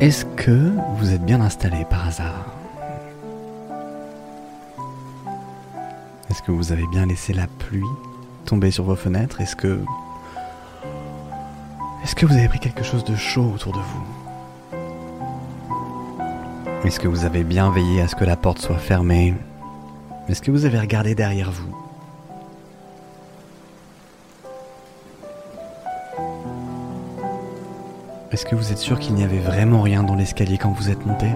Est-ce que vous êtes bien installé par hasard? Est-ce que vous avez bien laissé la pluie tomber sur vos fenêtres? Est-ce que... Est-ce que vous avez pris quelque chose de chaud autour de vous? Est-ce que vous avez bien veillé à ce que la porte soit fermée? Est-ce que vous avez regardé derrière vous? Est-ce que vous êtes sûr qu'il n'y avait vraiment rien dans l'escalier quand vous êtes monté?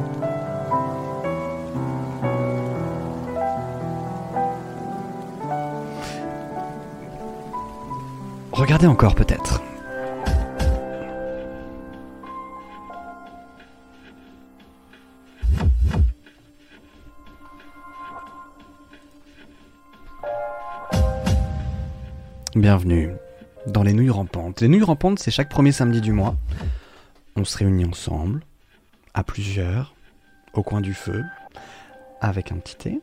Regardez encore peut-être. Bienvenue dans les nouilles rampantes. Les nouilles rampantes, c'est chaque premier samedi du mois. On se réunit ensemble, à plusieurs, au coin du feu, avec un petit thé,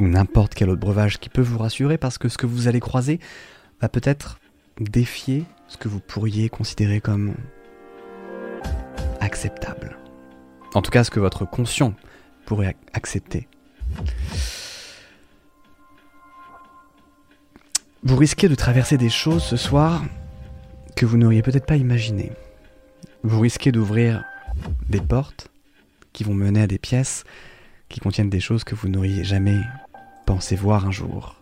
ou n'importe quel autre breuvage qui peut vous rassurer parce que ce que vous allez croiser va peut-être défier ce que vous pourriez considérer comme acceptable. En tout cas, ce que votre conscient pourrait accepter. Vous risquez de traverser des choses ce soir que vous n'auriez peut-être pas imaginées. Vous risquez d'ouvrir des portes qui vont mener à des pièces qui contiennent des choses que vous n'auriez jamais pensé voir un jour.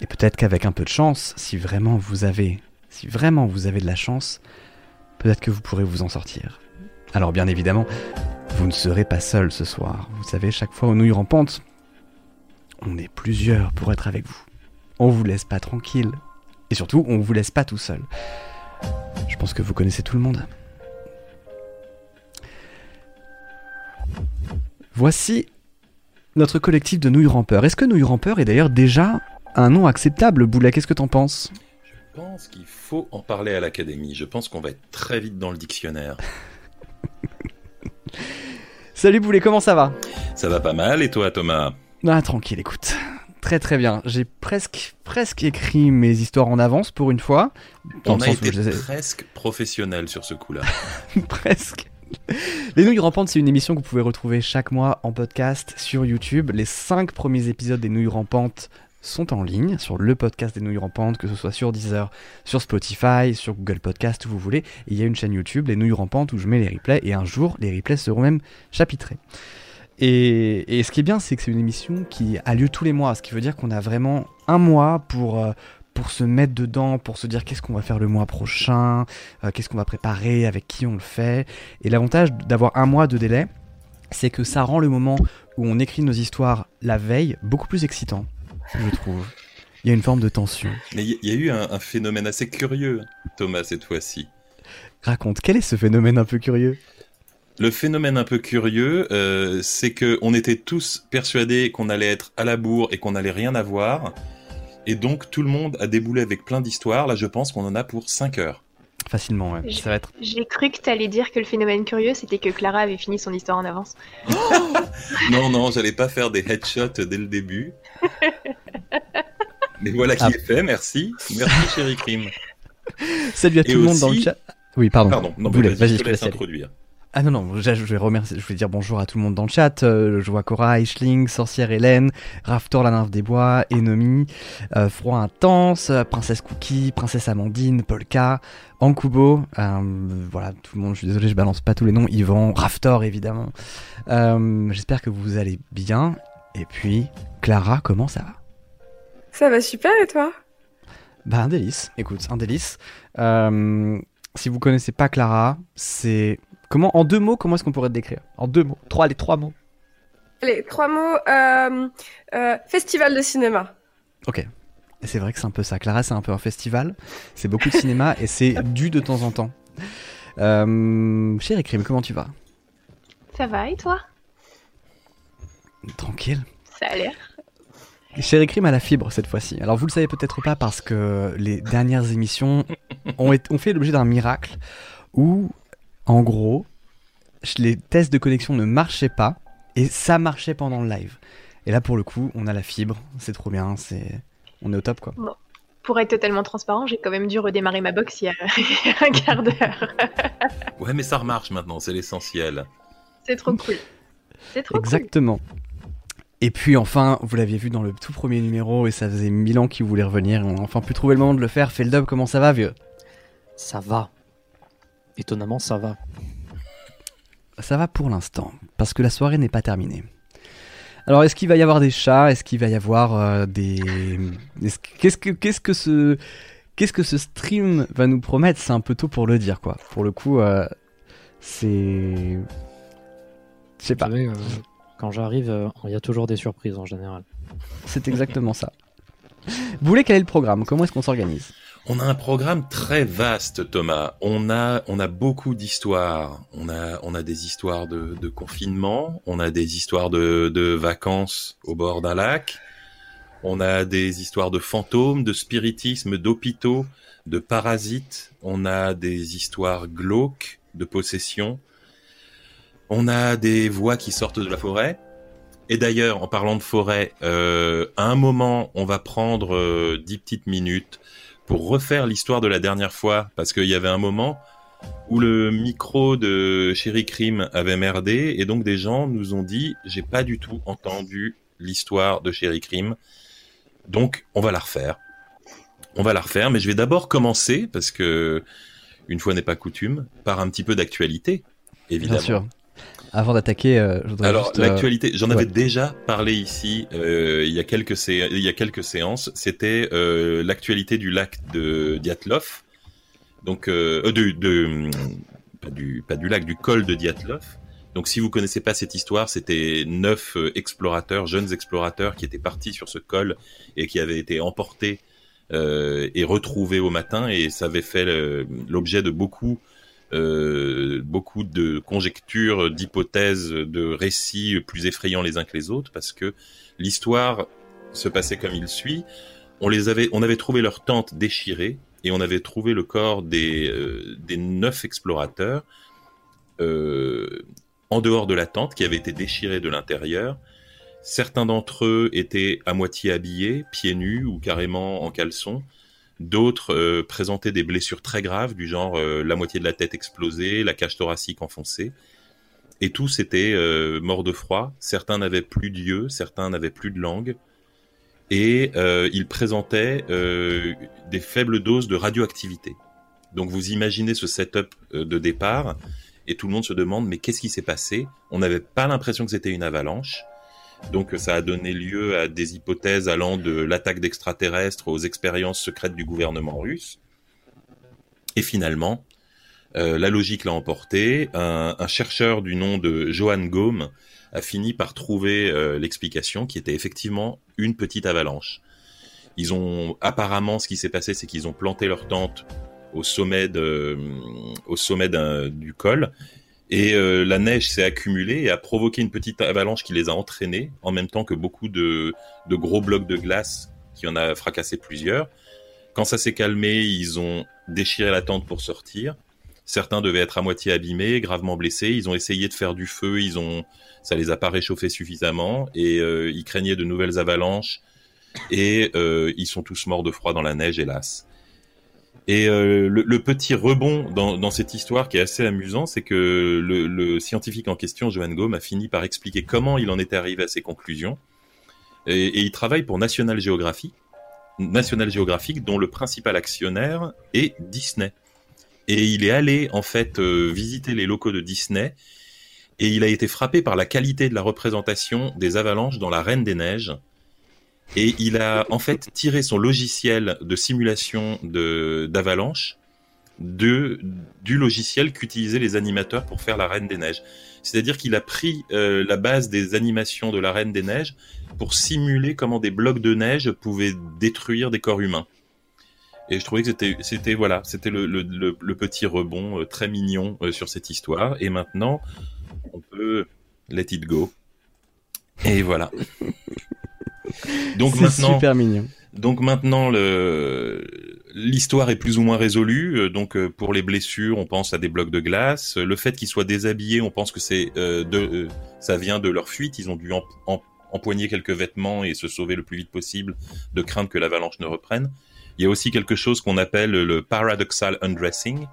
Et peut-être qu'avec un peu de chance, si vraiment vous avez, si vraiment vous avez de la chance, peut-être que vous pourrez vous en sortir. Alors bien évidemment, vous ne serez pas seul ce soir. Vous savez, chaque fois aux nouilles rampantes, on est plusieurs pour être avec vous. On vous laisse pas tranquille. Et surtout, on vous laisse pas tout seul. Je pense que vous connaissez tout le monde. Voici notre collectif de nouilles rampeurs. Est-ce que nouilles rampeurs est d'ailleurs déjà un nom acceptable, Boulet Qu'est-ce que t'en penses? Je pense qu'il faut en parler à l'académie. Je pense qu'on va être très vite dans le dictionnaire. Salut Boulet, comment ça va? Ça va pas mal, et toi Thomas? Ah tranquille, écoute. Très très bien. J'ai presque presque écrit mes histoires en avance pour une fois. On a été presque professionnel sur ce coup-là. presque. Les Nouilles Rampantes, c'est une émission que vous pouvez retrouver chaque mois en podcast sur YouTube. Les cinq premiers épisodes des Nouilles Rampantes sont en ligne sur le podcast des Nouilles Rampantes, que ce soit sur Deezer, sur Spotify, sur Google Podcast, où vous voulez. il y a une chaîne YouTube, les Nouilles Rampantes, où je mets les replays, et un jour, les replays seront même chapitrés. Et, et ce qui est bien, c'est que c'est une émission qui a lieu tous les mois, ce qui veut dire qu'on a vraiment un mois pour, euh, pour se mettre dedans, pour se dire qu'est-ce qu'on va faire le mois prochain, euh, qu'est-ce qu'on va préparer, avec qui on le fait. Et l'avantage d'avoir un mois de délai, c'est que ça rend le moment où on écrit nos histoires la veille beaucoup plus excitant, je trouve. Il y a une forme de tension. Mais il y, a eu un, phénomène assez curieux, Thomas, cette fois-ci. Raconte, quel est ce phénomène un peu curieux? Le phénomène un peu curieux, euh, c'est que on était tous persuadés qu'on allait être à la bourre et qu'on allait rien avoir. Et donc tout le monde a déboulé avec plein d'histoires. Là, je pense qu'on en a pour 5 heures. Facilement, ouais. Ça va être... J'ai cru que tu allais dire que le phénomène curieux, c'était que Clara avait fini son histoire en avance. non, non, j'allais pas faire des headshots dès le début. Mais voilà qui ah. est fait, merci. Merci, chérie Crime. Salut à tout le monde dans le chat. Oui, pardon. Pardon, non, vas-y, je te laisse introduire. Ah non, non, je, vais remercier, je vais dire bonjour à tout le monde dans le chat. Euh, je vois Cora, Eichling, Sorcière Hélène, Raftor la nymphe des bois, Enomi, euh, Froid intense, euh, Princesse Cookie, Princesse Amandine, Polka, Ankubo, voilà, tout le monde, je suis désolé, je balance pas tous les noms, Yvan, Raftor évidemment. J'espère que vous allez bien. Et puis, Clara, comment ça va? Ça va super et toi? Bah un délice, écoute, un délice. si vous connaissez pas Clara, c'est Comment, en deux mots, comment est-ce qu'on pourrait te décrire En deux mots, trois, les trois mots. Les trois mots, euh, euh, festival de cinéma. Ok. C'est vrai que c'est un peu ça. Clara, c'est un peu un festival. C'est beaucoup de cinéma et c'est dû de temps en temps. Euh, chérie Crime, comment tu vas? Ça va et toi? Tranquille. Ça a l'air. Chérie Crime a la fibre cette fois-ci. Alors vous le savez peut-être pas parce que les dernières émissions ont, ont fait l'objet d'un miracle où en gros, les tests de connexion ne marchaient pas et ça marchait pendant le live. Et là, pour le coup, on a la fibre, c'est trop bien, c'est on est au top quoi. Pour être totalement transparent, j'ai quand même dû redémarrer ma box il y a, un quart d'heure. Ouais, mais ça remarche maintenant, c'est l'essentiel. C'est trop cool. C'est trop cool. Exactement. Et puis enfin, vous l'aviez vu dans le tout premier numéro et ça faisait mille ans qu'il voulait revenir. On a enfin pu trouver le moment de le faire. Feldub, comment ça va, vieux? Ça va. Étonnamment, ça va. Ça va pour l'instant, parce que la soirée n'est pas terminée. Alors, est-ce qu'il va y avoir des chats? Est-ce qu'il va y avoir euh, des... est-ce que- Qu'est-ce que, qu'est-ce que ce... Qu'est-ce que ce stream va nous promettre? C'est un peu tôt pour le dire, quoi. Pour le coup, euh, c'est... Je sais pas, savez, euh, quand j'arrive, euh, il y a toujours des surprises en général. c'est exactement ça. Vous voulez quel est le programme? Comment est-ce qu'on s'organise? On a un programme très vaste, Thomas. On a, on a beaucoup d'histoires. On a, on a des histoires de, de confinement. On a des histoires de, vacances au bord d'un lac. On a des histoires de fantômes, de spiritisme, d'hôpitaux, de parasites. On a des histoires glauques, de possession. On a des voix qui sortent de la forêt. Et d'ailleurs, en parlant de forêt, euh, à un moment, on va prendre euh, 10 petites minutes pour refaire l'histoire de la dernière fois, parce qu'il y avait un moment où le micro de Chéri Crime avait merdé, et donc des gens nous ont dit j'ai pas du tout entendu l'histoire de Chéri Crime, donc on va la refaire. On va la refaire, mais je vais d'abord commencer, parce que une fois n'est pas coutume, par un petit peu d'actualité, évidemment. Bien sûr. Avant d'attaquer, euh, je Alors juste, euh, l'actualité, j'en avais déjà parlé ici euh, il y a quelques sé- il y a quelques séances. C'était euh, l'actualité du lac de Diatlov, donc euh, euh, de, de pas du pas du lac du col de Diatlov. Donc si vous connaissez pas cette histoire, c'était neuf explorateurs, jeunes explorateurs qui étaient partis sur ce col et qui avaient été emportés euh, et retrouvés au matin et ça avait fait l'objet de beaucoup beaucoup de conjectures, d'hypothèses, de récits plus effrayants les uns que les autres, parce que l'histoire se passait comme il suit. On les avait, on avait trouvé leur tente déchirée et on avait trouvé le corps des, euh, des neuf explorateurs euh, en dehors de la tente qui avait été déchirée de l'intérieur. Certains d'entre eux étaient à moitié habillés, pieds nus ou carrément en caleçon. D'autres euh, présentaient des blessures très graves, du genre euh, la moitié de la tête explosée, la cage thoracique enfoncée. Et tous étaient euh, morts de froid. Certains n'avaient plus d'yeux, certains n'avaient plus de langue. Et ils présentaient des faibles doses de radioactivité. Donc vous imaginez ce setup de départ, et tout le monde se demande mais qu'est-ce qui s'est passé? On n'avait pas l'impression que c'était une avalanche. Donc ça a donné lieu à des hypothèses allant de l'attaque d'extraterrestres aux expériences secrètes du gouvernement russe. Et finalement, euh, la logique l'a emporté. Un, chercheur du nom de Johan Gaume a fini par trouver euh, l'explication qui était effectivement une petite avalanche. Ils ont apparemment ce qui s'est passé, c'est qu'ils ont planté leur tente au sommet du col et euh, la neige s'est accumulée et a provoqué une petite avalanche qui les a entraînés, en même temps que beaucoup de, de gros blocs de glace qui en a fracassé plusieurs. Quand ça s'est calmé, ils ont déchiré la tente pour sortir. Certains devaient être à moitié abîmés, gravement blessés. Ils ont essayé de faire du feu, ils ont, ça les a pas réchauffés suffisamment et euh, ils craignaient de nouvelles avalanches. Et euh, ils sont tous morts de froid dans la neige, hélas. Et euh, le, petit rebond dans, cette histoire qui est assez amusant, c'est que le, scientifique en question, Johan Gaume, a fini par expliquer comment il en était arrivé à ses conclusions. Et, et il travaille pour National Geographic, National Geographic, dont le principal actionnaire est Disney. Et il est allé en fait euh, visiter les locaux de Disney et il a été frappé par la qualité de la représentation des avalanches dans La Reine des Neiges. Et il a en fait tiré son logiciel de simulation de d'avalanche de du logiciel qu'utilisaient les animateurs pour faire La Reine des Neiges. C'est-à-dire qu'il a pris euh, la base des animations de La Reine des Neiges pour simuler comment des blocs de neige pouvaient détruire des corps humains. Et je trouvais que c'était, c'était voilà, c'était le, le, le, petit rebond euh, très mignon euh, sur cette histoire. Et maintenant, on peut let it go. Et voilà. Donc maintenant, super mignon. donc maintenant, le... l'histoire est plus ou moins résolue. Euh, Donc euh, pour les blessures, on pense à des blocs de glace. Euh, Le fait qu'ils soient déshabillés, on pense que c'est euh, de, euh, ça vient de leur fuite. Ils ont dû em- em- empoigner quelques vêtements et se sauver le plus vite possible, de crainte que l'avalanche ne reprenne. Il Il y a aussi quelque chose qu'on appelle le paradoxal undressing.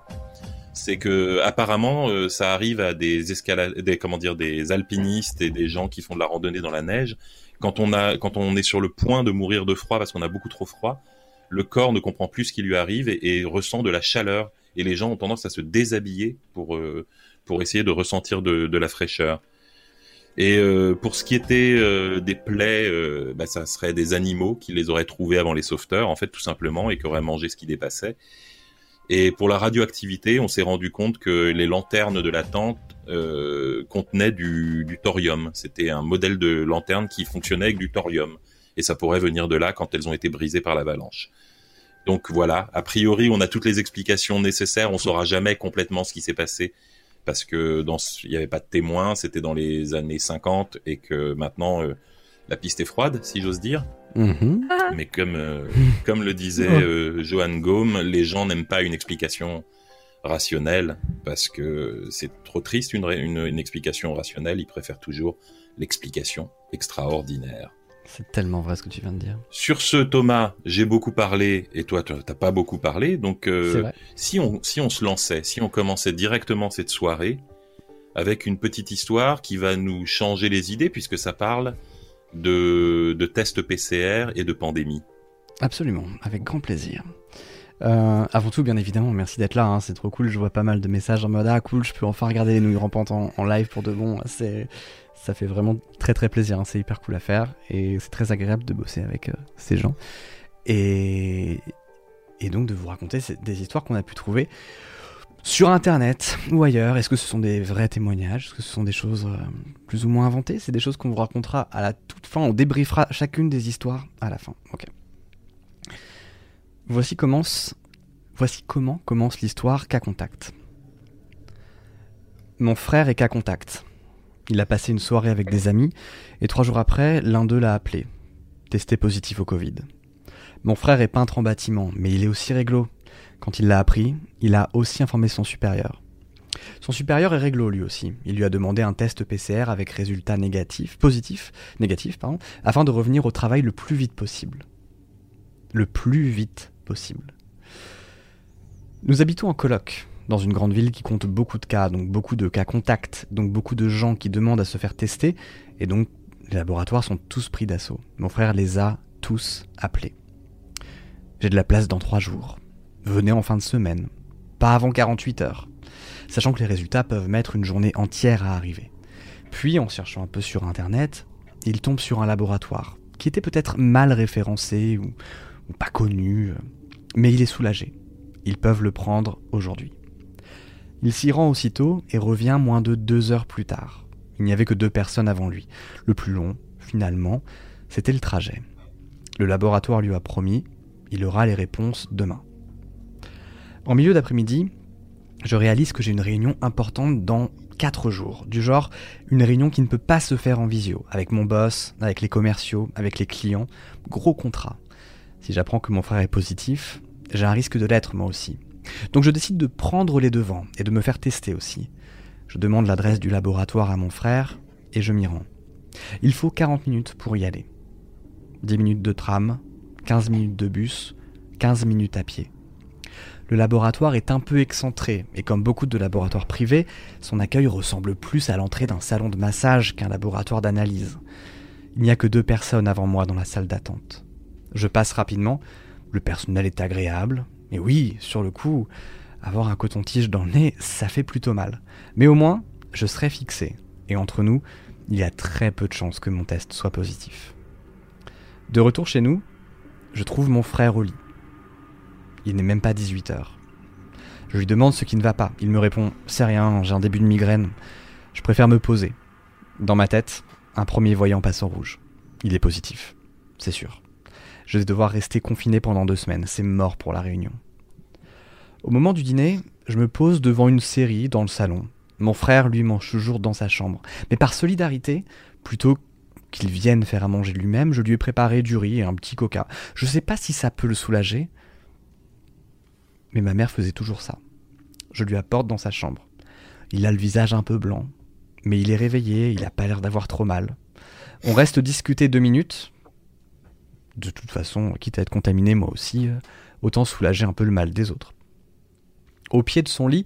C'est que apparemment euh, ça arrive à des escalades, des comment dire, des alpinistes et des gens qui font de la randonnée dans la neige. Quand on a, quand on est sur le point de mourir de froid parce qu'on a beaucoup trop froid, le corps ne comprend plus ce qui lui arrive et, ressent de la chaleur. Et les gens ont tendance à se déshabiller pour euh, pour essayer de ressentir de, de la fraîcheur. Et euh, pour ce qui était euh, des plaies, euh, bah, ça serait des animaux qui les auraient trouvés avant les sauveteurs, en fait, tout simplement, et qui auraient mangé ce qui dépassait. Et pour la radioactivité, on s'est rendu compte que les lanternes de la tente euh, contenaient du, du thorium. C'était un modèle de lanterne qui fonctionnait avec du thorium. Et ça pourrait venir de là quand elles ont été brisées par l'avalanche. Donc voilà, a priori, on a toutes les explications nécessaires. On saura jamais complètement ce qui s'est passé parce que dans il n'y avait pas de témoins, c'était dans les années 50 et que maintenant euh, la piste est froide, si j'ose dire. Mhm. Mais comme euh, comme le disait euh, Johan Gaume, les gens n'aiment pas une explication rationnelle parce que c'est trop triste une, une, une explication rationnelle. Ils préfèrent toujours l'explication extraordinaire. C'est tellement vrai ce que tu viens de dire. Sur ce, Thomas, j'ai beaucoup parlé et toi, t'as pas beaucoup parlé. Donc, euh, si on si on se lançait, si on commençait directement cette soirée avec une petite histoire qui va nous changer les idées puisque ça parle de de tests PCR et de pandémie. Absolument, avec grand plaisir. Euh, avant tout, bien évidemment, merci d'être là, hein, c'est trop cool. Je vois pas mal de messages en mode Ah, cool, je peux enfin regarder les nouilles rampantes en, en live pour de bon. C'est, ça fait vraiment très très plaisir, hein, c'est hyper cool à faire et c'est très agréable de bosser avec euh, ces gens. Et, et donc de vous raconter des histoires qu'on a pu trouver sur internet ou ailleurs. Est-ce que ce sont des vrais témoignages? Est-ce que ce sont des choses euh, plus ou moins inventées? C'est des choses qu'on vous racontera à la toute fin. On débriefera chacune des histoires à la fin. Ok. Voici comment commence l'histoire Cas Contact. Mon frère est Cas Contact. Il a passé une soirée avec des amis et trois jours après, l'un d'eux l'a appelé, testé positif au Covid. Mon frère est peintre en bâtiment, mais il est aussi réglo. Quand il l'a appris, il a aussi informé son supérieur. Son supérieur est réglo lui aussi. Il lui a demandé un test PCR avec résultat négatif, positif, négatif, pardon, afin de revenir au travail le plus vite possible. Le plus vite Nous habitons en coloc, dans une grande ville qui compte beaucoup de cas, donc beaucoup de cas contacts, donc beaucoup de gens qui demandent à se faire tester, et donc les laboratoires sont tous pris d'assaut. Mon frère les a tous appelés. J'ai de la place dans trois jours. Venez en fin de semaine. Pas avant 48 heures. Sachant que les résultats peuvent mettre une journée entière à arriver. Puis, en cherchant un peu sur internet, il tombe sur un laboratoire qui était peut-être mal référencé ou, pas connu, mais il est soulagé. Ils peuvent le prendre aujourd'hui. Il s'y rend aussitôt et revient moins de deux heures plus tard. Il n'y avait que deux personnes avant lui. Le plus long, finalement, c'était le trajet. Le laboratoire lui a promis, il aura les réponses demain. En milieu d'après-midi, je réalise que j'ai une réunion importante dans 4 jours. Du genre, une réunion qui ne peut pas se faire en visio, avec mon boss, avec les commerciaux, avec les clients. Gros contrat. Si j'apprends que mon frère est positif, j'ai un risque de l'être moi aussi. Donc je décide de prendre les devants et de me faire tester aussi. Je demande l'adresse du laboratoire à mon frère et je m'y rends. Il faut 40 minutes pour y aller. 10 minutes de tram, 15 minutes de bus, 15 minutes à pied. Le laboratoire est un peu excentré, et comme beaucoup de laboratoires privés, son accueil ressemble plus à l'entrée d'un salon de massage qu'un laboratoire d'analyse. Il n'y a que deux personnes avant moi dans la salle d'attente. Je passe rapidement, le personnel est agréable, mais oui, sur le coup, avoir un coton-tige dans le nez, ça fait plutôt mal. Mais au moins, je serai fixé, et entre nous, il y a très peu de chances que mon test soit positif. De retour chez nous, je trouve mon frère au lit. Il n'est même pas 18 heures. Je lui demande ce qui ne va pas. Il me répond C'est rien, j'ai un début de migraine. Je préfère me poser. Dans ma tête, un premier voyant passe en rouge. Il est positif, c'est sûr. Je vais devoir rester confiné pendant deux semaines. C'est mort pour la réunion. Au moment du dîner, je me pose devant une série dans le salon. Mon frère, lui, mange toujours dans sa chambre. Mais par solidarité, plutôt qu'il vienne faire à manger lui-même, je lui ai préparé du riz et un petit coca. Je sais pas si ça peut le soulager, mais ma mère faisait toujours ça. Je lui apporte dans sa chambre. Il a le visage un peu blanc, mais il est réveillé, il a pas l'air d'avoir trop mal. On reste discuter deux minutes. De toute façon, quitte à être contaminé moi aussi, euh, autant soulager un peu le mal des autres. Au pied de son lit,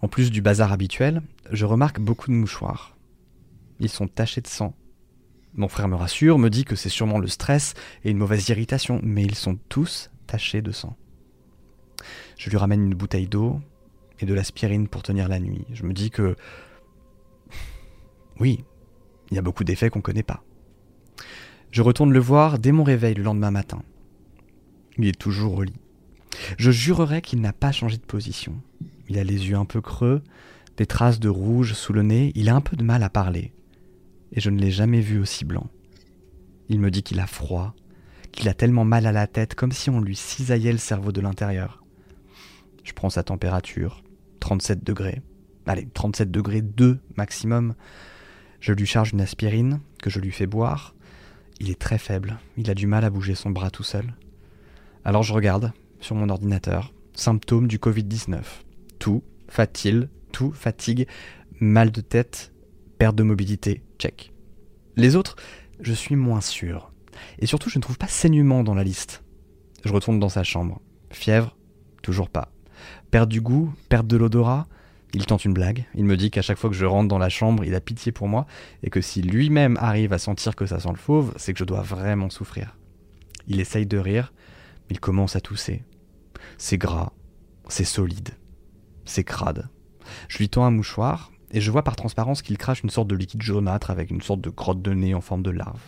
en plus du bazar habituel, je remarque beaucoup de mouchoirs. Ils sont tachés de sang. Mon frère me rassure, me dit que c'est sûrement le stress et une mauvaise irritation, mais ils sont tous tachés de sang. Je lui ramène une bouteille d'eau et de l'aspirine pour tenir la nuit. Je me dis que... Oui, il y a beaucoup d'effets qu'on ne connaît pas. Je retourne le voir dès mon réveil le lendemain matin. Il est toujours au lit. Je jurerais qu'il n'a pas changé de position. Il a les yeux un peu creux, des traces de rouge sous le nez, il a un peu de mal à parler. Et je ne l'ai jamais vu aussi blanc. Il me dit qu'il a froid, qu'il a tellement mal à la tête, comme si on lui cisaillait le cerveau de l'intérieur. Je prends sa température, 37 degrés. Allez, 37 degrés 2 maximum. Je lui charge une aspirine que je lui fais boire. Il est très faible, il a du mal à bouger son bras tout seul. Alors je regarde sur mon ordinateur, symptômes du Covid-19. Tout, fatigue, tout, fatigue, mal de tête, perte de mobilité, check. Les autres, je suis moins sûr. Et surtout, je ne trouve pas saignement dans la liste. Je retourne dans sa chambre. Fièvre, toujours pas. Perte du goût, perte de l'odorat. Il tente une blague. Il me dit qu'à chaque fois que je rentre dans la chambre, il a pitié pour moi et que si lui-même arrive à sentir que ça sent le fauve, c'est que je dois vraiment souffrir. Il essaye de rire, mais il commence à tousser. C'est gras, c'est solide, c'est crade. Je lui tends un mouchoir et je vois par transparence qu'il crache une sorte de liquide jaunâtre avec une sorte de grotte de nez en forme de larve.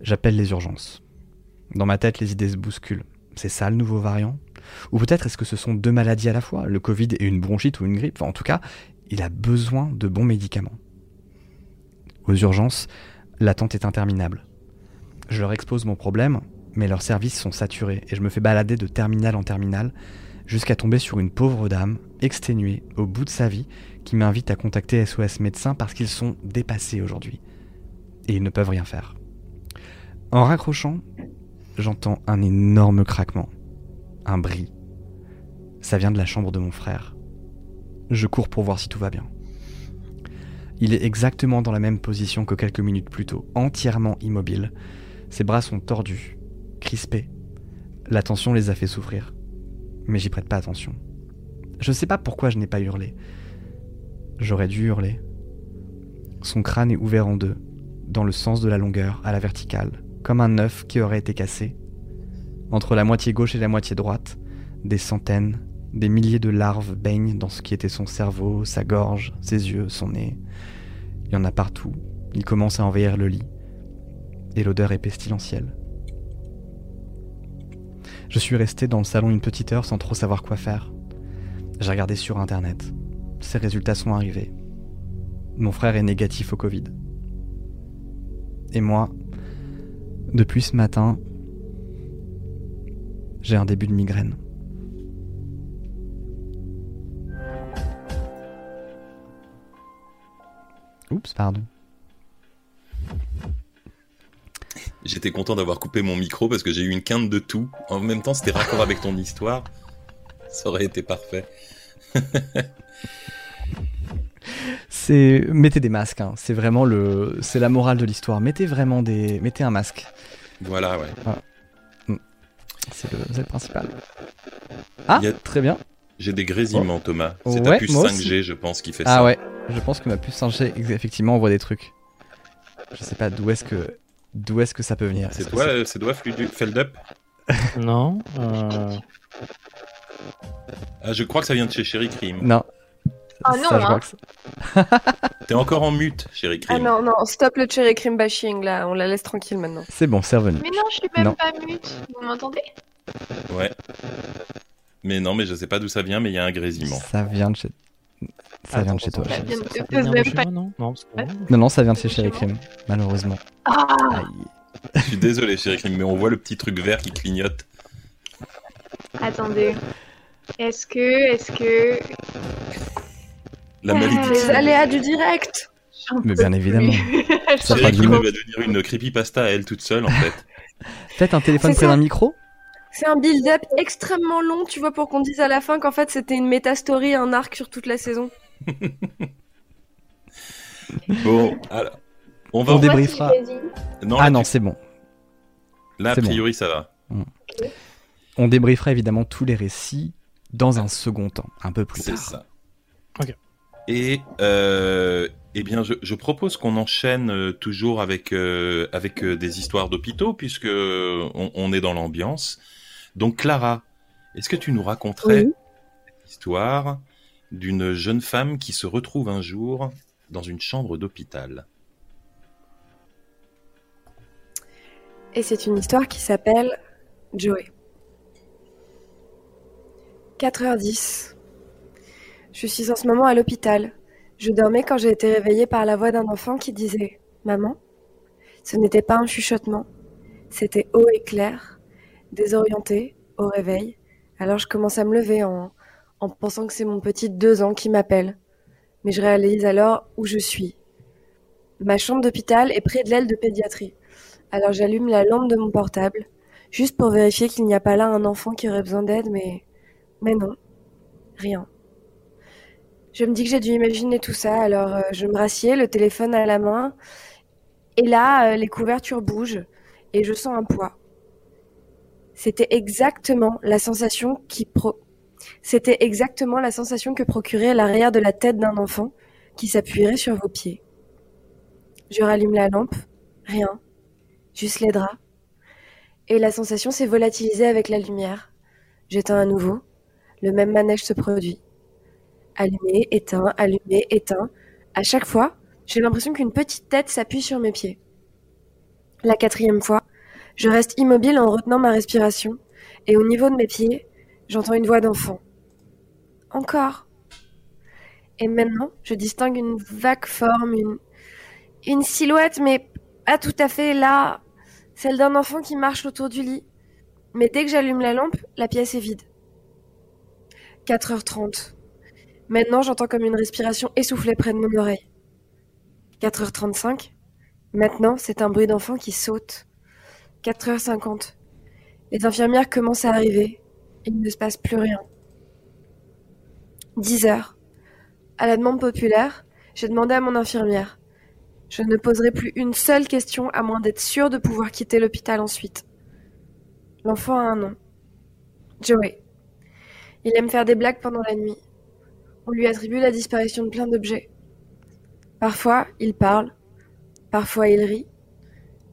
J'appelle les urgences. Dans ma tête, les idées se bousculent. C'est ça le nouveau variant? Ou peut-être est-ce que ce sont deux maladies à la fois, le Covid et une bronchite ou une grippe? En tout cas, il a besoin de bons médicaments. Aux urgences, l'attente est interminable. Je leur expose mon problème, mais leurs services sont saturés et je me fais balader de terminal en terminal jusqu'à tomber sur une pauvre dame, exténuée, au bout de sa vie, qui m'invite à contacter SOS médecins parce qu'ils sont dépassés aujourd'hui. Et ils ne peuvent rien faire. En raccrochant, j'entends un énorme craquement, un bris. Ça vient de la chambre de mon frère. Je cours pour voir si tout va bien. Il est exactement dans la même position que quelques minutes plus tôt, entièrement immobile. Ses bras sont tordus, crispés. La tension les a fait souffrir. Mais j'y prête pas attention. Je sais pas pourquoi je n'ai pas hurlé. J'aurais dû hurler. Son crâne est ouvert en deux, dans le sens de la longueur, à la verticale, comme un œuf qui aurait été cassé. Entre la moitié gauche et la moitié droite, des centaines, des milliers de larves baignent dans ce qui était son cerveau, sa gorge, ses yeux, son nez. Il y en a partout. Il commence à envahir le lit. Et l'odeur est pestilentielle. Je suis resté dans le salon une petite heure sans trop savoir quoi faire. J'ai regardé sur internet. Ces résultats sont arrivés. Mon frère est négatif au Covid. Et moi, depuis ce matin, j'ai un début de migraine. Oups, pardon. J'étais content d'avoir coupé mon micro parce que j'ai eu une quinte de tout. En même temps, c'était raccord avec ton histoire. Ça aurait été parfait. c'est mettez des masques. Hein. C'est vraiment le, c'est la morale de l'histoire. Mettez vraiment des, mettez un masque. Voilà, ouais. Mm. C'est le, le, principal. Ah, a... très bien. J'ai des grésillements, oh. Thomas. C'est ta puce 5G, je pense, qui fait ah ça. Ah ouais, je pense que ma puce 5G, effectivement, envoie des trucs. Je sais pas d'où est-ce que, d'où est-ce que ça peut venir. C'est toi, euh, c'est toi, Feldup Non. Euh... Ah, je crois que ça vient de chez Sherry Cream. Non. Ah non, hein. T'es encore en mute, Sherry Cream. Ah non, non, stop le cherry cream bashing là, on la laisse tranquille maintenant. c'est bon, c'est revenu. Mais non, je suis même Non. pas mute. Vous m'entendez? Ouais. Mais non, mais je sais pas d'où ça vient, mais il y a un grésillement. Ça vient de chez, ça vient de chez toi. attends. vient de Ça vient de poser chez pas- moi, non? Non, Non, non, ça vient de chez Sherry Cream, malheureusement. Ah Aïe. Je suis désolé, Sherry Cream, mais on voit le petit truc vert qui clignote. Attendez. Est-ce que, est-ce que... La malédiction. Les aléas du direct Mais bien évidemment. Ça fera du va devenir une creepypasta à elle toute seule, en fait. Peut-être un téléphone C'est près d'un micro C'est un build-up extrêmement long, tu vois, pour qu'on dise à la fin qu'en fait c'était une méta-story, un arc sur toute la saison. Bon, alors. On va. On débriefera. Non, Ah là, non, tu- c'est bon. Là, a C'est bon. priori, ça va. On débriefera évidemment tous les récits dans un second temps, un peu plus C'est tard. ça. Ok. Et euh, eh bien, je, je propose qu'on enchaîne euh, toujours avec euh, avec des histoires d'hôpitaux puisque on, on est dans l'ambiance. Donc Clara, est-ce que tu nous raconterais Oui. l'histoire d'une jeune femme qui se retrouve un jour dans une chambre d'hôpital? Et c'est une histoire qui s'appelle Joey. 4h10. Je suis en ce moment à l'hôpital. Je dormais quand j'ai été réveillée par la voix d'un enfant qui disait Maman Ce n'était pas un chuchotement. C'était haut et clair, désorienté, au réveil. Alors je commence à me lever en, en pensant que c'est mon petit de deux ans qui m'appelle. Mais je réalise alors où je suis. Ma chambre d'hôpital est près de l'aile de pédiatrie. Alors j'allume la lampe de mon portable, juste pour vérifier qu'il n'y a pas là un enfant qui aurait besoin d'aide, mais... Mais non. Rien. Je me dis que j'ai dû imaginer tout ça, alors euh, je me rassieds, le téléphone à la main, et là, euh, les couvertures bougent, et je sens un poids. C'était exactement la sensation qui pro... C'était exactement la sensation que procurait l'arrière de la tête d'un enfant qui s'appuierait sur vos pieds. Je rallume la lampe, rien juste les draps. Et la sensation s'est volatilisée avec la lumière. J'éteins à nouveau. Le même manège se produit. Allumé, éteint, allumé, éteint. À chaque fois, j'ai l'impression qu'une petite tête s'appuie sur mes pieds. La quatrième fois, je reste immobile en retenant ma respiration. Et au niveau de mes pieds, j'entends une voix d'enfant. Encore. Et maintenant, je distingue une vague forme, une, silhouette, mais pas tout à fait là, celle d'un enfant qui marche autour du lit. Mais dès que j'allume la lampe, la pièce est vide. 4h30. Maintenant, j'entends comme une respiration essoufflée près de mon oreille. 4h35. Maintenant, c'est un bruit d'enfant qui saute. 4h50. Les infirmières commencent à arriver. Il ne se passe plus rien. 10h. À la demande populaire, j'ai demandé à mon infirmière. Je ne poserai plus une seule question à moins d'être sûre de pouvoir quitter l'hôpital ensuite. L'enfant a un nom. Joey. Il aime faire des blagues pendant la nuit. On lui attribue la disparition de plein d'objets. Parfois, il parle. Parfois, il rit.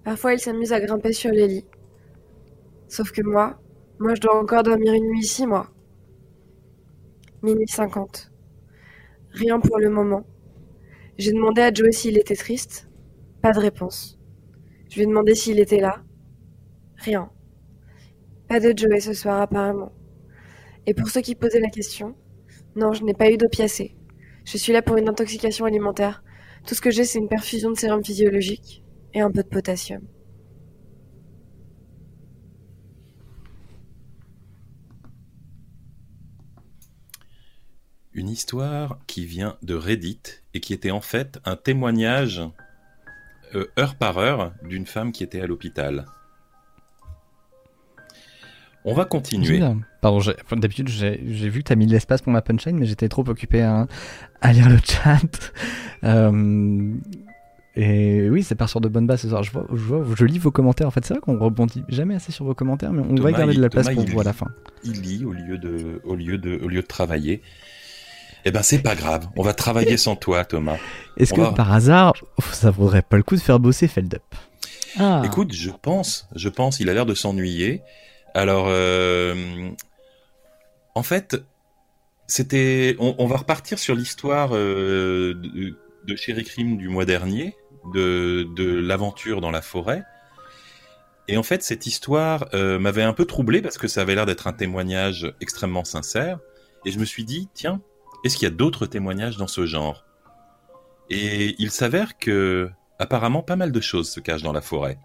Parfois, il s'amuse à grimper sur les lits. Sauf que moi, moi, je dois encore dormir une nuit ici, moi. Minuit 50. Rien pour le moment. J'ai demandé à Joey s'il était triste. Pas de réponse. Je lui ai demandé s'il était là. Rien. Pas de Joey ce soir apparemment. Et pour ceux qui posaient la question, non, je n'ai pas eu d'opiacé. Je suis là pour une intoxication alimentaire. Tout ce que j'ai, c'est une perfusion de sérum physiologique et un peu de potassium. Une histoire qui vient de Reddit et qui était en fait un témoignage euh, heure par heure d'une femme qui était à l'hôpital. On va continuer. Pardon, d'habitude j'ai vu que t'as mis de l'espace pour ma punchline, mais j'étais trop occupé à, à lire le chat. Euh, et oui, ça part sur de bonnes bases ce soir. Je, vois, je, vois- je lis vos commentaires. En fait, c'est vrai qu'on rebondit jamais assez sur vos commentaires, mais on Thomas, va garder de la place Thomas, pour vous à la fin. Il lit au lieu de, au lieu de, au lieu de travailler. Eh ben c'est pas grave. On va travailler sans toi, Thomas. Est-ce que va- par hasard, ça vaudrait pas le coup de faire bosser Feldup Ah, Écoute, je pense, je pense, il a l'air de s'ennuyer. Alors, euh, en fait, c'était, on, va repartir sur l'histoire euh, de, de Chéri Crime du mois dernier, de, de l'aventure dans la forêt. Et en fait, cette histoire euh, m'avait un peu troublé parce que ça avait l'air d'être un témoignage extrêmement sincère. Et je me suis dit, tiens, est-ce qu'il y a d'autres témoignages dans ce genre? Et il s'avère que, apparemment, pas mal de choses se cachent dans la forêt.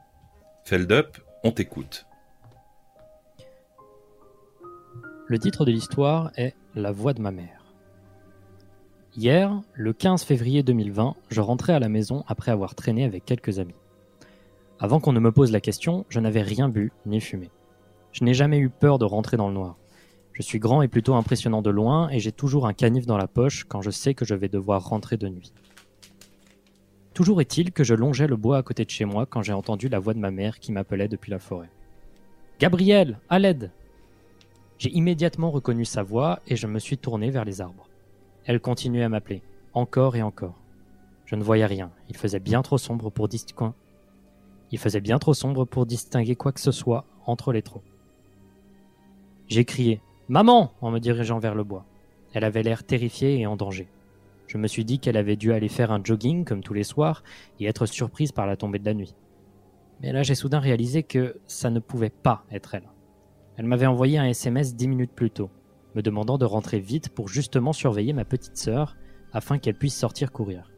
Feldup, on t'écoute. Le titre de l'histoire est La voix de ma mère. Hier, le 15 février 2020, je rentrais à la maison après avoir traîné avec quelques amis. Avant qu'on ne me pose la question, je n'avais rien bu ni fumé. Je n'ai jamais eu peur de rentrer dans le noir. Je suis grand et plutôt impressionnant de loin et j'ai toujours un canif dans la poche quand je sais que je vais devoir rentrer de nuit. Toujours est-il que je longeais le bois à côté de chez moi quand j'ai entendu la voix de ma mère qui m'appelait depuis la forêt. Gabriel, à l'aide J'ai immédiatement reconnu sa voix et je me suis tourné vers les arbres. Elle continuait à m'appeler, encore et encore. Je ne voyais rien, il faisait bien trop sombre pour distinguer. Pour distinguer quoi que ce soit entre les troncs. J'ai crié Maman en me dirigeant vers le bois. Elle avait l'air terrifiée et en danger. Je me suis dit qu'elle avait dû aller faire un jogging comme tous les soirs et être surprise par la tombée de la nuit. Mais là j'ai soudain réalisé que ça ne pouvait pas être elle. Elle m'avait envoyé un SMS dix minutes plus tôt, me demandant de rentrer vite pour justement surveiller ma petite sœur afin qu'elle puisse sortir courir.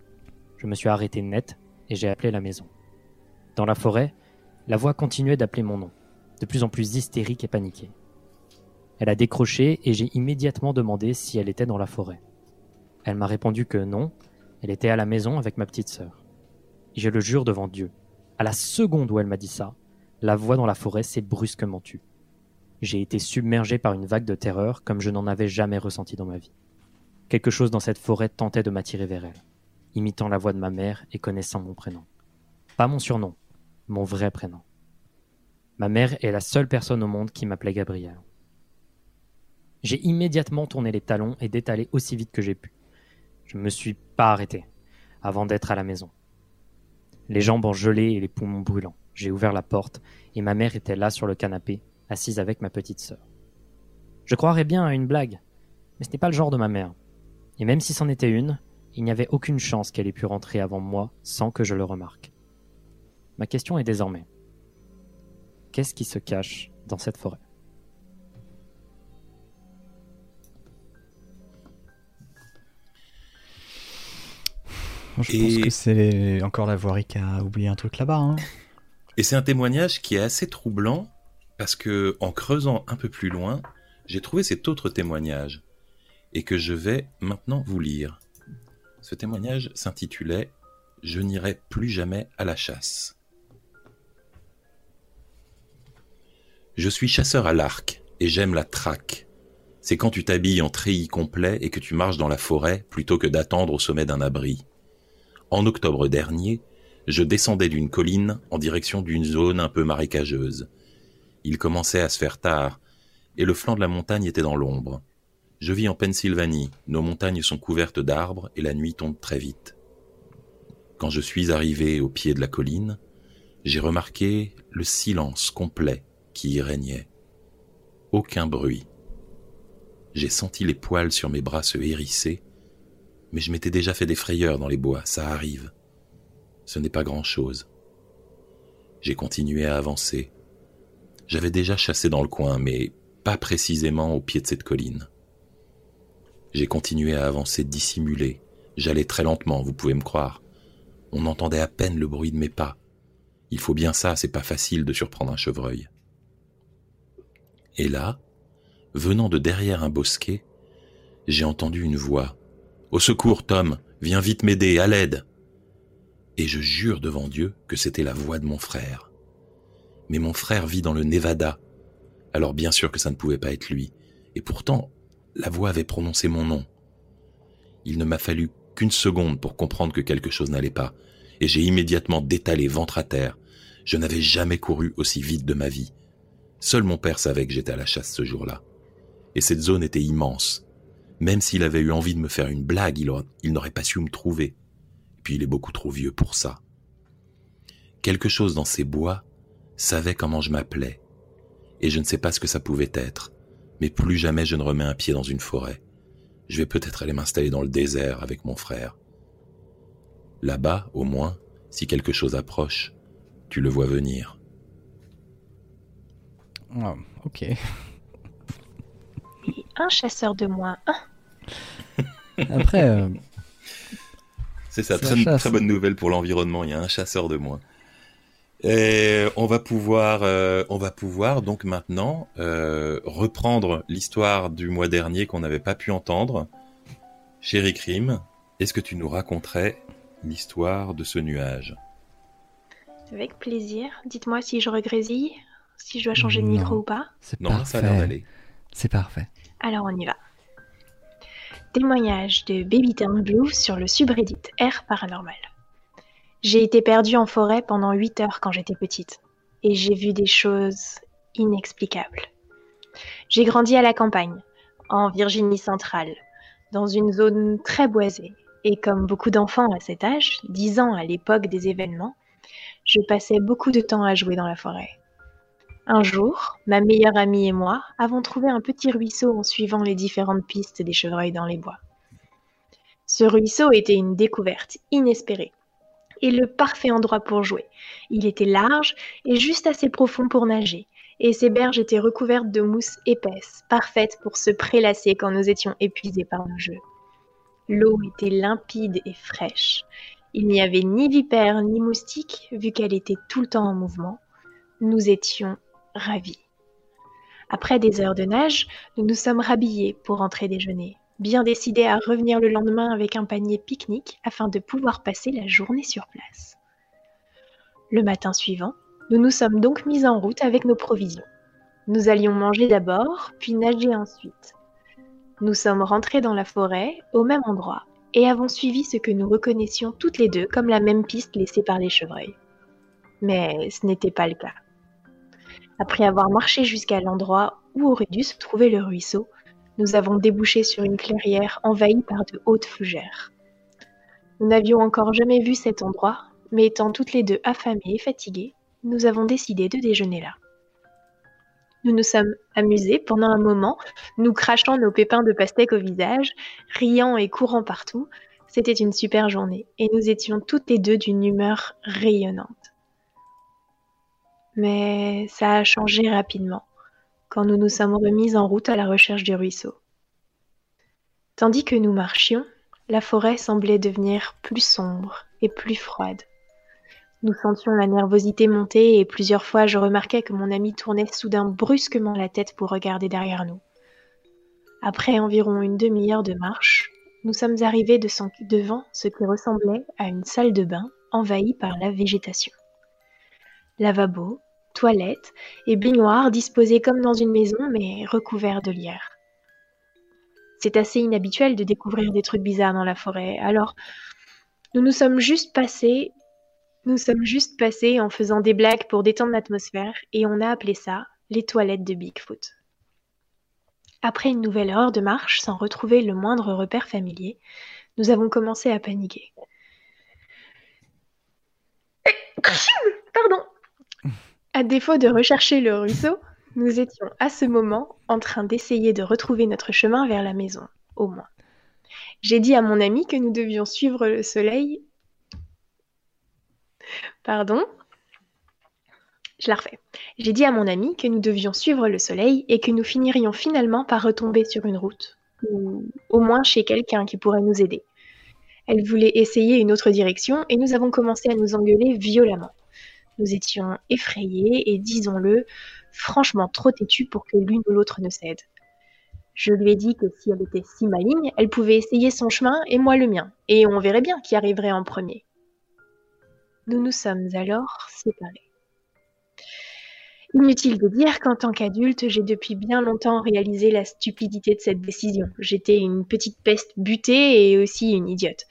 Je me suis arrêté net et j'ai appelé la maison. Dans la forêt, la voix continuait d'appeler mon nom, de plus en plus hystérique et paniquée. Elle a décroché et j'ai immédiatement demandé si elle était dans la forêt. Elle m'a répondu que non, elle était à la maison avec ma petite sœur. Je le jure devant Dieu. À la seconde où elle m'a dit ça, la voix dans la forêt s'est brusquement tue. J'ai été submergé par une vague de terreur comme je n'en avais jamais ressenti dans ma vie. Quelque chose dans cette forêt tentait de m'attirer vers elle, imitant la voix de ma mère et connaissant mon prénom. Pas mon surnom, mon vrai prénom. Ma mère est la seule personne au monde qui m'appelait Gabriel. J'ai immédiatement tourné les talons et détalé aussi vite que j'ai pu. Je ne me suis pas arrêté avant d'être à la maison. Les jambes en gelée et les poumons brûlants. J'ai ouvert la porte et ma mère était là sur le canapé, assise avec ma petite sœur. Je croirais bien à une blague, mais ce n'est pas le genre de ma mère. Et même si c'en était une, il n'y avait aucune chance qu'elle ait pu rentrer avant moi sans que je le remarque. Ma question est désormais, qu'est-ce qui se cache dans cette forêt? Je Et- pense que c'est encore la voirie qui a oublié un truc là-bas. hein. Et c'est un témoignage qui est assez troublant parce que en creusant un peu plus loin, j'ai trouvé cet autre témoignage et que je vais maintenant vous lire. Ce témoignage s'intitulait Je n'irai plus jamais à la chasse. Je suis chasseur à l'arc et j'aime la traque. C'est quand tu t'habilles en treillis complet et que tu marches dans la forêt plutôt que d'attendre au sommet d'un abri. En octobre dernier, je descendais d'une colline en direction d'une zone un peu marécageuse. Il commençait à se faire tard, et le flanc de la montagne était dans l'ombre. Je vis en Pennsylvanie, nos montagnes sont couvertes d'arbres et la nuit tombe très vite. Quand je suis arrivé au pied de la colline, j'ai remarqué le silence complet qui y régnait. Aucun bruit. J'ai senti les poils sur mes bras se hérisser, mais je m'étais déjà fait des frayeurs dans les bois, ça arrive ce n'est pas grand-chose. J'ai continué à avancer. J'avais déjà chassé dans le coin, mais pas précisément au pied de cette colline. J'ai continué à avancer dissimulé. J'allais très lentement, vous pouvez me croire. On entendait à peine le bruit de mes pas. Il faut bien ça, c'est pas facile de surprendre un chevreuil. Et là, venant de derrière un bosquet, j'ai entendu une voix. Au secours, Tom, viens vite m'aider, à l'aide et je jure devant Dieu que c'était la voix de mon frère. Mais mon frère vit dans le Nevada, alors bien sûr que ça ne pouvait pas être lui, et pourtant la voix avait prononcé mon nom. Il ne m'a fallu qu'une seconde pour comprendre que quelque chose n'allait pas, et j'ai immédiatement détalé ventre à terre. Je n'avais jamais couru aussi vite de ma vie. Seul mon père savait que j'étais à la chasse ce jour-là. Et cette zone était immense. Même s'il avait eu envie de me faire une blague, il, aura- il n'aurait pas su me trouver puis il est beaucoup trop vieux pour ça. Quelque chose dans ces bois savait comment je m'appelais, et je ne sais pas ce que ça pouvait être, mais plus jamais je ne remets un pied dans une forêt. Je vais peut-être aller m'installer dans le désert avec mon frère. Là-bas, au moins, si quelque chose approche, tu le vois venir. Ah, ok. Et un chasseur de moins. Un. Après, euh, C'est ça, très bonne nouvelle pour l'environnement. Il y a un chasseur de moins. Et on va pouvoir, euh, on va pouvoir donc maintenant euh, reprendre l'histoire du mois dernier qu'on n'avait pas pu entendre. Chéri Crime, est-ce que tu nous raconterais l'histoire de ce nuage? Avec plaisir. Dites-moi si je regrésille, si je dois changer de Non. micro ou pas. c'est Non, là, ça a l'air parfait. d'aller. C'est parfait. Alors on y va. Témoignage de Baby Turn Blue sur le subreddit R Paranormal. J'ai été perdue en forêt pendant 8 heures quand j'étais petite. Et j'ai vu des choses inexplicable. J'ai grandi à la campagne, en Virginie centrale, dans une zone très boisée. Et comme beaucoup d'enfants à cet âge, 10 ans à l'époque des événements, je passais beaucoup de temps à jouer dans la forêt. Un jour, ma meilleure amie et moi avons trouvé un petit ruisseau en suivant les différentes pistes des chevreuils dans les bois. Ce ruisseau était une découverte inespérée et le parfait endroit pour jouer. Il était large et juste assez profond pour nager, et ses berges étaient recouvertes de mousse épaisse, parfaite pour se prélasser quand nous étions épuisés par nos jeux. L'eau était limpide et fraîche. Il n'y avait ni vipères ni moustiques, vu qu'elle était tout le temps en mouvement. Nous étions ravis. Après des heures de nage, nous nous sommes rhabillés pour rentrer déjeuner, bien décidés à revenir le lendemain avec un panier pique-nique afin de pouvoir passer la journée sur place. Le matin suivant, nous nous sommes donc mis en route avec nos provisions. Nous allions manger d'abord, puis nager ensuite. Nous sommes rentrés dans la forêt, au même endroit, et avons suivi ce que nous reconnaissions toutes les deux comme la même piste laissée par les chevreuils. Mais ce n'était pas le cas. Après avoir marché jusqu'à l'endroit où aurait dû se trouver le ruisseau, nous avons débouché sur une clairière envahie par de hautes fougères. Nous n'avions encore jamais vu cet endroit, mais étant toutes les deux affamées et fatiguées, nous avons décidé de déjeuner là. Nous nous sommes amusés pendant un moment, nous crachant nos pépins de pastèque au visage, riant et courant partout. C'était une super journée et nous étions toutes les deux d'une humeur rayonnante. Mais ça a changé rapidement quand nous nous sommes remises en route à la recherche du ruisseau. Tandis que nous marchions, la forêt semblait devenir plus sombre et plus froide. Nous sentions la nervosité monter et plusieurs fois je remarquais que mon ami tournait soudain brusquement la tête pour regarder derrière nous. Après environ une demi-heure de marche, nous sommes arrivés devant ce qui ressemblait à une salle de bain envahie par la végétation. Lavabo, toilettes et baignoires disposés comme dans une maison mais recouverts de lierre. C'est assez inhabituel de découvrir des trucs bizarres dans la forêt, alors nous nous sommes juste passés nous sommes juste passés en faisant des blagues pour détendre l'atmosphère et on a appelé ça les toilettes de Bigfoot. Après une nouvelle heure de marche sans retrouver le moindre repère familier, nous avons commencé à paniquer. Pardon. À défaut de rechercher le ruisseau, nous étions à ce moment en train d'essayer de retrouver notre chemin vers la maison, au moins. J'ai dit à mon ami que nous devions suivre le soleil. Pardon? Je la refais. J'ai dit à mon ami que nous devions suivre le soleil et que nous finirions finalement par retomber sur une route, ou au moins chez quelqu'un qui pourrait nous aider. Elle voulait essayer une autre direction et nous avons commencé à nous engueuler violemment. Nous étions effrayés et, disons-le, franchement trop têtus pour que l'une ou l'autre ne cède. Je lui ai dit que si elle était si maligne, elle pouvait essayer son chemin et moi le mien, et on verrait bien qui arriverait en premier. Nous nous sommes alors séparés. Inutile de dire qu'en tant qu'adulte, j'ai depuis bien longtemps réalisé la stupidité de cette décision. J'étais une petite peste butée et aussi une idiote.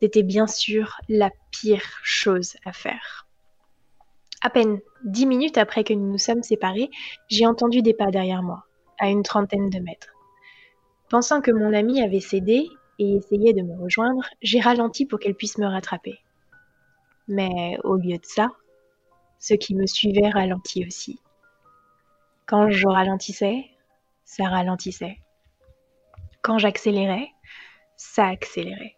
C'était bien sûr la pire chose à faire. À peine dix minutes après que nous nous sommes séparés, j'ai entendu des pas derrière moi, à une trentaine de mètres. Pensant que mon amie avait cédé et essayé de me rejoindre, j'ai ralenti pour qu'elle puisse me rattraper. Mais au lieu de ça, ceux qui me suivaient ralentit aussi. Quand je ralentissais, ça ralentissait. Quand j'accélérais, ça accélérait.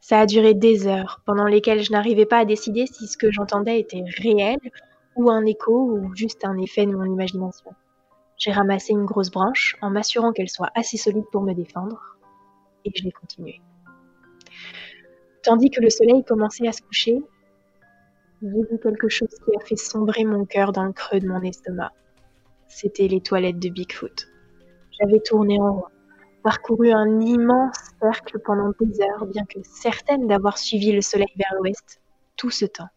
Ça a duré des heures, pendant lesquelles je n'arrivais pas à décider si ce que j'entendais était réel, ou un écho, ou juste un effet de mon imagination. J'ai ramassé une grosse branche en m'assurant qu'elle soit assez solide pour me défendre, et je l'ai continué. Tandis que le soleil commençait à se coucher, j'ai vu quelque chose qui a fait sombrer mon cœur dans le creux de mon estomac. C'était les toilettes de Bigfoot. J'avais tourné en rond, parcouru un immense cercle pendant des heures, bien que certaine d'avoir suivi le soleil vers l'ouest tout ce temps.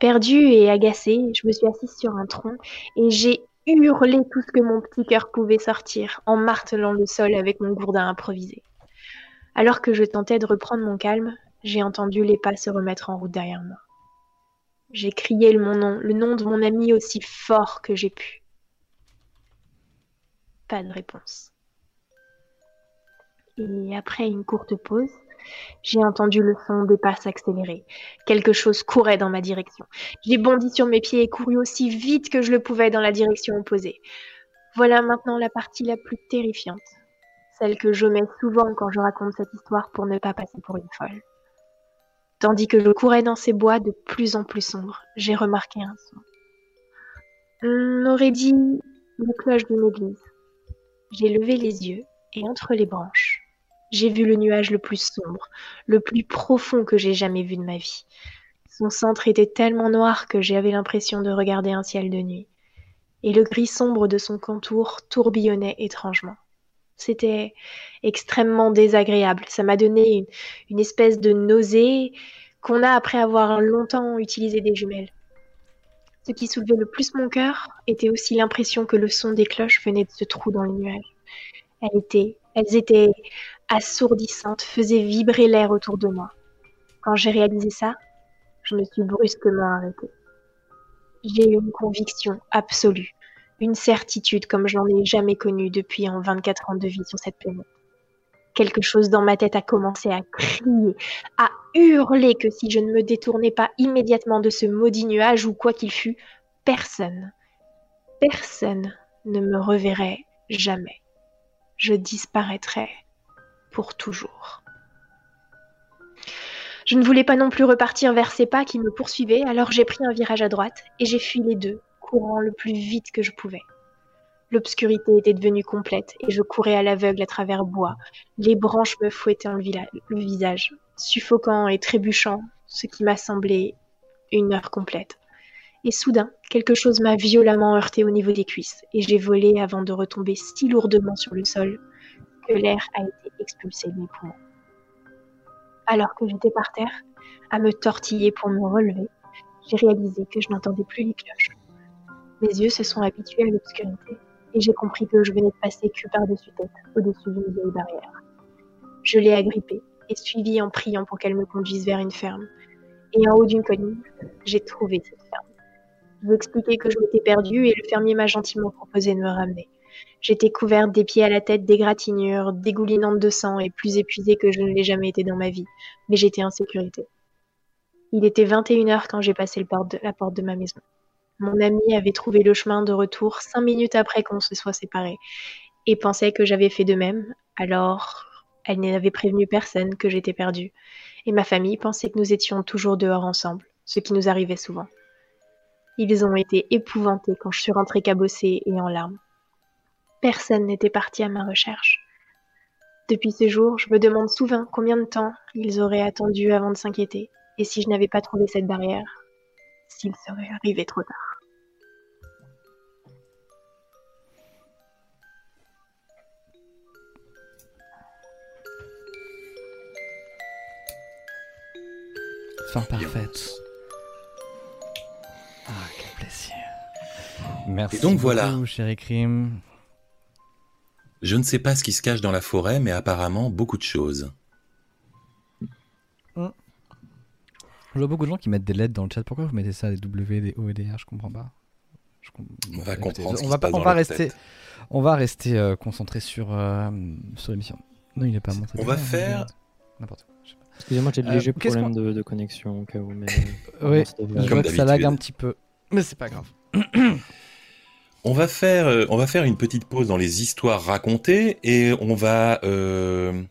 Perdue et agacée, je me suis assise sur un tronc et j'ai hurlé tout ce que mon petit cœur pouvait sortir en martelant le sol avec mon gourdin improvisé. Alors que je tentais de reprendre mon calme, j'ai entendu les pas se remettre en route derrière moi. J'ai crié mon nom, le nom de mon ami aussi fort que j'ai pu. Pas de réponse. Et après une courte pause, j'ai entendu le son des pas s'accélérer. Quelque chose courait dans ma direction. J'ai bondi sur mes pieds et couru aussi vite que je le pouvais dans la direction opposée. Voilà maintenant la partie la plus terrifiante, celle que je mets souvent quand je raconte cette histoire pour ne pas passer pour une folle. Tandis que je courais dans ces bois de plus en plus sombres, j'ai remarqué un son. On aurait dit la cloche d'une église. J'ai levé les yeux et entre les branches, j'ai vu le nuage le plus sombre, le plus profond que j'ai jamais vu de ma vie. Son centre était tellement noir que j'avais l'impression de regarder un ciel de nuit. Et le gris sombre de son contour tourbillonnait étrangement. C'était extrêmement désagréable. Ça m'a donné une, espèce de nausée qu'on a après avoir longtemps utilisé des jumelles. Ce qui soulevait le plus mon cœur était aussi l'impression que le son des cloches venait de ce trou dans le nuage. Elles étaient, elles étaient assourdissante faisait vibrer l'air autour de moi. Quand j'ai réalisé ça, je me suis brusquement arrêtée. J'ai eu une conviction absolue, une certitude comme je n'en ai jamais connue depuis en 24 ans de vie sur cette planète. Quelque chose dans ma tête a commencé à crier, à hurler que si je ne me détournais pas immédiatement de ce maudit nuage ou quoi qu'il fût, personne, personne ne me reverrait jamais. Je disparaîtrais pour toujours. Je ne voulais pas non plus repartir vers ces pas qui me poursuivaient, alors j'ai pris un virage à droite et j'ai fui les deux, courant le plus vite que je pouvais. L'obscurité était devenue complète et je courais à l'aveugle à travers bois. Les branches me fouettaient en le visage, suffocant et trébuchant, ce qui m'a semblé une heure complète. Et soudain, quelque chose m'a violemment heurté au niveau des cuisses, et j'ai volé avant de retomber si lourdement sur le sol que l'air a été expulsé de mes poumons. Alors que j'étais par terre, à me tortiller pour me relever, j'ai réalisé que je n'entendais plus les cloches. Mes yeux se sont habitués à l'obscurité et j'ai compris que je venais de passer cul par-dessus tête au-dessus d'une vieille barrière. Je l'ai agrippée et suivie en priant pour qu'elle me conduise vers une ferme. Et en haut d'une colline, j'ai trouvé cette ferme. Je vous expliquer que je m'étais perdue et le fermier m'a gentiment proposé de me ramener. J'étais couverte des pieds à la tête d'égratignures, dégoulinante de sang et plus épuisée que je ne l'ai jamais été dans ma vie, mais j'étais en sécurité. Il était 21 heures quand j'ai passé la porte de ma maison. Mon ami avait trouvé le chemin de retour cinq minutes après qu'on se soit séparés et pensait que j'avais fait de même, alors elle n'avait prévenu personne que j'étais perdue. Et ma famille pensait que nous étions toujours dehors ensemble, ce qui nous arrivait souvent. Ils ont été épouvantés quand je suis rentrée cabossée et en larmes. Personne n'était parti à ma recherche. Depuis ce jour, je me demande souvent combien de temps ils auraient attendu avant de s'inquiéter, et si je n'avais pas trouvé cette barrière, s'ils seraient arrivés trop tard. Fin parfaite. Merci. Et donc voilà. chéri Crime. Je ne sais pas ce qui se cache dans la forêt, mais apparemment beaucoup de choses. Je vois beaucoup de gens qui mettent des lettres dans le chat. Pourquoi vous mettez ça, des W, des O et des R? Je comprends pas. On va comprendre. on, va, on, va rester, on va rester euh, concentré sur, euh, sur l'émission. Non, il n'est pas monté. On va faire. N'importe quoi. Excusez-moi, j'ai des euh, légers problèmes de, de, connexion au cas où. Mais... oui, je vois que ça lag un petit peu. Mais c'est pas grave. On va faire, euh, on va faire une petite pause dans les histoires racontées et on va, euh,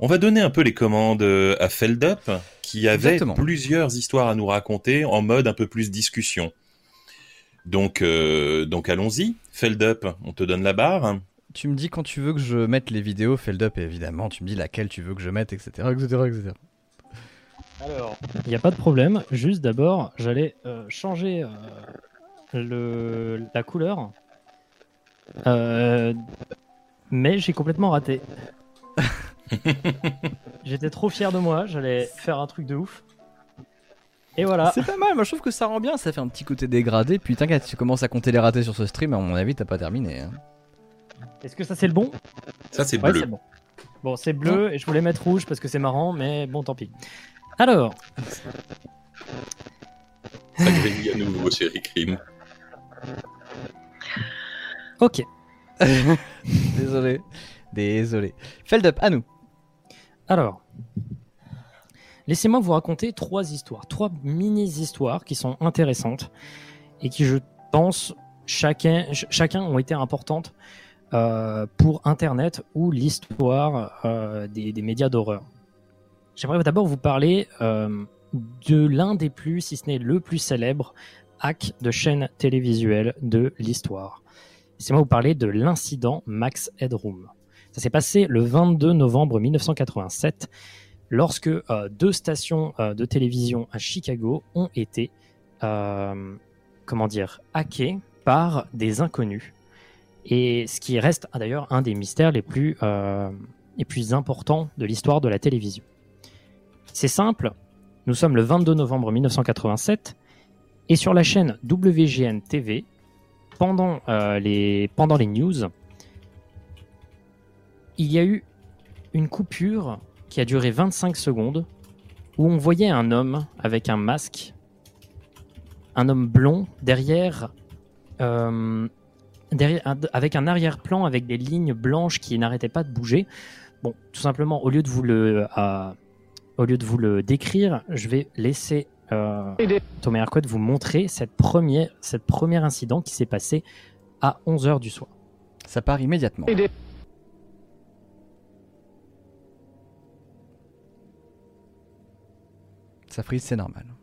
on va donner un peu les commandes euh, à Feldup qui avait plusieurs histoires à nous raconter en mode un peu plus discussion. Donc, donc allons-y. Feldup, on te donne la barre. Tu me dis quand tu veux que je mette les vidéos, Feldup, évidemment. Tu me dis laquelle tu veux que je mette, etc., etc., etc. Alors, il n'y a pas de problème. Juste d'abord, j'allais changer le, la couleur. Euh, mais j'ai complètement raté. J'étais trop fier de moi, j'allais faire un truc de ouf. Et voilà. C'est pas mal, moi je trouve que ça rend bien, ça fait un petit côté dégradé. Puis t'inquiète, tu commences à compter les ratés sur ce stream, à mon avis, t'as pas terminé. Hein. Est-ce que ça c'est le bon? Ça c'est bleu. bon, bon c'est bleu et je voulais mettre rouge parce que c'est marrant, mais bon, tant pis. Alors, Ça grésille à nouveau, chérie Crime. Ok. Désolé. Désolé. Feldup, à nous. Alors, laissez-moi vous raconter trois histoires, trois mini-histoires qui sont intéressantes et qui, je pense, chacun, ch- chacun ont été importantes euh, pour Internet ou l'histoire euh, des, des médias d'horreur. J'aimerais d'abord vous parler euh, de l'un des plus, si ce n'est le plus célèbre, hack de chaîne télévisuelle de l'histoire. Laissez-moi vous parler de l'incident Max Headroom. Ça s'est passé le 22 novembre 1987 lorsque euh, deux stations euh, de télévision à Chicago ont été, euh, comment dire, hackées par des inconnus. Et ce qui reste ah, d'ailleurs un des mystères les plus, les plus importants de l'histoire de la télévision. C'est simple, nous sommes le 22 novembre 1987 et sur la chaîne WGN TV, pendant, euh, les, pendant les news, il y a eu une coupure qui a duré 25 secondes où on voyait un homme avec un masque, un homme blond derrière, euh, avec un arrière-plan avec des lignes blanches qui n'arrêtaient pas de bouger. Bon, tout simplement, au lieu de vous le, euh, au lieu de vous le décrire, je vais laisser euh, Thomas Hercouet vous montrer cette première, cette premier incident qui s'est passé à 11h du soir. Ça part immédiatement. Ça frise, c'est normal.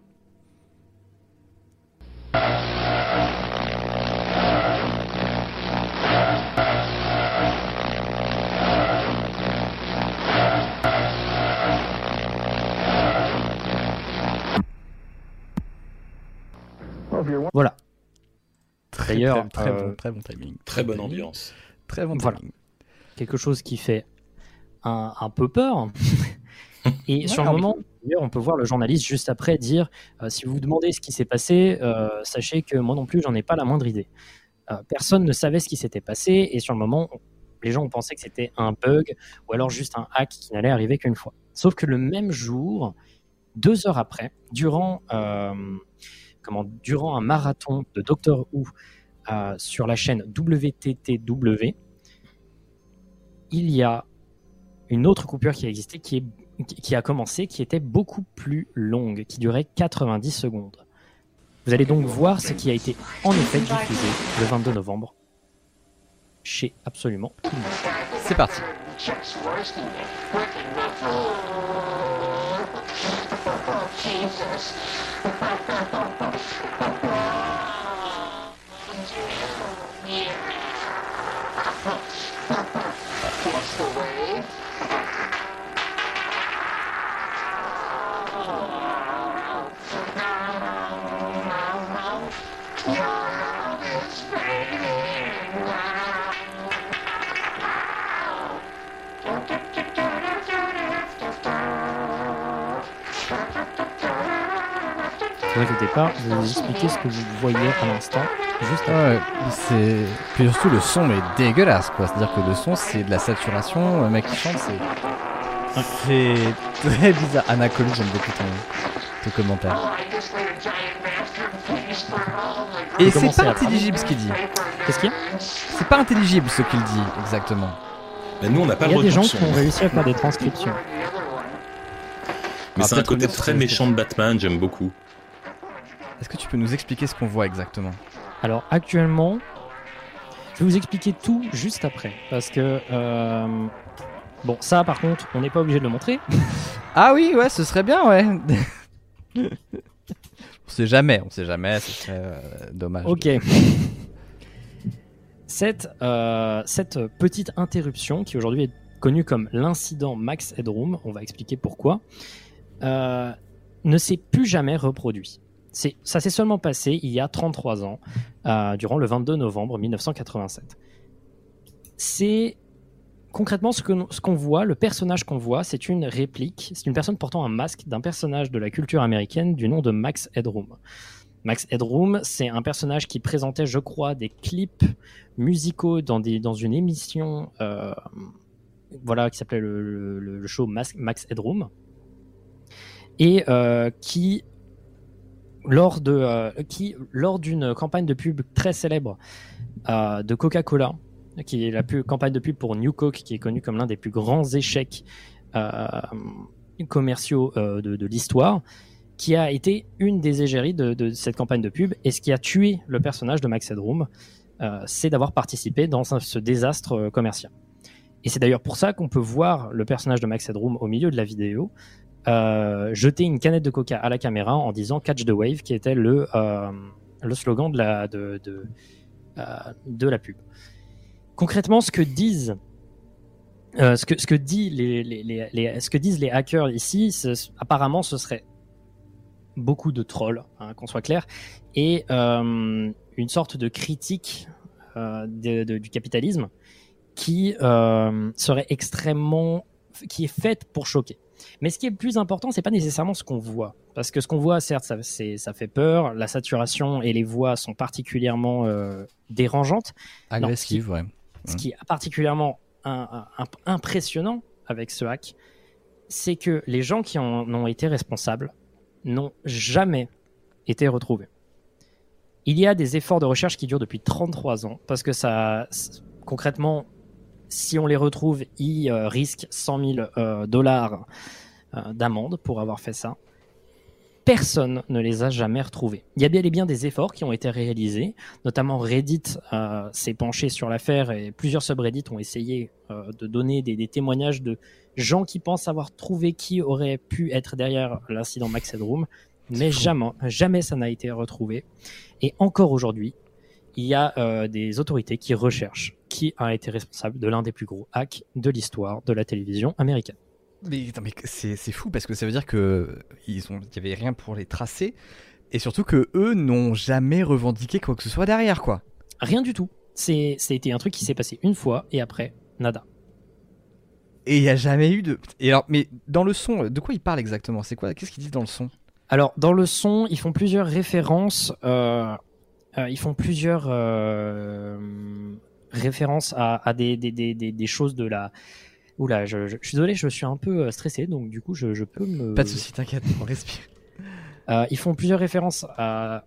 Voilà. Très, D'ailleurs, très, très euh, bon, très bon timing. Très bonne ambiance. Très bon Voilà. timing. quelque chose qui fait un, un peu peur. Et sur le moment, d'ailleurs, on peut voir le journaliste juste après dire euh, si vous vous demandez ce qui s'est passé, euh, sachez que moi non plus, j'en ai pas la moindre idée. Euh, personne ne savait ce qui s'était passé et sur le moment, les gens ont pensé que c'était un bug ou alors juste un hack qui n'allait arriver qu'une fois. Sauf que le même jour, deux heures après, durant, euh, comment, durant un marathon de Doctor Who euh, sur la chaîne WTTW, il y a une autre coupure qui a existé, qui, qui a commencé, qui était beaucoup plus longue, qui durait 90 secondes. Vous allez donc voir ce qui a été en effet diffusé le 22 novembre chez absolument tout le monde. C'est parti. Jesus. What's the way? Ne vous inquiétez pas, je vais vous expliquer ce que vous voyez à l'instant, juste après. Ouais, c'est. Puis surtout, le son est dégueulasse, quoi. C'est-à-dire que le son, c'est de la saturation. Le mec qui chante, c'est. C'est très bizarre. Anna j'aime beaucoup ton, ton commentaire. Et c'est pas intelligible ce qu'il dit. Qu'est-ce qu'il y a? C'est pas intelligible ce qu'il dit, exactement. Mais nous, on n'a pas Il y le a des gens qui ont réussi à faire des transcriptions. Mais Ah, c'est un côté très c'est- méchant de Batman, j'aime beaucoup. Est-ce que tu peux nous expliquer ce qu'on voit exactement? Alors actuellement, je vais vous expliquer tout juste après. Parce que, euh, bon, ça par contre, on n'est pas obligé de le montrer. Ah oui, ouais, ce serait bien, ouais. on sait jamais, on sait jamais, ce serait euh, dommage. Ok. Cette, euh, cette petite interruption, qui aujourd'hui est connue comme l'incident Max Headroom, on va expliquer pourquoi, euh, ne s'est plus jamais reproduit. Ça s'est seulement passé il y a 33 ans, euh, durant le 22 novembre 1987. C'est concrètement ce que- ce qu'on voit, le personnage qu'on voit, c'est une réplique, c'est une personne portant un masque d'un personnage de la culture américaine du nom de Max Headroom. Max Headroom, c'est un personnage qui présentait, je crois, des clips musicaux dans, des, dans une émission euh, voilà, qui s'appelait le, le- show Mas- Max Headroom, et euh, qui lors de euh, qui lors d'une campagne de pub très célèbre euh, de Coca-Cola, qui est la pu- campagne de pub pour New Coke, qui est connue comme l'un des plus grands échecs euh, commerciaux de, l'histoire, qui a été une des égéries de, cette campagne de pub. Et ce qui a tué le personnage de Max Headroom, c'est d'avoir participé dans ce ce désastre commercial. Et c'est d'ailleurs pour ça qu'on peut voir le personnage de Max Headroom au milieu de la vidéo euh, jeter une canette de coca à la caméra en disant Catch the Wave, qui était le, euh, le slogan de la, de, de, euh, de la pub. Concrètement, ce que disent. euh, ce, que, ce, que dit les, les, les, les- ce que disent les hackers ici, apparemment, ce serait beaucoup de trolls, hein, qu'on soit clair, et euh, une sorte de critique de- de- du capitalisme qui serait extrêmement, qui est faite pour choquer. Mais ce qui est le plus important, c'est pas nécessairement ce qu'on voit, parce que ce qu'on voit, certes, ça, fait peur. La saturation et les voix sont particulièrement euh, dérangeantes. Agressive, ouais. Ce qui est particulièrement un- un- impressionnant avec ce hack, c'est que les gens qui en ont été responsables n'ont jamais été retrouvés. Il y a des efforts de recherche qui durent depuis 33 ans, parce que ça, concrètement, si on les retrouve, ils euh, risquent 100 000 euh, dollars euh, d'amende pour avoir fait ça. Personne ne les a jamais retrouvés. Il y a et bien des efforts qui ont été réalisés, notamment Reddit s'est penché sur l'affaire et plusieurs subreddits ont essayé de donner des, des témoignages de gens qui pensent avoir trouvé qui aurait pu être derrière l'incident Max Headroom, mais jamais, jamais ça n'a été retrouvé. Et encore aujourd'hui, il y a euh, des autorités qui recherchent qui a été responsable de l'un des plus gros hacks de l'histoire de la télévision américaine. Mais, mais c'est fou parce que ça veut dire que ils ont, il y avait rien pour les tracer et surtout que eux n'ont jamais revendiqué quoi que ce soit derrière, quoi. Rien du tout. C'était un truc qui s'est passé une fois et après, nada. Et il y a jamais eu de. Et alors, mais dans le son, de quoi ils parlent exactement? C'est quoi? Qu'est-ce qu'ils disent dans le son? Alors, dans le son, ils font plusieurs références. euh, ils font plusieurs euh, références à, à des, des, des, des, des choses de la. Oula, je, je, je suis désolé, je suis un peu euh, stressé, donc du coup, je, je peux me. Pas de souci, t'inquiète, on respire. Euh, ils font plusieurs références à,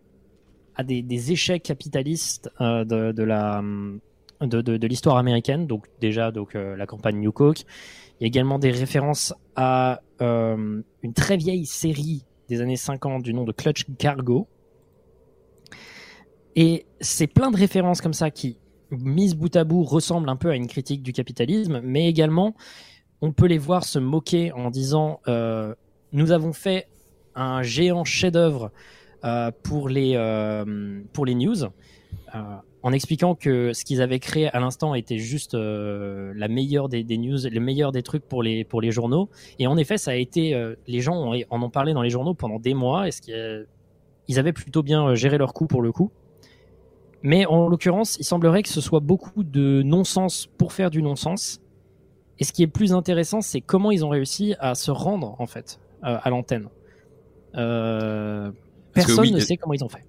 à des, des échecs capitalistes euh, de, de la de, de, de l'histoire américaine. Donc déjà donc euh, la campagne New Coke. Il y a également des références à euh, une très vieille série des années 50 du nom de Clutch Cargo. Et c'est plein de références comme ça qui, mises bout à bout, ressemblent un peu à une critique du capitalisme, mais également on peut les voir se moquer en disant euh, nous avons fait un géant chef-d'œuvre euh, pour les euh, pour les news, en expliquant que ce qu'ils avaient créé à l'instant était juste la meilleure des, des news, le meilleur des trucs pour les pour les journaux. Et en effet, ça a été les gens en ont parlé dans les journaux pendant des mois. Et ce qui ils avaient plutôt bien géré leur coup pour le coup. Mais en l'occurrence, il semblerait que ce soit beaucoup de non-sens pour faire du non-sens. Et ce qui est plus intéressant, c'est comment ils ont réussi à se rendre en fait euh, à l'antenne. Euh, personne oui, ne sait comment ils ont fait.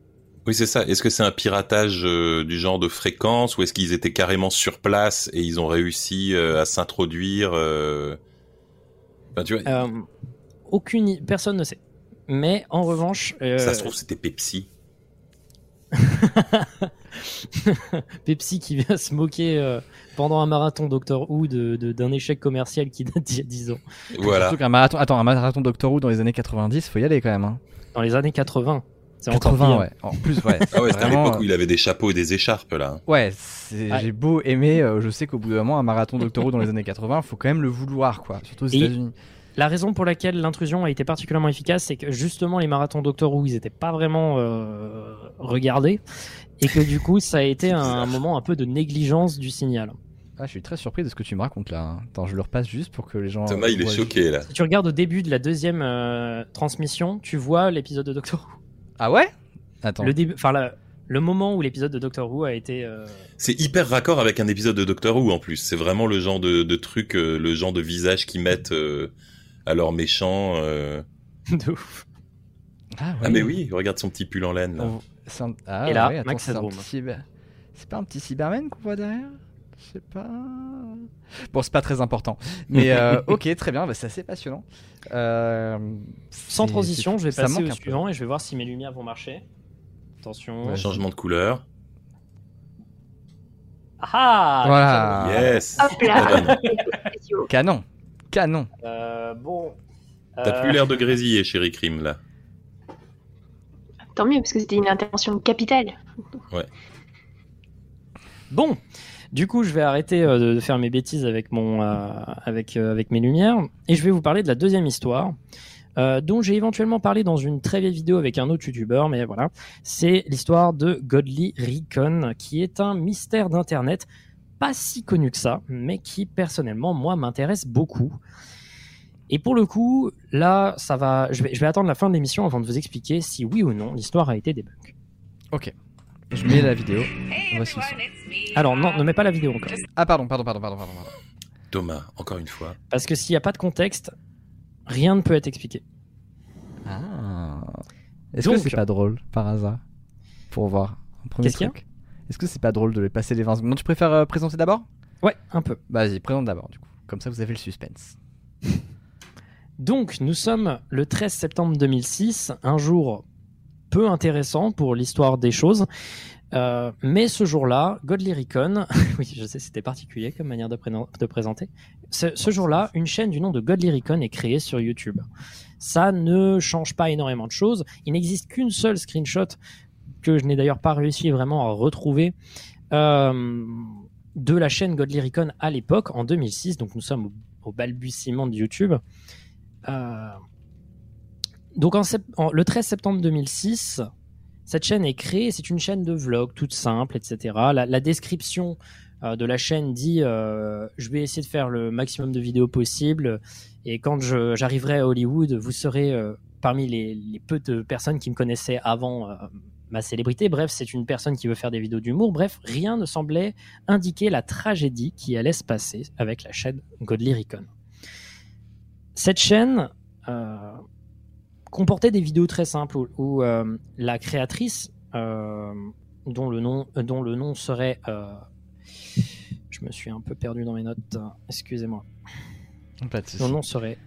Oui, c'est ça. Est-ce que c'est un piratage euh, du genre de fréquence ou est-ce qu'ils étaient carrément sur place et ils ont réussi à s'introduire. Enfin, tu vois, aucune, personne ne sait. Mais en revanche, ça se trouve c'était Pepsi. Pepsi qui vient se moquer euh, pendant un marathon Doctor Who de- de- d'un échec commercial qui date d'il y a 10 ans. Voilà. Surtout qu'un marathon, attends, un marathon Doctor Who dans les années 90, faut y aller quand même. Hein. Dans les années 80. C'est encore 80, pire. ouais. En plus, ouais. Ah ouais, c'était à l'époque où euh, il avait des chapeaux et des écharpes là. Ouais, j'ai beau aimer, euh, je sais qu'au bout d'un moment, un marathon Doctor Who dans les années 80, faut quand même le vouloir, quoi. Surtout aux Et- États-Unis. La raison pour laquelle l'intrusion a été particulièrement efficace, c'est que justement les marathons Doctor Who, ils n'étaient pas vraiment euh, regardés. Et que du coup, ça a été un, moment un peu de négligence du signal. Ah, je suis très surpris de ce que tu me racontes là. hein. Attends, je le repasse juste pour que les gens. Thomas, il est choqué là. Si tu regardes au début de la deuxième euh, transmission, tu vois l'épisode de Doctor Who. Ah ouais? Attends. Le début, enfin la- le moment où l'épisode de Doctor Who a été. euh, C'est hyper raccord avec un épisode de Doctor Who en plus. C'est vraiment le genre de, de truc, euh, le genre de visage qu'ils mettent euh, à leurs méchants. euh. de ouf. Ah, Ah mais oui, regarde son petit pull en laine. Là. On- c'est un- Ah, Et là, ouais, Max c'est un Headroom. petit cyber- C'est pas un petit Cyberman qu'on voit derrière? Je sais pas. Bon, c'est pas très important. Mais euh, ok, très bien, bah, c'est assez passionnant. Euh, Sans transition, je vais ça passer au peu. suivant et je vais voir si mes lumières vont marcher. Attention. Ouais. Changement de couleur. Ah Voilà. Yes. Canon. Canon. Euh, Bon. T'as Euh, plus l'air de grésiller, chéri Crime, là. Tant mieux, parce que c'était une intervention capitale. Bon, du coup, je vais arrêter euh, de- de faire mes bêtises avec mon, euh, avec, euh, avec mes lumières, et je vais vous parler de la deuxième histoire, euh, dont j'ai éventuellement parlé dans une très vieille vidéo avec un autre youtubeur, mais voilà, c'est l'histoire de Godly Recon, qui est un mystère d'internet, pas si connu que ça, mais qui personnellement, moi, m'intéresse beaucoup. Et pour le coup, là, ça va, je vais, je vais attendre la fin de l'émission avant de vous expliquer si oui ou non l'histoire a été débunk. Ok. Je mets la vidéo. Voici. Alors non, ne mets pas la vidéo encore. Ah pardon, pardon, pardon, pardon, pardon. Thomas, encore une fois. Parce que s'il n'y a pas de contexte, rien ne peut être expliqué. Ah. Est-ce que c'est pas drôle, par hasard Pour voir. Un premier Qu'est-ce qu'il y a truc? Est-ce que c'est pas drôle de les passer les 20 secondes? Non, tu préfères euh, présenter d'abord? Ouais, un peu. Vas-y, présente d'abord, du coup. Comme ça, vous avez le suspense. Donc, nous sommes le 13 septembre 2006, un jour peu intéressant pour l'histoire des choses. Euh, mais ce jour-là, Godly Recon, oui, je sais, c'était particulier comme manière de présenter. Ce, ce jour-là, une chaîne du nom de Godly Recon est créée sur YouTube. Ça ne change pas énormément de choses. Il n'existe qu'une seule screenshot que je n'ai d'ailleurs pas réussi vraiment à retrouver euh, de la chaîne Godly Recon à l'époque, en 2006. Donc nous sommes au, balbutiement de YouTube. Euh, donc en le 13 septembre 2006, cette chaîne est créée. C'est une chaîne de vlog toute simple, etc. La, description euh, de la chaîne dit je vais essayer de faire le maximum de vidéos possible et quand j'arriverai à Hollywood, vous serez parmi les, peu de personnes qui me connaissaient avant ma célébrité. Bref, c'est une personne qui veut faire des vidéos d'humour. Bref, rien ne semblait indiquer la tragédie qui allait se passer avec la chaîne Godly Recon. Cette chaîne euh, comportait des vidéos très simples où, où, euh, la créatrice, euh, dont, le nom, dont le nom serait... je me suis un peu perdu dans mes notes, excusez-moi. Son nom serait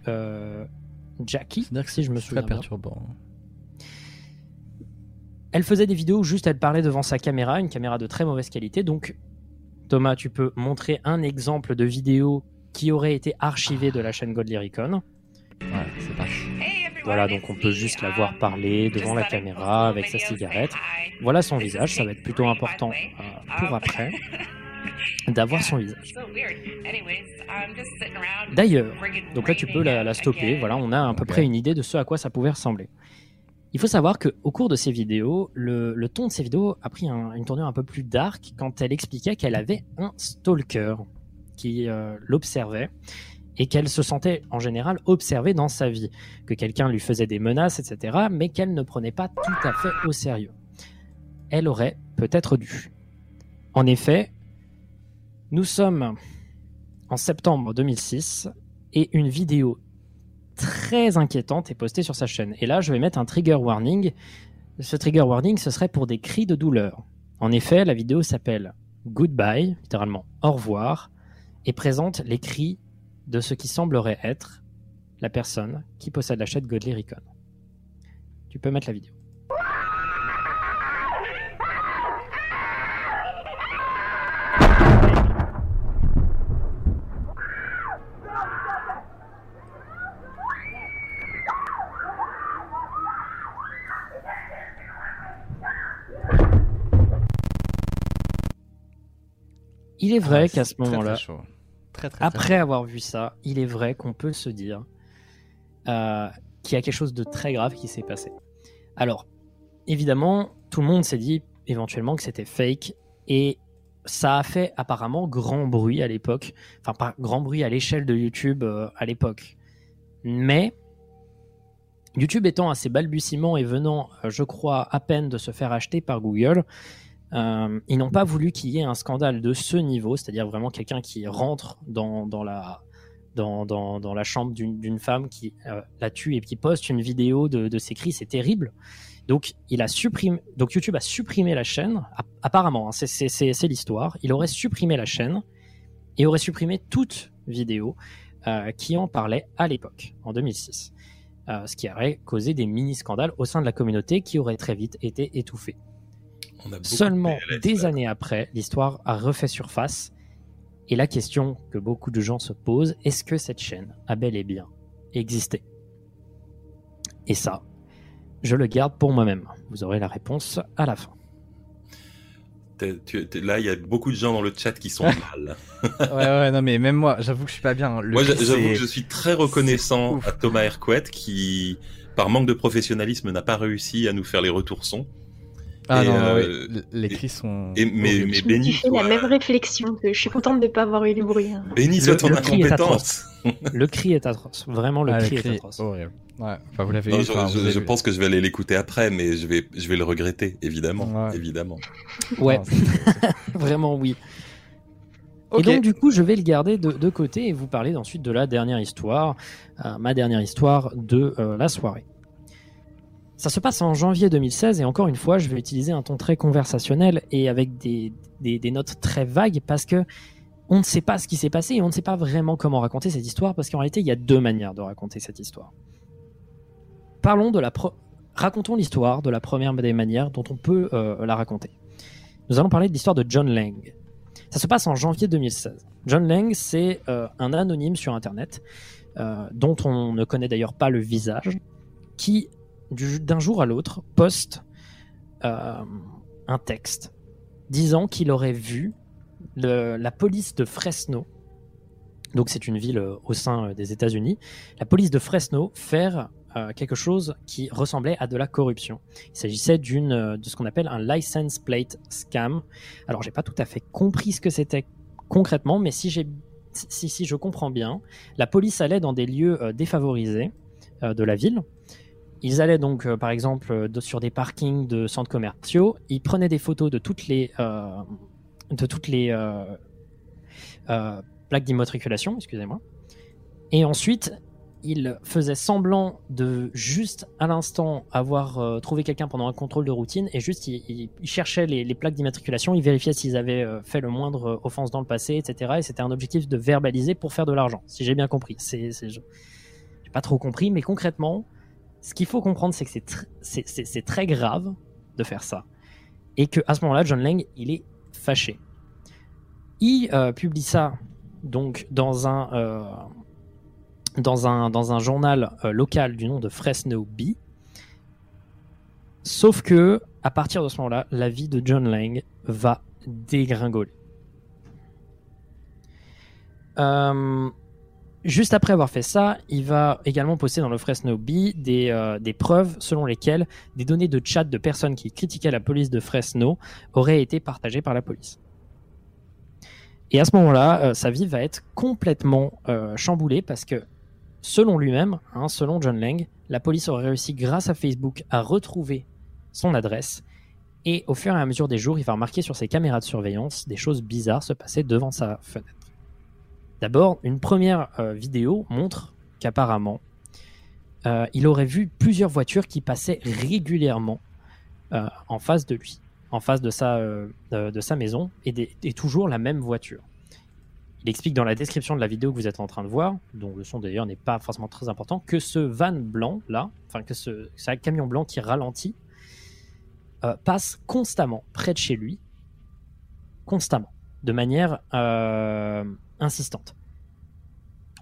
Jackie, si je me c'est souviens très bien. Elle faisait des vidéos où juste elle parlait devant sa caméra, une caméra de très mauvaise qualité. Donc, Thomas, tu peux montrer un exemple de vidéo qui aurait été archivée de la chaîne Godly Recon. Voilà, c'est parti. Voilà, donc on peut juste la voir parler devant la caméra avec sa cigarette. Voilà son visage, ça va être plutôt important euh, pour après d'avoir son visage. D'ailleurs, donc là tu peux la, la stopper, voilà, on a à peu près une idée de ce à quoi ça pouvait ressembler. Il faut savoir qu'au cours de ces vidéos, le, ton de ces vidéos a pris un- une tournure un peu plus dark quand elle expliquait qu'elle avait un stalker qui euh, l'observait et qu'elle se sentait en général observée dans sa vie, que quelqu'un lui faisait des menaces, etc., mais qu'elle ne prenait pas tout à fait au sérieux. Elle aurait peut-être dû. En effet, nous sommes en septembre 2006 et une vidéo très inquiétante est postée sur sa chaîne. Et là, je vais mettre un trigger warning. Ce trigger warning, ce serait pour des cris de douleur. En effet, la vidéo s'appelle Goodbye, littéralement au revoir, et présente les cris de ce qui semblerait être la personne qui possède la chaîne Godly Recon. Tu peux mettre la vidéo. Il est vrai Ah, qu'à ce c'est très, très moment-là. Très, après avoir vu ça, il est vrai qu'on peut se dire euh, qu'il y a quelque chose de très grave qui s'est passé. Alors, évidemment, tout le monde s'est dit éventuellement que c'était fake et ça a fait apparemment grand bruit à l'époque, enfin pas grand bruit à l'échelle de YouTube euh, à l'époque. Mais YouTube étant à ses balbutiements et venant, euh, je crois, à peine de se faire acheter par Google, euh, ils n'ont pas voulu qu'il y ait un scandale de ce niveau, c'est-à-dire vraiment quelqu'un qui rentre dans, la, chambre d'une femme qui euh, la tue et qui poste une vidéo de, ses cris, c'est terrible. Donc, YouTube a supprimé la chaîne, app- apparemment, hein, c'est- l'histoire. Il aurait supprimé la chaîne et aurait supprimé toute vidéo euh, qui en parlait à l'époque, en 2006. Euh, ce qui aurait causé des mini-scandales au sein de la communauté qui auraient très vite été étouffés. On a beaucoup Seulement de PLS, des là. années après, l'histoire a refait surface. Et la question que beaucoup de gens se posent, est-ce que cette chaîne a bel et bien existé? Et ça, je le garde pour moi-même. Vous aurez la réponse à la fin. T'es- tu- t'es- là, il y a beaucoup de gens dans le chat qui sont mal. ouais, ouais, non, mais même moi, j'avoue que je suis pas bien. Le Moi, j'avoue c'est- que je suis très reconnaissant à Thomas Hercouet qui, par manque de professionnalisme, n'a pas réussi à nous faire les retours son. Ah Et, non, euh, ouais, les cris sont. Et, mais, mais béni suis fait la même réflexion que je suis contente de ne pas avoir eu les bruits. hein. béni Le- soit ton le cri est incompétence. Le cri est atroce. Vraiment, le Ah, cri le est atroce. horrible. Ouais, enfin, vous l'avez Non, eu. je, enfin, je- vous avez je vu. pense que je vais aller l'écouter après, mais je vais, je vais le regretter, évidemment, Ouais. évidemment. Ouais, vraiment oui. Et donc, du coup, je vais le garder de, de côté et vous parler ensuite de la dernière histoire, euh, ma dernière histoire de euh, la soirée. Ça se passe en janvier 2016 et encore une fois, je vais utiliser un ton très conversationnel et avec des, des- notes très vagues parce que on ne sait pas ce qui s'est passé et on ne sait pas vraiment comment raconter cette histoire parce qu'en réalité, il y a deux manières de raconter cette histoire. Parlons de la racontons l'histoire de la première des manières dont on peut euh, la raconter. Nous allons parler de l'histoire de John Lang. Ça se passe en janvier 2016. John Lang, c'est euh, un anonyme sur Internet, euh, dont on ne connaît d'ailleurs pas le visage, qui, du- d'un jour à l'autre, poste euh, un texte disant qu'il aurait vu la police de Fresno, donc c'est une ville euh, au sein euh, des États-Unis, la police de Fresno faire quelque chose qui ressemblait à de la corruption. Il s'agissait d'une de ce qu'on appelle un license plate scam. Alors j'ai pas tout à fait compris ce que c'était concrètement, mais si j'ai si, si je comprends bien, la police allait dans des lieux défavorisés de la ville. Ils allaient donc, euh, par exemple, euh, sur des parkings de centres commerciaux. Ils prenaient des photos de toutes les, euh, plaques d'immatriculation, excusez-moi. Et ensuite, ils faisaient semblant de juste à l'instant avoir trouvé quelqu'un pendant un contrôle de routine et juste ils, cherchaient les, les plaques d'immatriculation, ils vérifiaient s'ils avaient fait le moindre offense dans le passé, etc. Et c'était un objectif de verbaliser pour faire de l'argent, si j'ai bien compris. C'est, j'ai pas trop compris, mais concrètement, ce qu'il faut comprendre, c'est que c'est, tr- c'est, c'est- c'est très grave de faire ça. Et que à ce moment-là, John Lang, il est fâché. Il euh, publie ça donc dans un, euh, dans un, dans un journal euh, local du nom de Fresno Bee. Sauf que, à partir de ce moment-là, la vie de John Lang va dégringoler. Euh, juste après avoir fait ça, il va également poster dans le Fresno Bee des, euh, des preuves selon lesquelles des données de chat de personnes qui critiquaient la police de Fresno auraient été partagées par la police. Et à ce moment-là, euh, sa vie va être complètement euh, chamboulée parce que, selon lui-même, hein, selon John Lang, la police aurait réussi grâce à Facebook à retrouver son adresse. Et au fur et à mesure des jours, il va remarquer sur ses caméras de surveillance des choses bizarres se passer devant sa fenêtre. D'abord, une première euh, vidéo montre qu'apparemment, euh, il aurait vu plusieurs voitures qui passaient régulièrement euh, en face de lui, en face de sa, maison, et, toujours la même voiture. Il explique dans la description de la vidéo que vous êtes en train de voir, dont le son d'ailleurs n'est pas forcément très important, que ce van blanc là, enfin que ce, camion blanc qui ralentit, passe constamment près de chez lui, constamment, de manière insistante.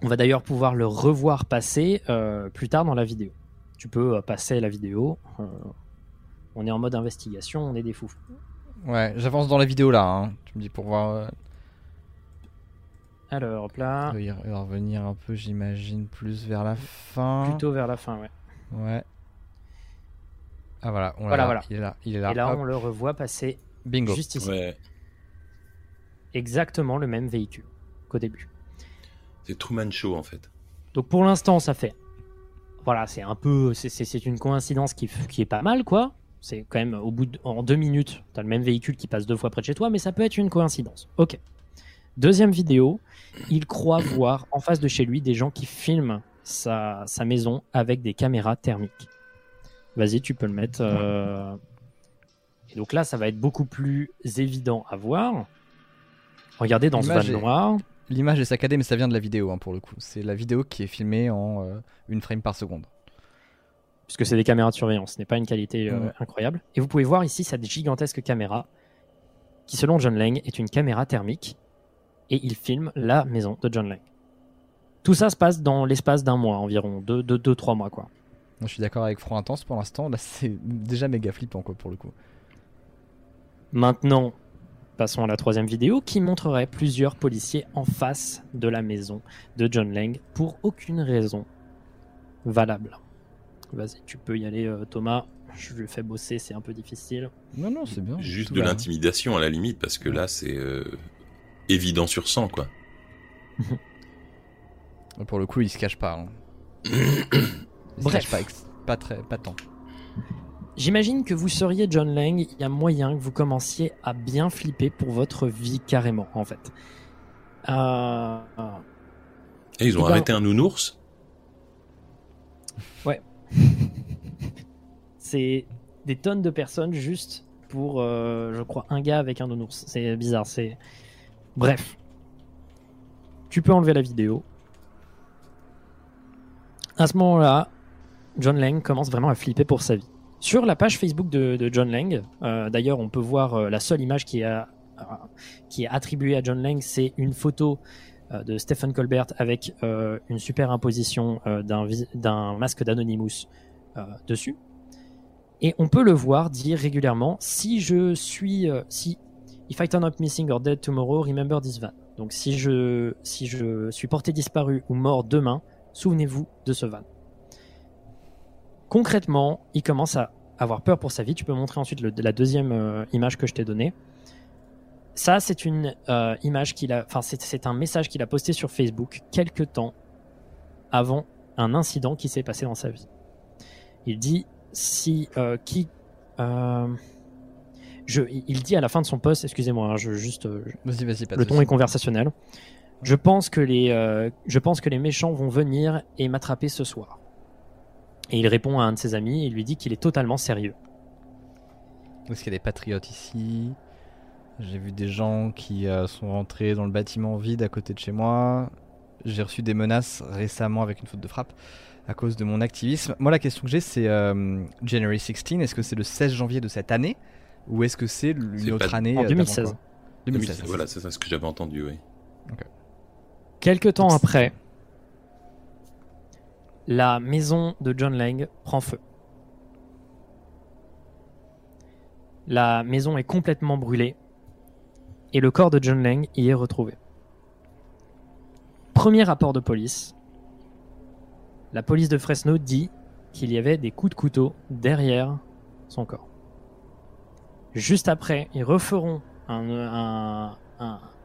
On va d'ailleurs pouvoir le revoir passer euh, plus tard dans la vidéo. Tu peux euh, passer la vidéo. euh, on est en mode investigation, on est des fous. Ouais, j'avance dans la vidéo là. hein. Tu me dis pour voir. euh, Alors, hop là, il va revenir un peu, j'imagine, plus vers la fin. plutôt vers la fin, ouais. Ouais. Ah voilà, on Voilà, là. voilà. Il est là, il est là. Et là, Hop, on le revoit passer Bingo. juste ici. Ouais, Exactement le même véhicule qu'au début. c'est Truman Show en fait. Donc pour l'instant, ça fait. Voilà, c'est un peu. c'est- une coïncidence qui, qui est pas mal, quoi. C'est quand même au bout de, en deux minutes, t'as le même véhicule qui passe deux fois près de chez toi, mais ça peut être une coïncidence. Ok. Deuxième vidéo, il croit voir en face de chez lui des gens qui filment sa, sa maison avec des caméras thermiques. Vas-y, tu peux le mettre. euh, Et donc là, ça va être beaucoup plus évident à voir. Regardez dans ce van noir. L'image est saccadée, mais ça vient de la vidéo hein, pour le coup. C'est la vidéo qui est filmée en euh, une frame par seconde. Puisque c'est des caméras de surveillance, ce n'est pas une qualité euh, incroyable. Et vous pouvez voir ici cette gigantesque caméra, qui selon John Lang est une caméra thermique, et il filme la maison de John Lang. Tout ça se passe dans l'espace d'un mois environ, deux, deux, deux, trois mois quoi. Je suis d'accord avec Front Intense pour l'instant. Là, c'est déjà méga flippant quoi pour le coup. Maintenant, passons à la troisième vidéo qui montrerait plusieurs policiers en face de la maison de John Lang pour aucune raison valable. Vas-y, tu peux y aller euh, Thomas. Je le fais bosser, c'est un peu difficile. Non, non, c'est bien. Juste de l'intimidation à la limite, parce que là, c'est euh, évident sur sang, quoi. Pour le coup, il se cache pas. hein. Il se Bref. cache pas, pas très, pas tant. J'imagine que vous seriez John Lang, il y a moyen que vous commenciez à bien flipper pour votre vie carrément en fait. Euh, Et ils ont Eh ben- arrêté un nounours? C'est des tonnes de personnes juste pour, euh, je crois, un gars avec un nounours. C'est bizarre. C'est bref. Tu peux enlever la vidéo. À ce moment-là, John Lang commence vraiment à flipper pour sa vie. Sur la page Facebook de, John Lang, euh, d'ailleurs, on peut voir euh, la seule image qui, qui est attribuée à John Lang, c'est une photo euh, de Stephen Colbert avec une superimposition d'un masque d'Anonymous dessus. Et on peut le voir dire régulièrement si je suis si if I turn up missing or dead tomorrow, remember this van. Donc si je si je suis porté disparu ou mort demain, souvenez-vous de ce van. Concrètement, il commence à avoir peur pour sa vie. Tu peux montrer ensuite le- la deuxième euh, image que je t'ai donnée. Ça, c'est une euh, image qu'il a, enfin c'est un message qu'il a posté sur Facebook quelques temps avant un incident qui s'est passé dans sa vie. Il dit si euh, qui euh, je, il dit à la fin de son post, excusez-moi, hein, je juste Vas-y, vas-y, le ton est conversationnel. Je pense que les euh, je pense que les méchants vont venir et m'attraper ce soir. Et il répond à un de ses amis et il lui dit qu'il est totalement sérieux. Est-ce qu'il y a des patriotes ici? J'ai vu des gens qui euh, sont rentrés dans le bâtiment vide à côté de chez moi. J'ai reçu des menaces récemment avec une faute de frappe à cause de mon activisme. Moi, la question que j'ai, c'est euh, January 16. Est-ce que c'est le 16 janvier de cette année? Ou est-ce que c'est une autre année En euh, 2016. d'avant, quoi? 2016. Voilà, c'est ça ce que j'avais entendu, oui. Quelques temps après, la maison de John Lang prend feu. La maison est complètement brûlée et le corps de John Lang y est retrouvé. Premier rapport de police. La police de Fresno dit qu'il y avait des coups de couteau derrière son corps. Juste après, ils referont un,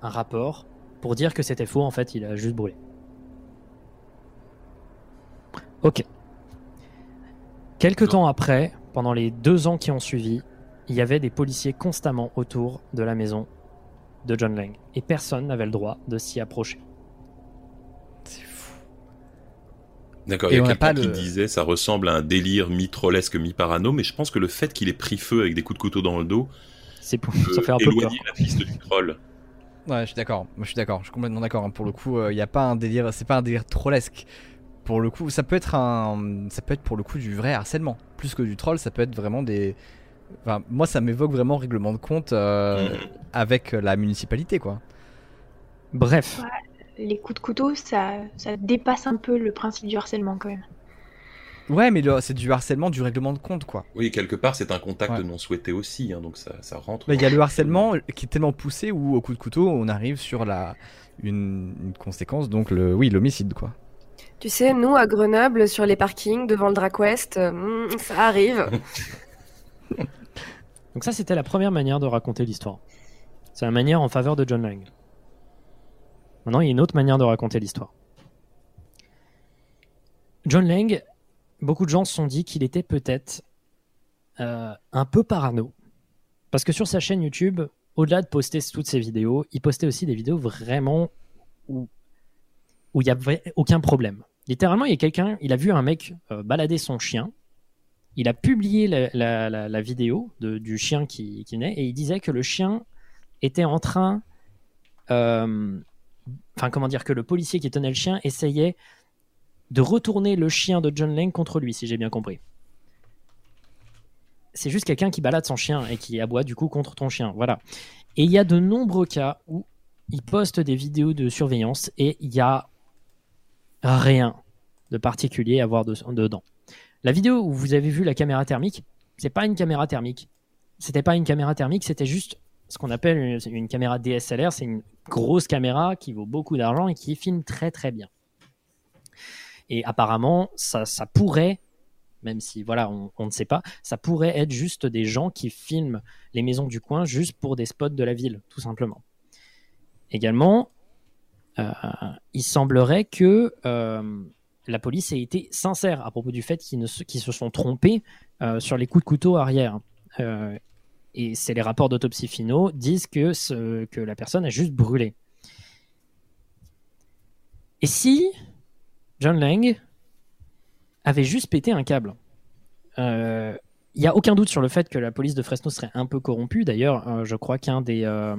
rapport pour dire que c'était faux, en fait, il a juste brûlé. Ok. Quelques temps après, pendant les deux ans qui ont suivi, il y avait des policiers constamment autour de la maison de John Lang. Et personne n'avait le droit de s'y approcher. C'est fou. D'accord, Et il y on a n'a pas quelqu'un qui le- disait ça ressemble à un délire mi-trollesque, mi-parano, mais je pense que le fait qu'il ait pris feu avec des coups de couteau dans le dos C'est pour... ça fait un peu peur. la piste du troll. Ouais, je suis d'accord. Moi, je suis d'accord. Je suis complètement d'accord. hein. Pour le coup, il n'y a pas un délire. C'est pas un délire trollesque. Pour le coup, ça peut être un. Ça peut être pour le coup du vrai harcèlement. Plus que du troll, ça peut être vraiment des. Enfin, moi, ça m'évoque vraiment règlement de compte euh, Mhm. avec la municipalité, quoi. Bref, Les coups de couteau, ça, ça dépasse un peu le principe du harcèlement quand même. Ouais, mais c'est du harcèlement du règlement de compte, quoi. Oui, quelque part, c'est un contact Ouais. non souhaité aussi, hein, donc ça, ça rentre. Mais il y a le harcèlement qui est tellement poussé où, au coup de couteau, on arrive sur la une, une conséquence, donc le oui, l'homicide, quoi. Tu sais, nous, à Grenoble, sur les parkings, devant le Drac West, euh, hmm, ça arrive. donc ça c'était la première manière de raconter l'histoire. C'est la manière en faveur de John Lang. Maintenant, il y a une autre manière de raconter l'histoire. John Lang, beaucoup de gens se sont dit qu'il était peut-être euh, un peu parano. Parce que sur sa chaîne YouTube, au-delà de poster toutes ses vidéos, il postait aussi des vidéos vraiment où il n'y avait aucun problème. Littéralement, il y a quelqu'un, il a vu un mec euh, balader son chien. Il a publié la, vidéo du chien qui, naît et il disait que le chien était en train euh, enfin comment dire, que le policier qui tenait le chien essayait de retourner le chien de John Lang contre lui, si j'ai bien compris. C'est juste quelqu'un qui balade son chien et qui aboie du coup contre ton chien. Voilà. Et il y a de nombreux cas où il poste des vidéos de surveillance et il y a rien de particulier à voir de- dedans. La vidéo où vous avez vu la caméra thermique, c'est pas une caméra thermique. C'était pas une caméra thermique, c'était juste ce qu'on appelle une, caméra DSLR. C'est une grosse caméra qui vaut beaucoup d'argent et qui filme très très bien. Et apparemment, ça, pourrait, même si voilà, on, ne sait pas, ça pourrait être juste des gens qui filment les maisons du coin juste pour des spots de la ville, tout simplement. Également, il semblerait que euh, la police ait été sincère à propos du fait qu'ils se, qu'ils se sont trompés euh, sur les coups de couteau arrière. Euh, et c'est les rapports d'autopsie finaux disent que, ce- que la personne a juste brûlé. Et si John Lang avait juste pété un câble? Euh, Il n'y a aucun doute sur le fait que la police de Fresno serait un peu corrompue. D'ailleurs, euh, je crois qu'un des, euh,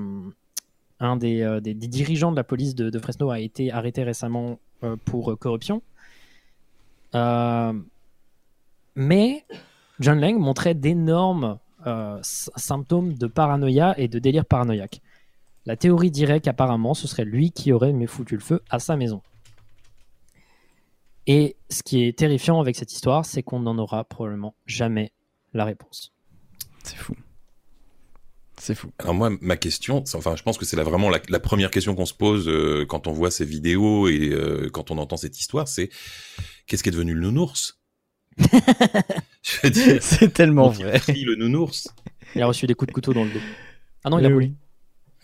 un des, euh, des- dirigeants de la police de, Fresno a été arrêté récemment euh, pour euh, corruption. Mais John Lang montrait d'énormes symptômes de paranoïa et de délire paranoïaque. La théorie dirait qu'apparemment ce serait lui qui aurait mis foutu le feu à sa maison. Et ce qui est terrifiant avec cette histoire, c'est qu'on n'en aura probablement jamais la réponse. C'est fou. C'est fou. Alors moi, ma question, enfin, je pense que c'est vraiment la, la première question qu'on se pose euh, quand on voit ces vidéos et euh, quand on entend cette histoire, c'est qu'est-ce qui est devenu le nounours? C'est tellement vrai. pris le nounours? Il a reçu des coups de couteau dans le dos. Ah non, il a brûlé.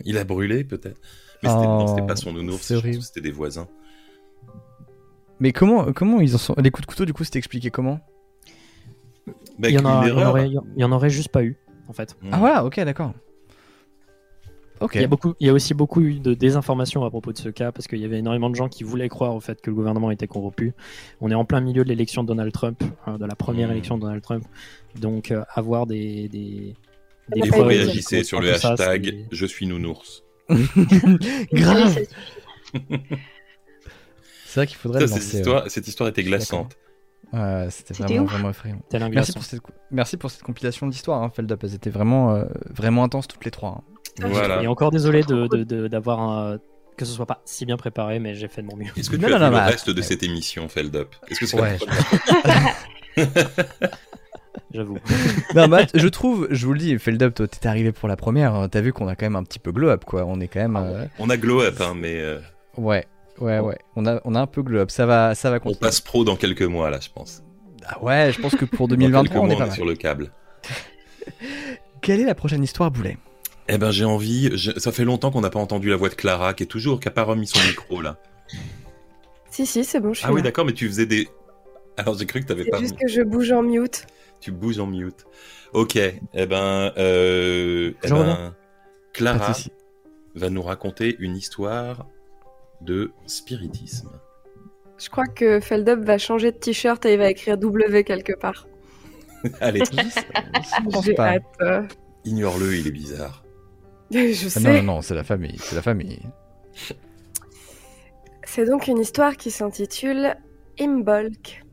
Il a brûlé peut-être. Mais c'était c'était Oh, pas son nounours, c'était des voisins. Mais comment, comment ils en sont. Les coups de couteau, du coup, c'était expliqué comment? Bah, il, y en a- une il y en erreur. aurait, il y en aurait juste pas eu, en fait. Ah voilà, ok, d'accord. Il, y a beaucoup, il y a aussi beaucoup eu de désinformation à propos de ce cas parce qu'il y avait énormément de gens qui voulaient croire au fait que le gouvernement était corrompu. On est en plein milieu de l'élection de Donald Trump, euh, de la première Mmh. élection de Donald Trump. Donc euh, avoir des, des, Il Et vous réagissez sur le ça, hashtag je suis nounours. Grave. C'est vrai qu'il faudrait Ça, cette, lancer. histoire, cette histoire était glaçante. C'était vraiment, vraiment effrayant. Merci pour, cette, merci pour cette compilation d'histoires, hein, Feldup. Elles étaient vraiment, euh, vraiment intenses toutes les trois. hein. Voilà. Et encore désolé de, de- de- d'avoir un- que ce soit pas si bien préparé, mais j'ai fait de mon mieux. Est-ce que tu Non, as non, vu non, le mais- reste de cette émission, Feldup Est-ce que c'est Ouais. J'avoue. non, Matt, je trouve, je vous le dis, Feldup, toi, t'étais arrivé pour la première. hein, T'as vu qu'on a quand même un petit peu glow up, quoi. On est quand même. euh, On a glow up, hein, mais euh, Ouais, ouais, ouais. On a, on a un peu glow up. Ça va, ça va on continuer. passe pro dans quelques mois, là, je pense. Ah ouais, je pense que pour Dans quelques 2023, on mois, est pas on est mal. sur le câble. Quelle est la prochaine histoire, Boulet? Eh ben, j'ai envie. je- Ça fait longtemps qu'on n'a pas entendu la voix de Clara, qui est toujours, qui a pas remis son micro là. Si, si, c'est bon, je suis Ah oui, d'accord, mais tu faisais des. Alors j'ai cru que t'avais C'est pas. juste que je bouge en mute. Tu bouges en mute. Ok. Eh ben, euh, eh ben, Clara va nous raconter une histoire de spiritisme. Je crois que Feldup va changer de t-shirt et il va écrire W quelque part. Allez, J'ai pas. hâte. ignore-le, il est bizarre. Je Ah sais. non, non, non, c'est la famille, c'est la famille. C'est donc une histoire qui s'intitule Imbolc.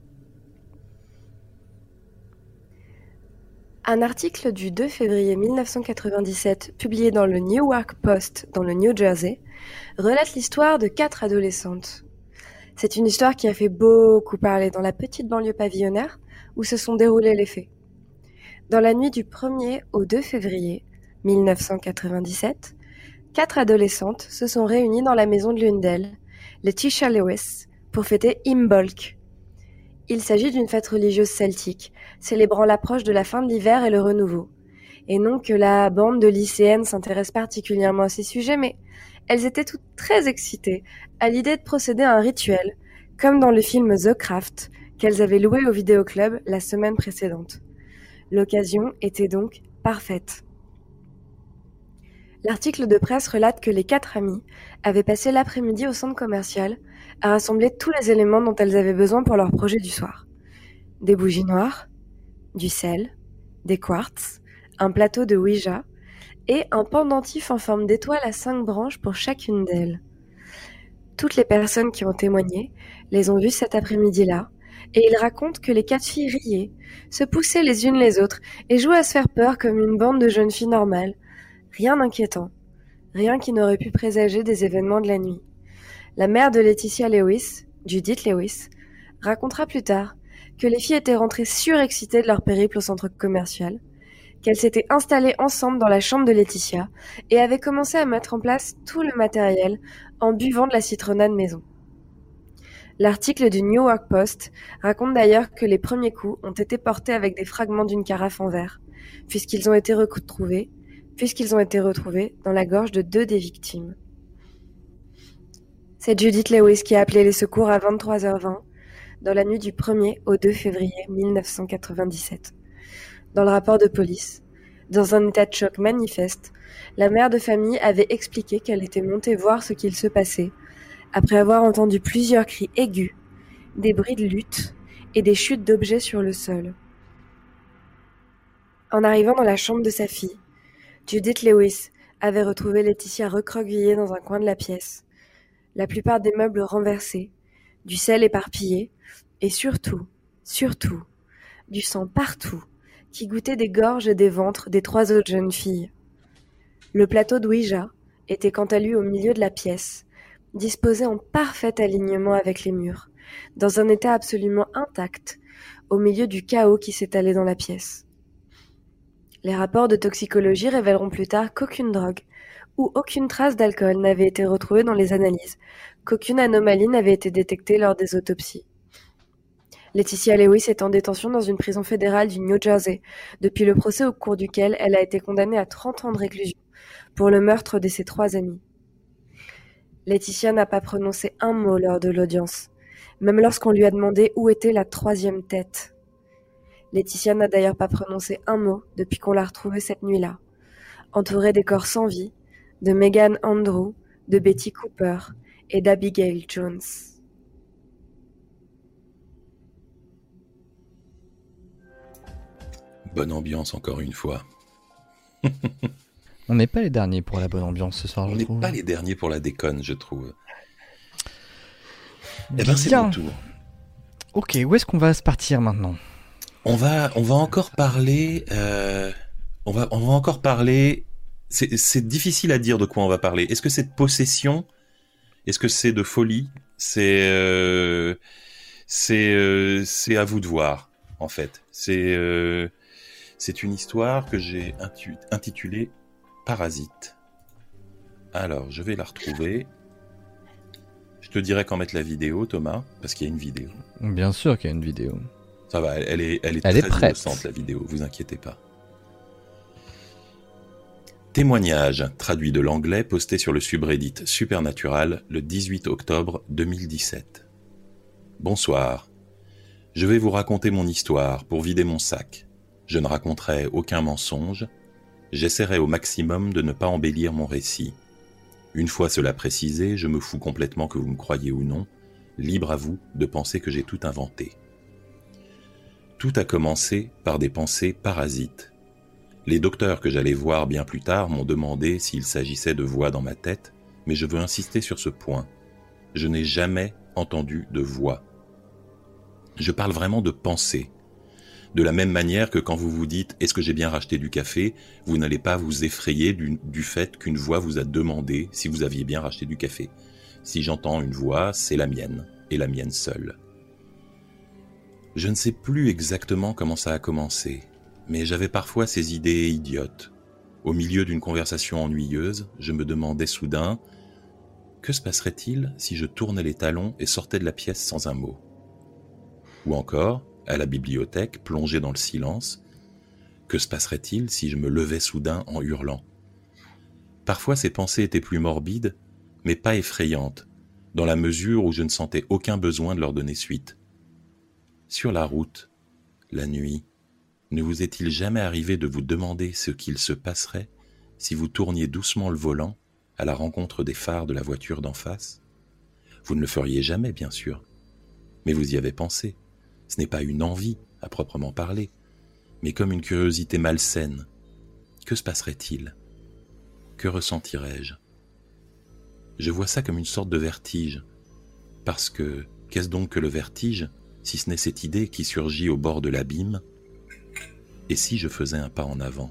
Un article du 2 février 1997, publié dans le Newark Post dans le New Jersey, relate l'histoire de quatre adolescentes. C'est une histoire qui a fait beaucoup parler dans la petite banlieue pavillonnaire où se sont déroulés les faits. Dans la nuit du 1er au 2 février 1997, quatre adolescentes se sont réunies dans la maison de l'une d'elles, Letitia Lewis, pour fêter Imbolc. Il s'agit d'une fête religieuse celtique, célébrant l'approche de la fin de l'hiver et le renouveau. Et non que la bande de lycéennes s'intéresse particulièrement à ces sujets, mais elles étaient toutes très excitées à l'idée de procéder à un rituel, comme dans le film The Craft, qu'elles avaient loué au vidéoclub la semaine précédente. L'occasion était donc parfaite. L'article de presse relate que les quatre amies avaient passé l'après-midi au centre commercial à rassembler tous les éléments dont elles avaient besoin pour leur projet du soir. Des bougies noires, du sel, des quartz, un plateau de Ouija et un pendentif en forme d'étoile à cinq branches pour chacune d'elles. Toutes les personnes qui ont témoigné les ont vues cet après-midi-là, et ils racontent que les quatre filles riaient, se poussaient les unes les autres et jouaient à se faire peur comme une bande de jeunes filles normales. Rien d'inquiétant, rien qui n'aurait pu présager des événements de la nuit. La mère de Laetitia Lewis, Judith Lewis, racontera plus tard que les filles étaient rentrées surexcitées de leur périple au centre commercial, qu'elles s'étaient installées ensemble dans la chambre de Laetitia et avaient commencé à mettre en place tout le matériel en buvant de la citronnade maison. L'article du New York Post raconte d'ailleurs que les premiers coups ont été portés avec des fragments d'une carafe en verre, puisqu'ils ont été retrouvés, puisqu'ils ont été retrouvés dans la gorge de deux des victimes. C'est Judith Lewis qui a appelé les secours à 23h20 dans la nuit du 1er au 2 février 1997. Dans le rapport de police, dans un état de choc manifeste, la mère de famille avait expliqué qu'elle était montée voir ce qu'il se passait après avoir entendu plusieurs cris aigus, des bruits de lutte et des chutes d'objets sur le sol. En arrivant dans la chambre de sa fille, Judith Lewis avait retrouvé Laetitia recroquevillée dans un coin de la pièce, la plupart des meubles renversés, du sel éparpillé, et surtout, surtout, du sang partout, qui goûtait des gorges et des ventres des trois autres jeunes filles. Le plateau d'Ouija était quant à lui au milieu de la pièce, disposé en parfait alignement avec les murs, dans un état absolument intact, au milieu du chaos qui s'étalait dans la pièce. Les rapports de toxicologie révéleront plus tard qu'aucune drogue ou aucune trace d'alcool n'avait été retrouvée dans les analyses, qu'aucune anomalie n'avait été détectée lors des autopsies. Laetitia Lewis est en détention dans une prison fédérale du New Jersey depuis le procès au cours duquel elle a été condamnée à 30 ans de réclusion pour le meurtre de ses trois amis. Laetitia n'a pas prononcé un mot lors de l'audience, même lorsqu'on lui a demandé où était la troisième tête. Laetitia n'a d'ailleurs pas prononcé un mot depuis qu'on l'a retrouvée cette nuit-là, entourée des corps sans vie, de Megan Andrew, de Betty Cooper et d'Abigail Jones. Bonne ambiance encore une fois. On n'est pas les derniers pour la bonne ambiance ce soir, On je n'est pas les derniers pour la déconne, je trouve. Eh ben, c'est Bien. mon tour. Ok, où est-ce qu'on va se partir maintenant? On va, on va encore parler. euh, on va, on va encore parler. C'est difficile à dire de quoi on va parler. Est-ce que c'est de possession? Est-ce que c'est de folie? C'est, euh, euh, c'est à vous de voir, en fait. C'est, c'est une histoire que j'ai intitulée Parasite. Alors, je vais la retrouver. Je te dirai quand mettre la vidéo, Thomas, parce qu'il y a une vidéo. Bien sûr qu'il y a une vidéo. Ça va, elle, est, elle est Elle est très prête. innocente, la vidéo, vous inquiétez pas. Témoignage, traduit de l'anglais, posté sur le subreddit Supernatural le 18 octobre 2017. Bonsoir. Je vais vous raconter mon histoire pour vider mon sac. Je ne raconterai aucun mensonge. J'essaierai au maximum de ne pas embellir mon récit. Une fois cela précisé, je me fous complètement que vous me croyez ou non. Libre à vous de penser que j'ai tout inventé. Tout a commencé par des pensées parasites. Les docteurs que j'allais voir bien plus tard m'ont demandé s'il s'agissait de voix dans ma tête, mais je veux insister sur ce point. Je n'ai jamais entendu de voix. Je parle vraiment de pensée. De la même manière que quand vous vous dites est-ce que j'ai bien racheté du café, vous n'allez pas vous effrayer du, du fait qu'une voix vous a demandé si vous aviez bien racheté du café. Si j'entends une voix, c'est la mienne, et la mienne seule. Je ne sais plus exactement comment ça a commencé, mais j'avais parfois ces idées idiotes. Au milieu d'une conversation ennuyeuse, je me demandais soudain que se passerait-il si je tournais les talons et sortais de la pièce sans un mot? Ou encore, à la bibliothèque, plongé dans le silence, que se passerait-il si je me levais soudain en hurlant? Parfois ces pensées étaient plus morbides, mais pas effrayantes, dans la mesure où je ne sentais aucun besoin de leur donner suite. Sur la route, la nuit, ne vous est-il jamais arrivé de vous demander ce qu'il se passerait si vous tourniez doucement le volant à la rencontre des phares de la voiture d'en face? Vous ne le feriez jamais, bien sûr, mais vous y avez pensé. Ce n'est pas une envie, à proprement parler, mais comme une curiosité malsaine. Que se passerait-il? Que ressentirais-je? Je vois ça comme une sorte de vertige. Parce que qu'est-ce donc que le vertige, si ce n'est cette idée qui surgit au bord de l'abîme Et si je faisais un pas en avant?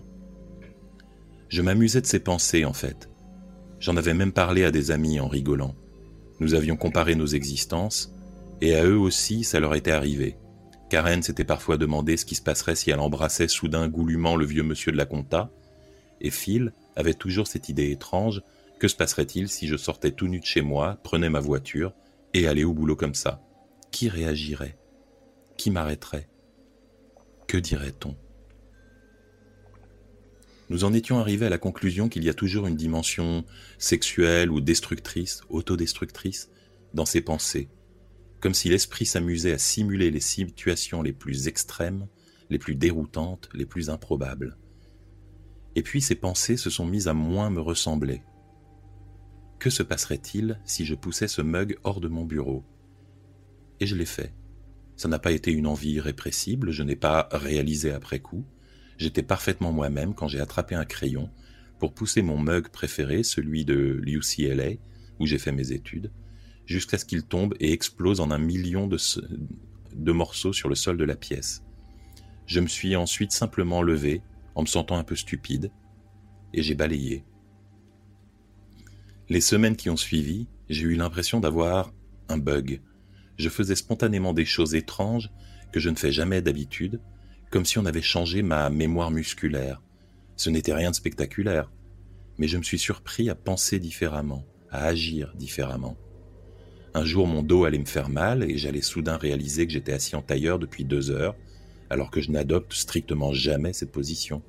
Je m'amusais de ces pensées, en fait. J'en avais même parlé à des amis en rigolant. Nous avions comparé nos existences, et à eux aussi ça leur était arrivé. Karen s'était parfois demandé ce qui se passerait si elle embrassait soudain goulûment le vieux monsieur de la compta, et Phil avait toujours cette idée étrange que se passerait-il si je sortais tout nu de chez moi, prenais ma voiture et allais au boulot comme ça? Qui réagirait? Qui m'arrêterait Que dirait-on? Nous en étions arrivés à la conclusion qu'il y a toujours une dimension sexuelle ou destructrice, autodestructrice, dans ces pensées, comme si l'esprit s'amusait à simuler les situations les plus extrêmes, les plus déroutantes, les plus improbables. Et puis ces pensées se sont mises à moins me ressembler. Que se passerait-il si je poussais ce mug hors de mon bureau? Et je l'ai fait. Ça n'a pas été une envie répressible, je n'ai pas réalisé après coup. J'étais parfaitement moi-même quand j'ai attrapé un crayon pour pousser mon mug préféré, celui de l'UCLA, où j'ai fait mes études, jusqu'à ce qu'il tombe et explose en un million de, de morceaux sur le sol de la pièce. Je me suis ensuite simplement levé, en me sentant un peu stupide, et j'ai balayé. Les semaines qui ont suivi, j'ai eu l'impression d'avoir un bug. Je faisais spontanément des choses étranges que je ne fais jamais d'habitude, comme si on avait changé ma mémoire musculaire. Ce n'était rien de spectaculaire, mais je me suis surpris à penser différemment, à agir différemment. Un jour, mon dos allait me faire mal et j'allais soudain réaliser que j'étais assis en tailleur depuis deux heures, alors que je n'adopte strictement jamais cette position.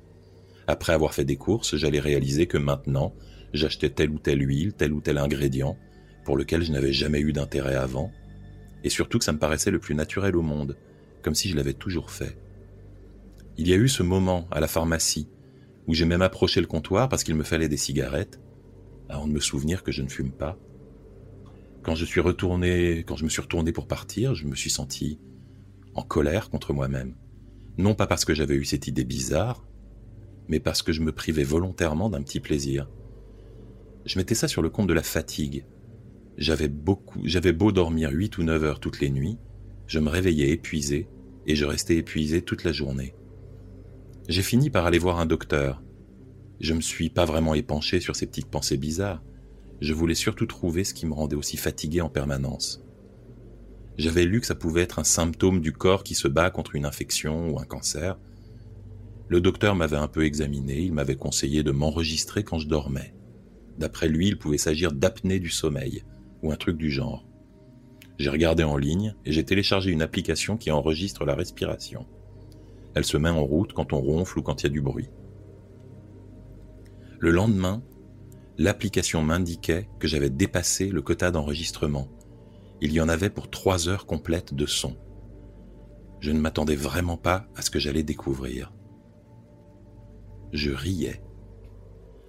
Après avoir fait des courses, j'allais réaliser que maintenant, j'achetais telle ou telle huile, tel ou tel ingrédient, pour lequel je n'avais jamais eu d'intérêt avant, et surtout que ça me paraissait le plus naturel au monde, comme si je l'avais toujours fait. Il y a eu ce moment à la pharmacie, où j'ai même approché le comptoir parce qu'il me fallait des cigarettes, avant de me souvenir que je ne fume pas, quand je suis retourné, quand je me suis retourné pour partir, je me suis senti en colère contre moi-même. Non pas parce que j'avais eu cette idée bizarre, mais parce que je me privais volontairement d'un petit plaisir. Je mettais ça sur le compte de la fatigue. J'avais beau dormir 8 ou 9 heures toutes les nuits, je me réveillais épuisé et je restais épuisé toute la journée. J'ai fini par aller voir un docteur. Je me suis pas vraiment épanché sur ces petites pensées bizarres. Je voulais surtout trouver ce qui me rendait aussi fatigué en permanence. J'avais lu que ça pouvait être un symptôme du corps qui se bat contre une infection ou un cancer. Le docteur m'avait un peu examiné, il m'avait conseillé de m'enregistrer quand je dormais. D'après lui, il pouvait s'agir d'apnée du sommeil, ou un truc du genre. J'ai regardé en ligne et j'ai téléchargé une application qui enregistre la respiration. Elle se met en route quand on ronfle ou quand il y a du bruit. Le lendemain, l'application m'indiquait que j'avais dépassé le quota d'enregistrement. Il y en avait pour trois heures complètes de son. Je ne m'attendais vraiment pas à ce que j'allais découvrir. Je riais.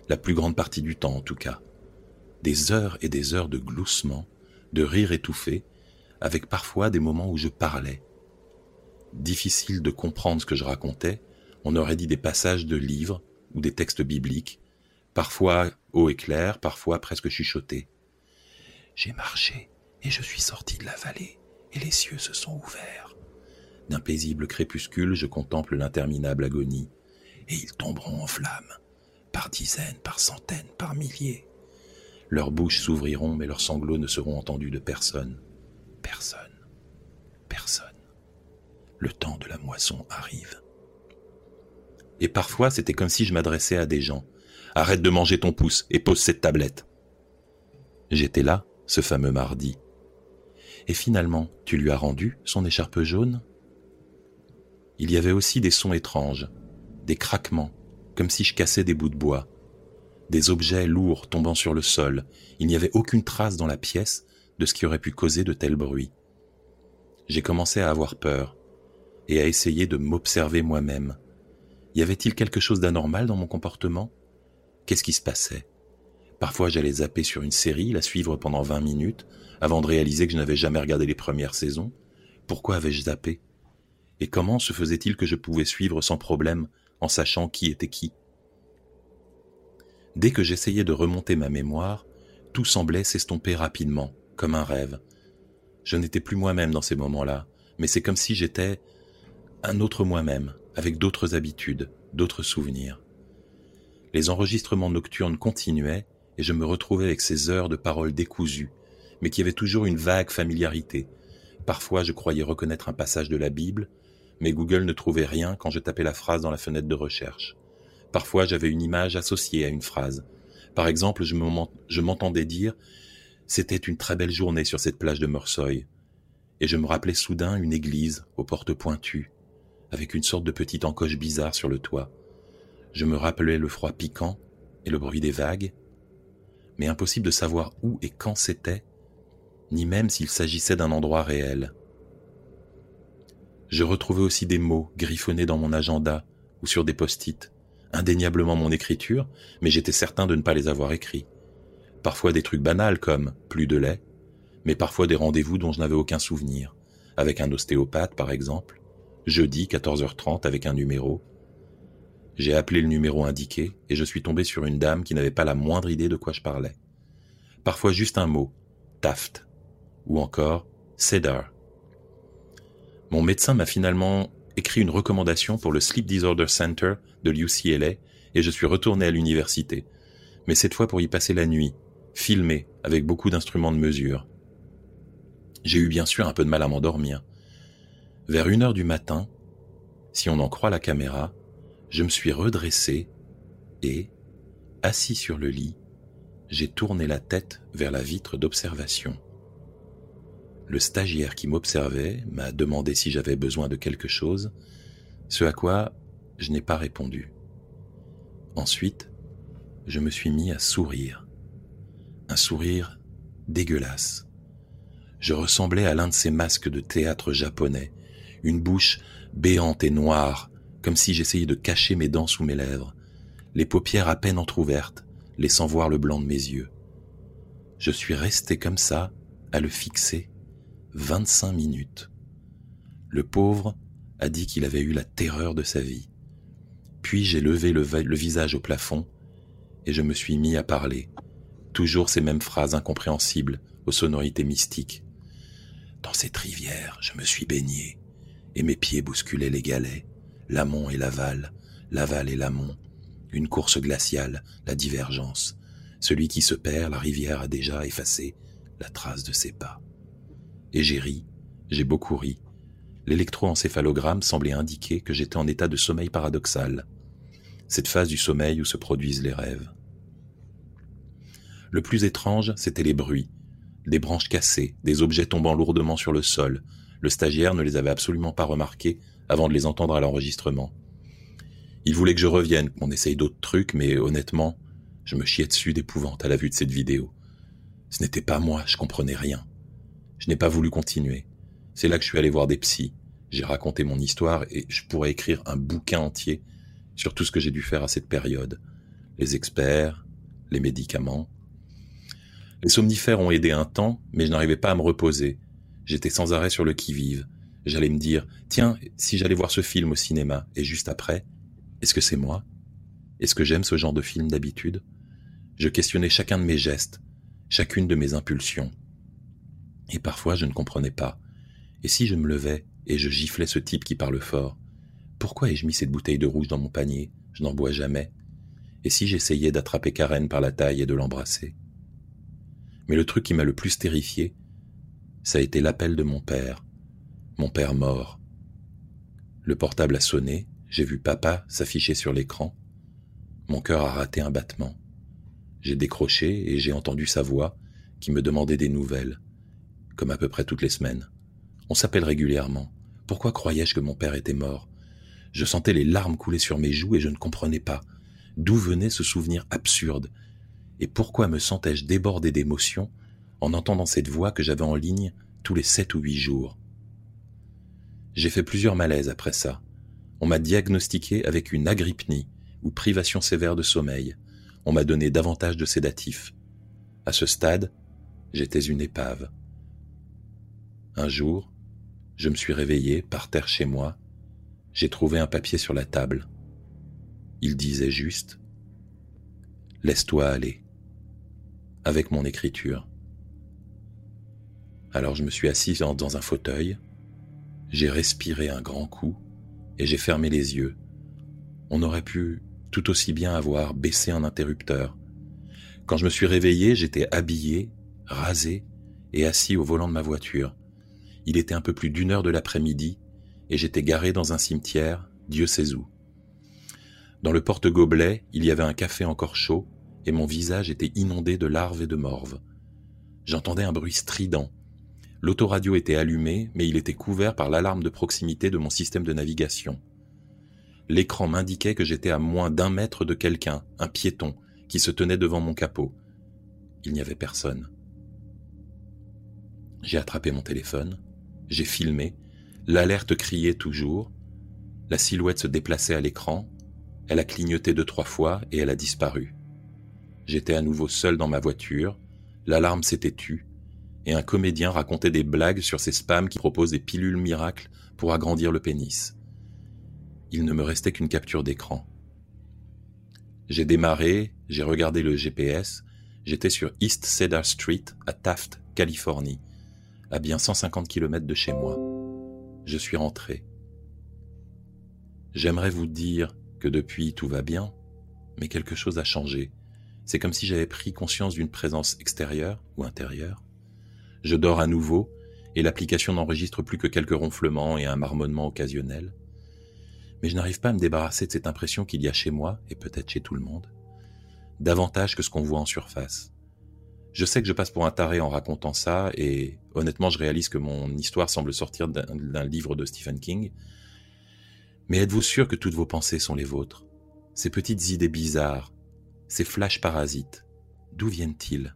La plus grande partie du temps en tout cas. Des heures et des heures de gloussement, de rire étouffé, avec parfois des moments où je parlais. Difficile de comprendre ce que je racontais, on aurait dit des passages de livres ou des textes bibliques, parfois haut et clair, parfois presque chuchoté. J'ai marché et je suis sorti de la vallée, et les cieux se sont ouverts. D'un paisible crépuscule, je contemple l'interminable agonie, et ils tomberont en flammes, par dizaines, par centaines, par milliers. Leurs bouches s'ouvriront, mais leurs sanglots ne seront entendus de personne. Personne. Personne. Le temps de la moisson arrive. Et parfois, c'était comme si je m'adressais à des gens, Arrête de manger ton pouce et pose cette tablette. J'étais là, ce fameux mardi. Et finalement, tu lui as rendu son écharpe jaune? Il y avait aussi des sons étranges, des craquements, comme si je cassais des bouts de bois, des objets lourds tombant sur le sol. Il n'y avait aucune trace dans la pièce de ce qui aurait pu causer de tels bruits. J'ai commencé à avoir peur et à essayer de m'observer moi-même. Y avait-il quelque chose d'anormal dans mon comportement? Qu'est-ce qui se passait? Parfois j'allais zapper sur une série, la suivre pendant 20 minutes, avant de réaliser que je n'avais jamais regardé les premières saisons. Pourquoi avais-je zappé? Et comment se faisait-il que je pouvais suivre sans problème, en sachant qui était qui? Dès que j'essayais de remonter ma mémoire, Tout semblait s'estomper rapidement, comme un rêve. Je n'étais plus moi-même dans ces moments-là, mais c'est comme si j'étais un autre moi-même, avec d'autres habitudes, d'autres souvenirs. Les enregistrements nocturnes continuaient, et je me retrouvais avec ces heures de paroles décousues, mais qui avaient toujours une vague familiarité. Parfois je croyais reconnaître un passage de la Bible, mais Google ne trouvait rien quand je tapais la phrase dans la fenêtre de recherche. Parfois j'avais une image associée à une phrase. Par exemple, je m'entendais dire C'était une très belle journée sur cette plage de Meursoy. Et je me rappelais soudain une église aux portes pointues, avec une sorte de petite encoche bizarre sur le toit. Je me rappelais le froid piquant et le bruit des vagues, mais impossible de savoir où et quand c'était, ni même s'il s'agissait d'un endroit réel. Je retrouvais aussi des mots griffonnés dans mon agenda ou sur des post-it, indéniablement mon écriture, mais j'étais certain de ne pas les avoir écrits. Parfois des trucs banals comme plus de lait, mais parfois des rendez-vous dont je n'avais aucun souvenir, avec un ostéopathe par exemple, jeudi 14h30 avec un numéro. J'ai appelé le numéro indiqué et je suis tombé sur une dame qui n'avait pas la moindre idée de quoi je parlais. Parfois juste un mot, Taft, ou encore Cedar. Mon médecin m'a finalement écrit une recommandation pour le Sleep Disorder Center de l'UCLA et je suis retourné à l'université, mais cette fois pour y passer la nuit, filmé avec beaucoup d'instruments de mesure. J'ai eu bien sûr un peu de mal à m'endormir, vers une heure du matin, si on en croit la caméra, je me suis redressé et, assis sur le lit, j'ai tourné la tête vers la vitre d'observation. Le stagiaire qui m'observait m'a demandé si j'avais besoin de quelque chose, ce à quoi je n'ai pas répondu. Ensuite, je me suis mis à sourire. Un sourire dégueulasse. Je ressemblais à l'un de ces masques de théâtre japonais une bouche béante et noire, comme si j'essayais de cacher mes dents sous mes lèvres, les paupières à peine entr'ouvertes, laissant voir le blanc de mes yeux. Je suis resté comme ça, à le fixer, vingt-cinq minutes. Le pauvre a dit qu'il avait eu la terreur de sa vie. Puis j'ai levé le, visage au plafond et je me suis mis à parler, toujours ces mêmes phrases incompréhensibles aux sonorités mystiques. Dans cette rivière, je me suis baigné et mes pieds bousculaient les galets, l'amont et l'aval, l'aval et l'amont, une course glaciale, la divergence. Celui qui se perd, la rivière a déjà effacé la trace de ses pas. Et j'ai ri, j'ai beaucoup ri. L'électroencéphalogramme semblait indiquer que j'étais en état de sommeil paradoxal, cette phase du sommeil où se produisent les rêves. Le plus étrange, c'étaient les bruits, des branches cassées, des objets tombant lourdement sur le sol, le stagiaire ne les avait absolument pas remarqués avant de les entendre à l'enregistrement. Il voulait que je revienne, qu'on essaye d'autres trucs, mais honnêtement, je me chiais dessus d'épouvante à la vue de cette vidéo. Ce n'était pas moi, je comprenais rien. Je n'ai pas voulu continuer. C'est là que je suis allé voir des psys. J'ai raconté mon histoire et je pourrais écrire un bouquin entier sur tout ce que j'ai dû faire à cette période. Les experts, les médicaments. Les somnifères ont aidé un temps, mais je n'arrivais pas à me reposer. J'étais sans arrêt sur le qui-vive. J'allais me dire, tiens, si j'allais voir ce film au cinéma, et juste après, est-ce que c'est moi? Est-ce que j'aime ce genre de film d'habitude? Je questionnais chacun de mes gestes, chacune de mes impulsions. Et parfois je ne comprenais pas. Et si je me levais et je giflais ce type qui parle fort Pourquoi ai-je mis cette bouteille de rouge dans mon panier? Je n'en bois jamais. Et si j'essayais d'attraper Karen par la taille et de l'embrasser? Mais le truc qui m'a le plus terrifié, ça a été l'appel de mon père, mon père mort. Le portable a sonné, j'ai vu papa s'afficher sur l'écran. Mon cœur a raté un battement. J'ai décroché et j'ai entendu sa voix qui me demandait des nouvelles, comme à peu près toutes les semaines. On s'appelle régulièrement. Pourquoi croyais-je que mon père était mort? Je sentais les larmes couler sur mes joues et je ne comprenais pas. D'où venait ce souvenir absurde? Et pourquoi me sentais-je débordé d'émotions en entendant cette voix que j'avais en ligne tous les sept ou huit jours? J'ai fait plusieurs malaises après ça. On m'a diagnostiqué avec une agrypnie, ou privation sévère de sommeil. On m'a donné davantage de sédatifs. À ce stade, j'étais une épave. Un jour, je me suis réveillé par terre chez moi. J'ai trouvé un papier sur la table. Il disait juste ⁇ Laisse-toi aller ⁇ avec mon écriture. Alors je me suis assis dans un fauteuil, j'ai respiré un grand coup et j'ai fermé les yeux. On aurait pu tout aussi bien avoir baissé un interrupteur. Quand je me suis réveillé, j'étais habillé, rasé et assis au volant de ma voiture. Il était un peu plus d'une heure de l'après-midi et j'étais garé dans un cimetière, Dieu sait où. Dans le porte-gobelet, il y avait un café encore chaud et mon visage était inondé de larves et de morves. J'entendais un bruit strident. L'autoradio était allumé, mais il était couvert par l'alarme de proximité de mon système de navigation. L'écran m'indiquait que j'étais à moins d'un mètre de quelqu'un, un piéton, qui se tenait devant mon capot. Il n'y avait personne. J'ai attrapé mon téléphone, j'ai filmé, l'alerte criait toujours, la silhouette se déplaçait à l'écran, elle a clignoté deux trois fois et elle a disparu. J'étais à nouveau seul dans ma voiture, l'alarme s'était tue, et un comédien racontait des blagues sur ces spams qui proposent des pilules miracles pour agrandir le pénis. Il ne me restait qu'une capture d'écran. J'ai démarré, j'ai regardé le GPS, j'étais sur East Cedar Street à Taft, Californie, à bien 150 km de chez moi. Je suis rentré. J'aimerais vous dire que depuis tout va bien, mais quelque chose a changé. C'est comme si j'avais pris conscience d'une présence extérieure ou intérieure. Je dors à nouveau, et l'application n'enregistre plus que quelques ronflements et un marmonnement occasionnel. Mais je n'arrive pas à me débarrasser de cette impression qu'il y a chez moi, et peut-être chez tout le monde, davantage que ce qu'on voit en surface. Je sais que je passe pour un taré en racontant ça, et honnêtement je réalise que mon histoire semble sortir d'un livre de Stephen King. Mais êtes-vous sûr que toutes vos pensées sont les vôtres? Ces petites idées bizarres, ces flashs parasites, d'où viennent-ils?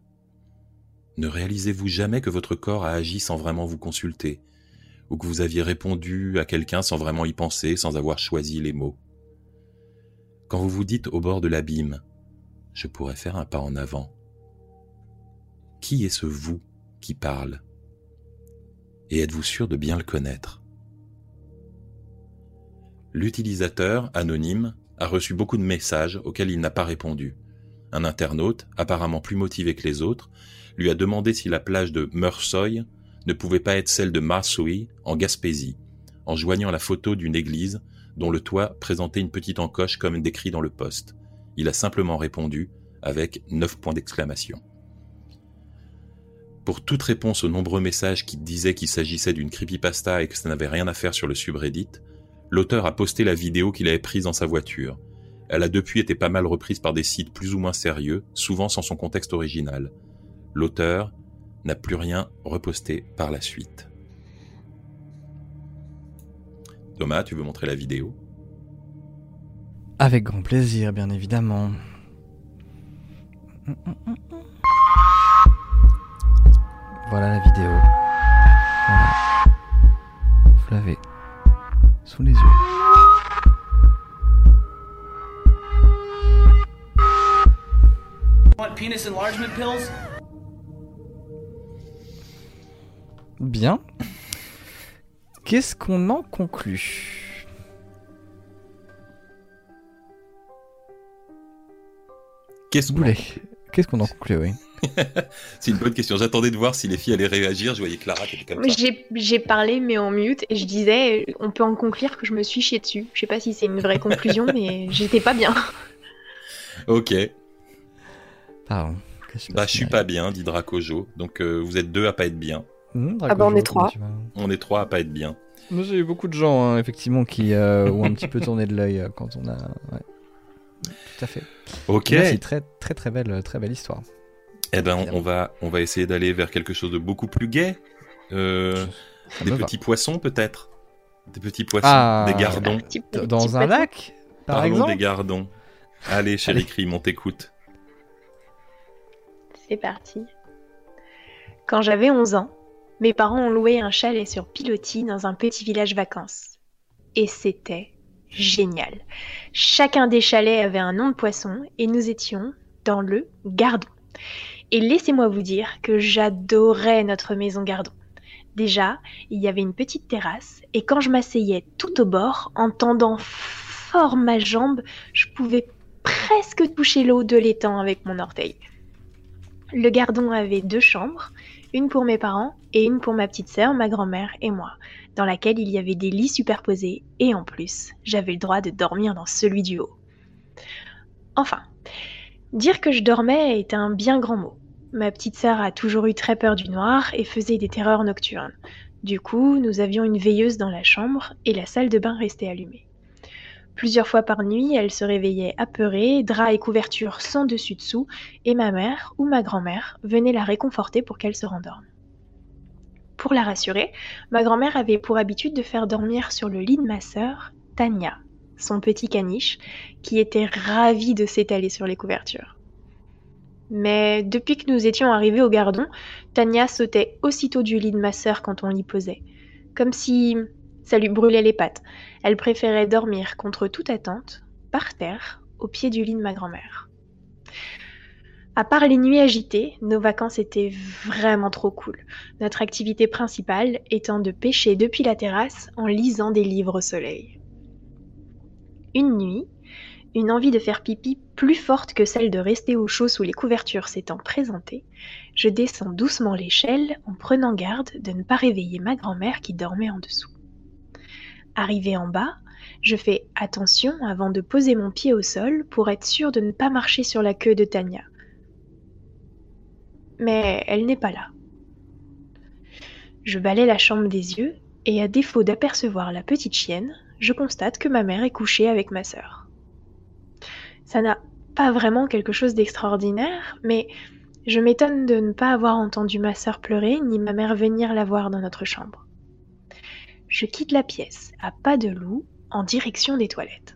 Ne réalisez-vous jamais que votre corps a agi sans vraiment vous consulter, ou que vous aviez répondu à quelqu'un sans vraiment y penser, sans avoir choisi les mots? Quand vous vous dites au bord de l'abîme, je pourrais faire un pas en avant. Qui est ce vous qui parle? Et êtes-vous sûr de bien le connaître? L'utilisateur, anonyme, a reçu beaucoup de messages auxquels il n'a pas répondu. Un internaute, apparemment plus motivé que les autres, lui a demandé si la plage de Meursoy ne pouvait pas être celle de Marsouy, en Gaspésie, en joignant la photo d'une église dont le toit présentait une petite encoche comme décrit dans le poste. Il a simplement répondu avec neuf points d'exclamation. Pour toute réponse aux nombreux messages qui disaient qu'il s'agissait d'une creepypasta et que ça n'avait rien à faire sur le subreddit, l'auteur a posté la vidéo qu'il avait prise dans sa voiture. Elle a depuis été pas mal reprise par des sites plus ou moins sérieux, souvent sans son contexte original. L'auteur n'a plus rien reposté par la suite. Thomas, tu veux montrer la vidéo? Avec grand plaisir, bien évidemment. Voilà la vidéo. Voilà. Vous l'avez sous les yeux. Want penis enlargement pills? Bien. Qu'est-ce qu'on en conclut? Qu'est-ce qu'on Boulet. Qu'est-ce qu'on en conclut, oui? C'est une bonne question. J'attendais de voir si les filles allaient réagir. Je voyais Clara qui était comme ça. J'ai parlé, mais en mute, et je disais, on peut en conclure que je me suis chié dessus. Je sais pas si c'est une vraie conclusion, mais j'étais pas bien. Ok. Pardon. Qui Bah, je suis pas bien, dit Dracojo. Donc, euh, vous êtes deux à pas être bien. Hmm, Ah bah, on est trois. On est trois à pas être bien. J'ai eu beaucoup de gens, hein, effectivement, qui euh, ont un petit peu tourné de l'œil euh, quand on a. ouais. Tout à fait. Ok. Merci, très, très, très belle, très belle histoire. Eh ben, on- va, on va essayer d'aller vers quelque chose de beaucoup plus gai. Euh, des va. petits poissons, peut-être. Des petits poissons, Ah. des gardons. Petit- D- petit Dans un poisson. lac, par Parlons exemple des gardons. Allez, chérie. Crime, on t'écoute. C'est parti. Quand j'avais 11 ans, mes parents ont loué un chalet sur pilotis dans un petit village vacances. Et c'était génial. Chacun des chalets avait un nom de poisson et nous étions dans le gardon. Et laissez-moi vous dire que j'adorais notre maison gardon. Déjà, il y avait une petite terrasse et quand je m'asseyais tout au bord, en tendant fort ma jambe, je pouvais presque toucher l'eau de l'étang avec mon orteil. Le gardon avait deux chambres, une pour mes parents et une pour ma petite sœur, ma grand-mère et moi, dans laquelle il y avait des lits superposés et en plus, j'avais le droit de dormir dans celui du haut. Enfin, dire que je dormais est un bien grand mot. Ma petite sœur a toujours eu très peur du noir et faisait des terreurs nocturnes. Du coup, nous avions une veilleuse dans la chambre et la salle de bain restait allumée. Plusieurs fois par nuit, elle se réveillait apeurée, draps et couvertures sans dessus-dessous, et ma mère ou ma grand-mère venait la réconforter pour qu'elle se rendorme. Pour la rassurer, ma grand-mère avait pour habitude de faire dormir sur le lit de ma sœur, Tania, son petit caniche, qui était ravi de s'étaler sur les couvertures. Mais depuis que nous étions arrivés au gardon, Tania sautait aussitôt du lit de ma sœur quand on l'y posait, comme si ça lui brûlait les pattes. Elle préférait dormir contre toute attente, par terre, au pied du lit de ma grand-mère. À part les nuits agitées, nos vacances étaient vraiment trop cool. Notre activité principale étant de pêcher depuis la terrasse en lisant des livres au soleil. Une nuit, une envie de faire pipi plus forte que celle de rester au chaud sous les couvertures s'étant présentée, je descends doucement l'échelle en prenant garde de ne pas réveiller ma grand-mère qui dormait en dessous. Arrivé en bas, je fais attention avant de poser mon pied au sol pour être sûr de ne pas marcher sur la queue de Tania, mais elle n'est pas là. Je balais la chambre des yeux, et à défaut d'apercevoir la petite chienne, je constate que ma mère est couchée avec ma sœur. Ça n'a pas vraiment quelque chose d'extraordinaire, mais je m'étonne de ne pas avoir entendu ma sœur pleurer ni ma mère venir la voir dans notre chambre. Je quitte la pièce à pas de loup en direction des toilettes.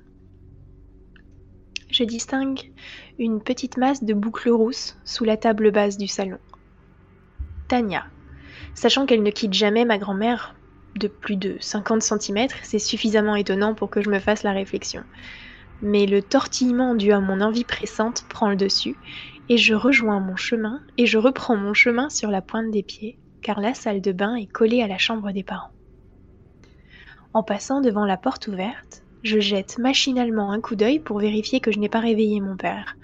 Je distingue une petite masse de boucles rousses sous la table basse du salon. Tania. Sachant qu'elle ne quitte jamais ma grand-mère de plus de 50 cm, c'est suffisamment étonnant pour que je me fasse la réflexion. Mais le tortillement dû à mon envie pressante prend le dessus, et je rejoins mon chemin, et je reprends mon chemin sur la pointe des pieds, car la salle de bain est collée à la chambre des parents. En passant devant la porte ouverte, je jette machinalement un coup d'œil pour vérifier que je n'ai pas réveillé mon père.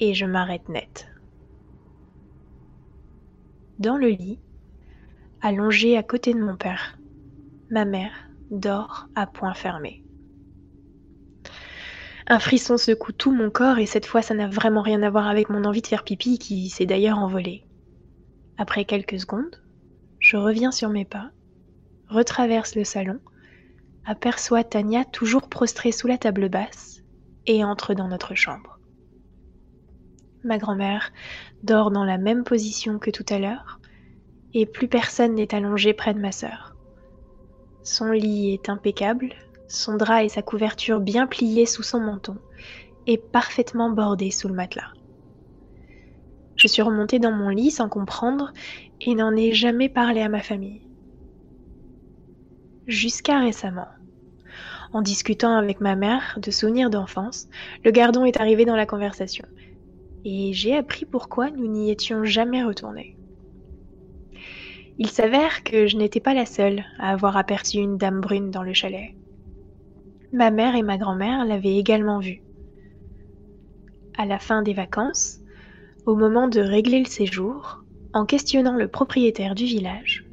Et je m'arrête net. Dans le lit, allongé à côté de mon père, ma mère dort à point fermé. Un frisson secoue tout mon corps et cette fois ça n'a vraiment rien à voir avec mon envie de faire pipi qui s'est d'ailleurs envolée. Après quelques secondes, je reviens sur mes pas, retraverse le salon, aperçoit Tania toujours prostrée sous la table basse et entre dans notre chambre. Ma grand-mère dort dans la même position que tout à l'heure et plus personne n'est allongé près de ma sœur. Son lit est impeccable, son drap et sa couverture bien pliés sous son menton et parfaitement bordés sous le matelas. Je suis remontée dans mon lit sans comprendre et n'en ai jamais parlé à ma famille. Jusqu'à récemment. En discutant avec ma mère de souvenirs d'enfance, le gardon est arrivé dans la conversation. Et j'ai appris pourquoi nous n'y étions jamais retournés. Il s'avère que je n'étais pas la seule à avoir aperçu une dame brune dans le chalet. Ma mère et ma grand-mère l'avaient également vue. À la fin des vacances, au moment de régler le séjour, en questionnant le propriétaire du village,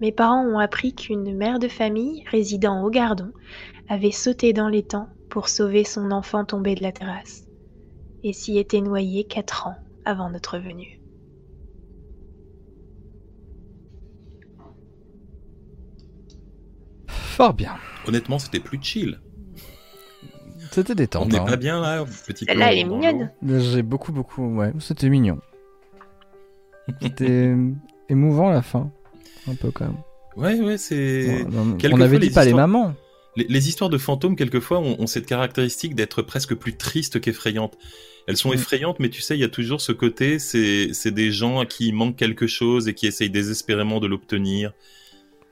mes parents ont appris qu'une mère de famille résidant au Gardon avait sauté dans l'étang pour sauver son enfant tombé de la terrasse et s'y était noyé quatre ans avant notre venue. Fort bien. Honnêtement, c'était plus chill. C'était On détente. n'est hein. pas bien là, petit Celle-là, plan elle est mignonne. J'ai beaucoup, beaucoup. Ouais, c'était mignon. C'était émouvant la fin. Un peu quand même. Ouais, ouais, c'est. Ouais, on avait dit les pas les mamans. Les, les histoires de fantômes, quelquefois, ont, ont cette caractéristique d'être presque plus tristes qu'effrayantes. Elles sont Mm. effrayantes, mais tu sais, il y a toujours ce côté, c'est c'est des gens à qui il manque quelque chose et qui essayent désespérément de l'obtenir.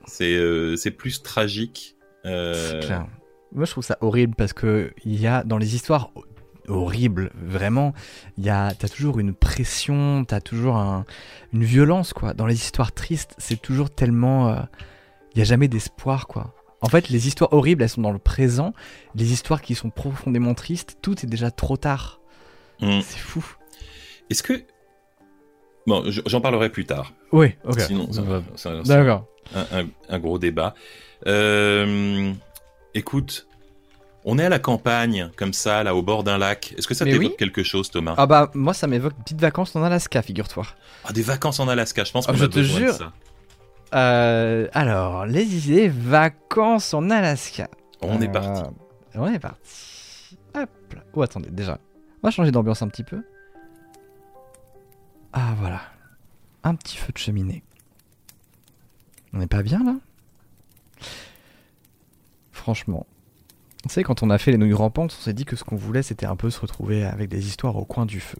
C'est euh, c'est plus tragique. Euh, clair. Moi, je trouve ça horrible parce que il y a dans les histoires ho- horribles, vraiment, il y a, t'as toujours une pression, t'as toujours un- une violence, quoi. Dans les histoires tristes, c'est toujours tellement, euh, il y a jamais d'espoir, quoi. En fait, les histoires horribles, elles sont dans le présent. Les histoires qui sont profondément tristes, tout est déjà trop tard. mm. C'est fou. Est-ce que. Bon, j'en parlerai plus tard. Oui, ok. Sinon, ça, c'est D'accord. un, un- un gros débat. Euh, écoute, on est à la campagne, comme ça, là, au bord d'un lac. Est-ce que ça t'évoque oui. quelque chose, Thomas? Ah bah, moi, ça m'évoque des petites vacances en Alaska, figure-toi. Ah, des vacances en Alaska, je pense Ah, qu'on je te jure. ça. Euh, alors, les idées, vacances en Alaska. On est Euh, parti. On est parti. Hop là. Oh, attendez, déjà. On va changer d'ambiance un petit peu. Ah, voilà. Un petit feu de cheminée. On n'est pas bien là? Franchement. Vous savez, quand on a fait les nouilles rampantes, on s'est dit que ce qu'on voulait, c'était un peu se retrouver avec des histoires au coin du feu.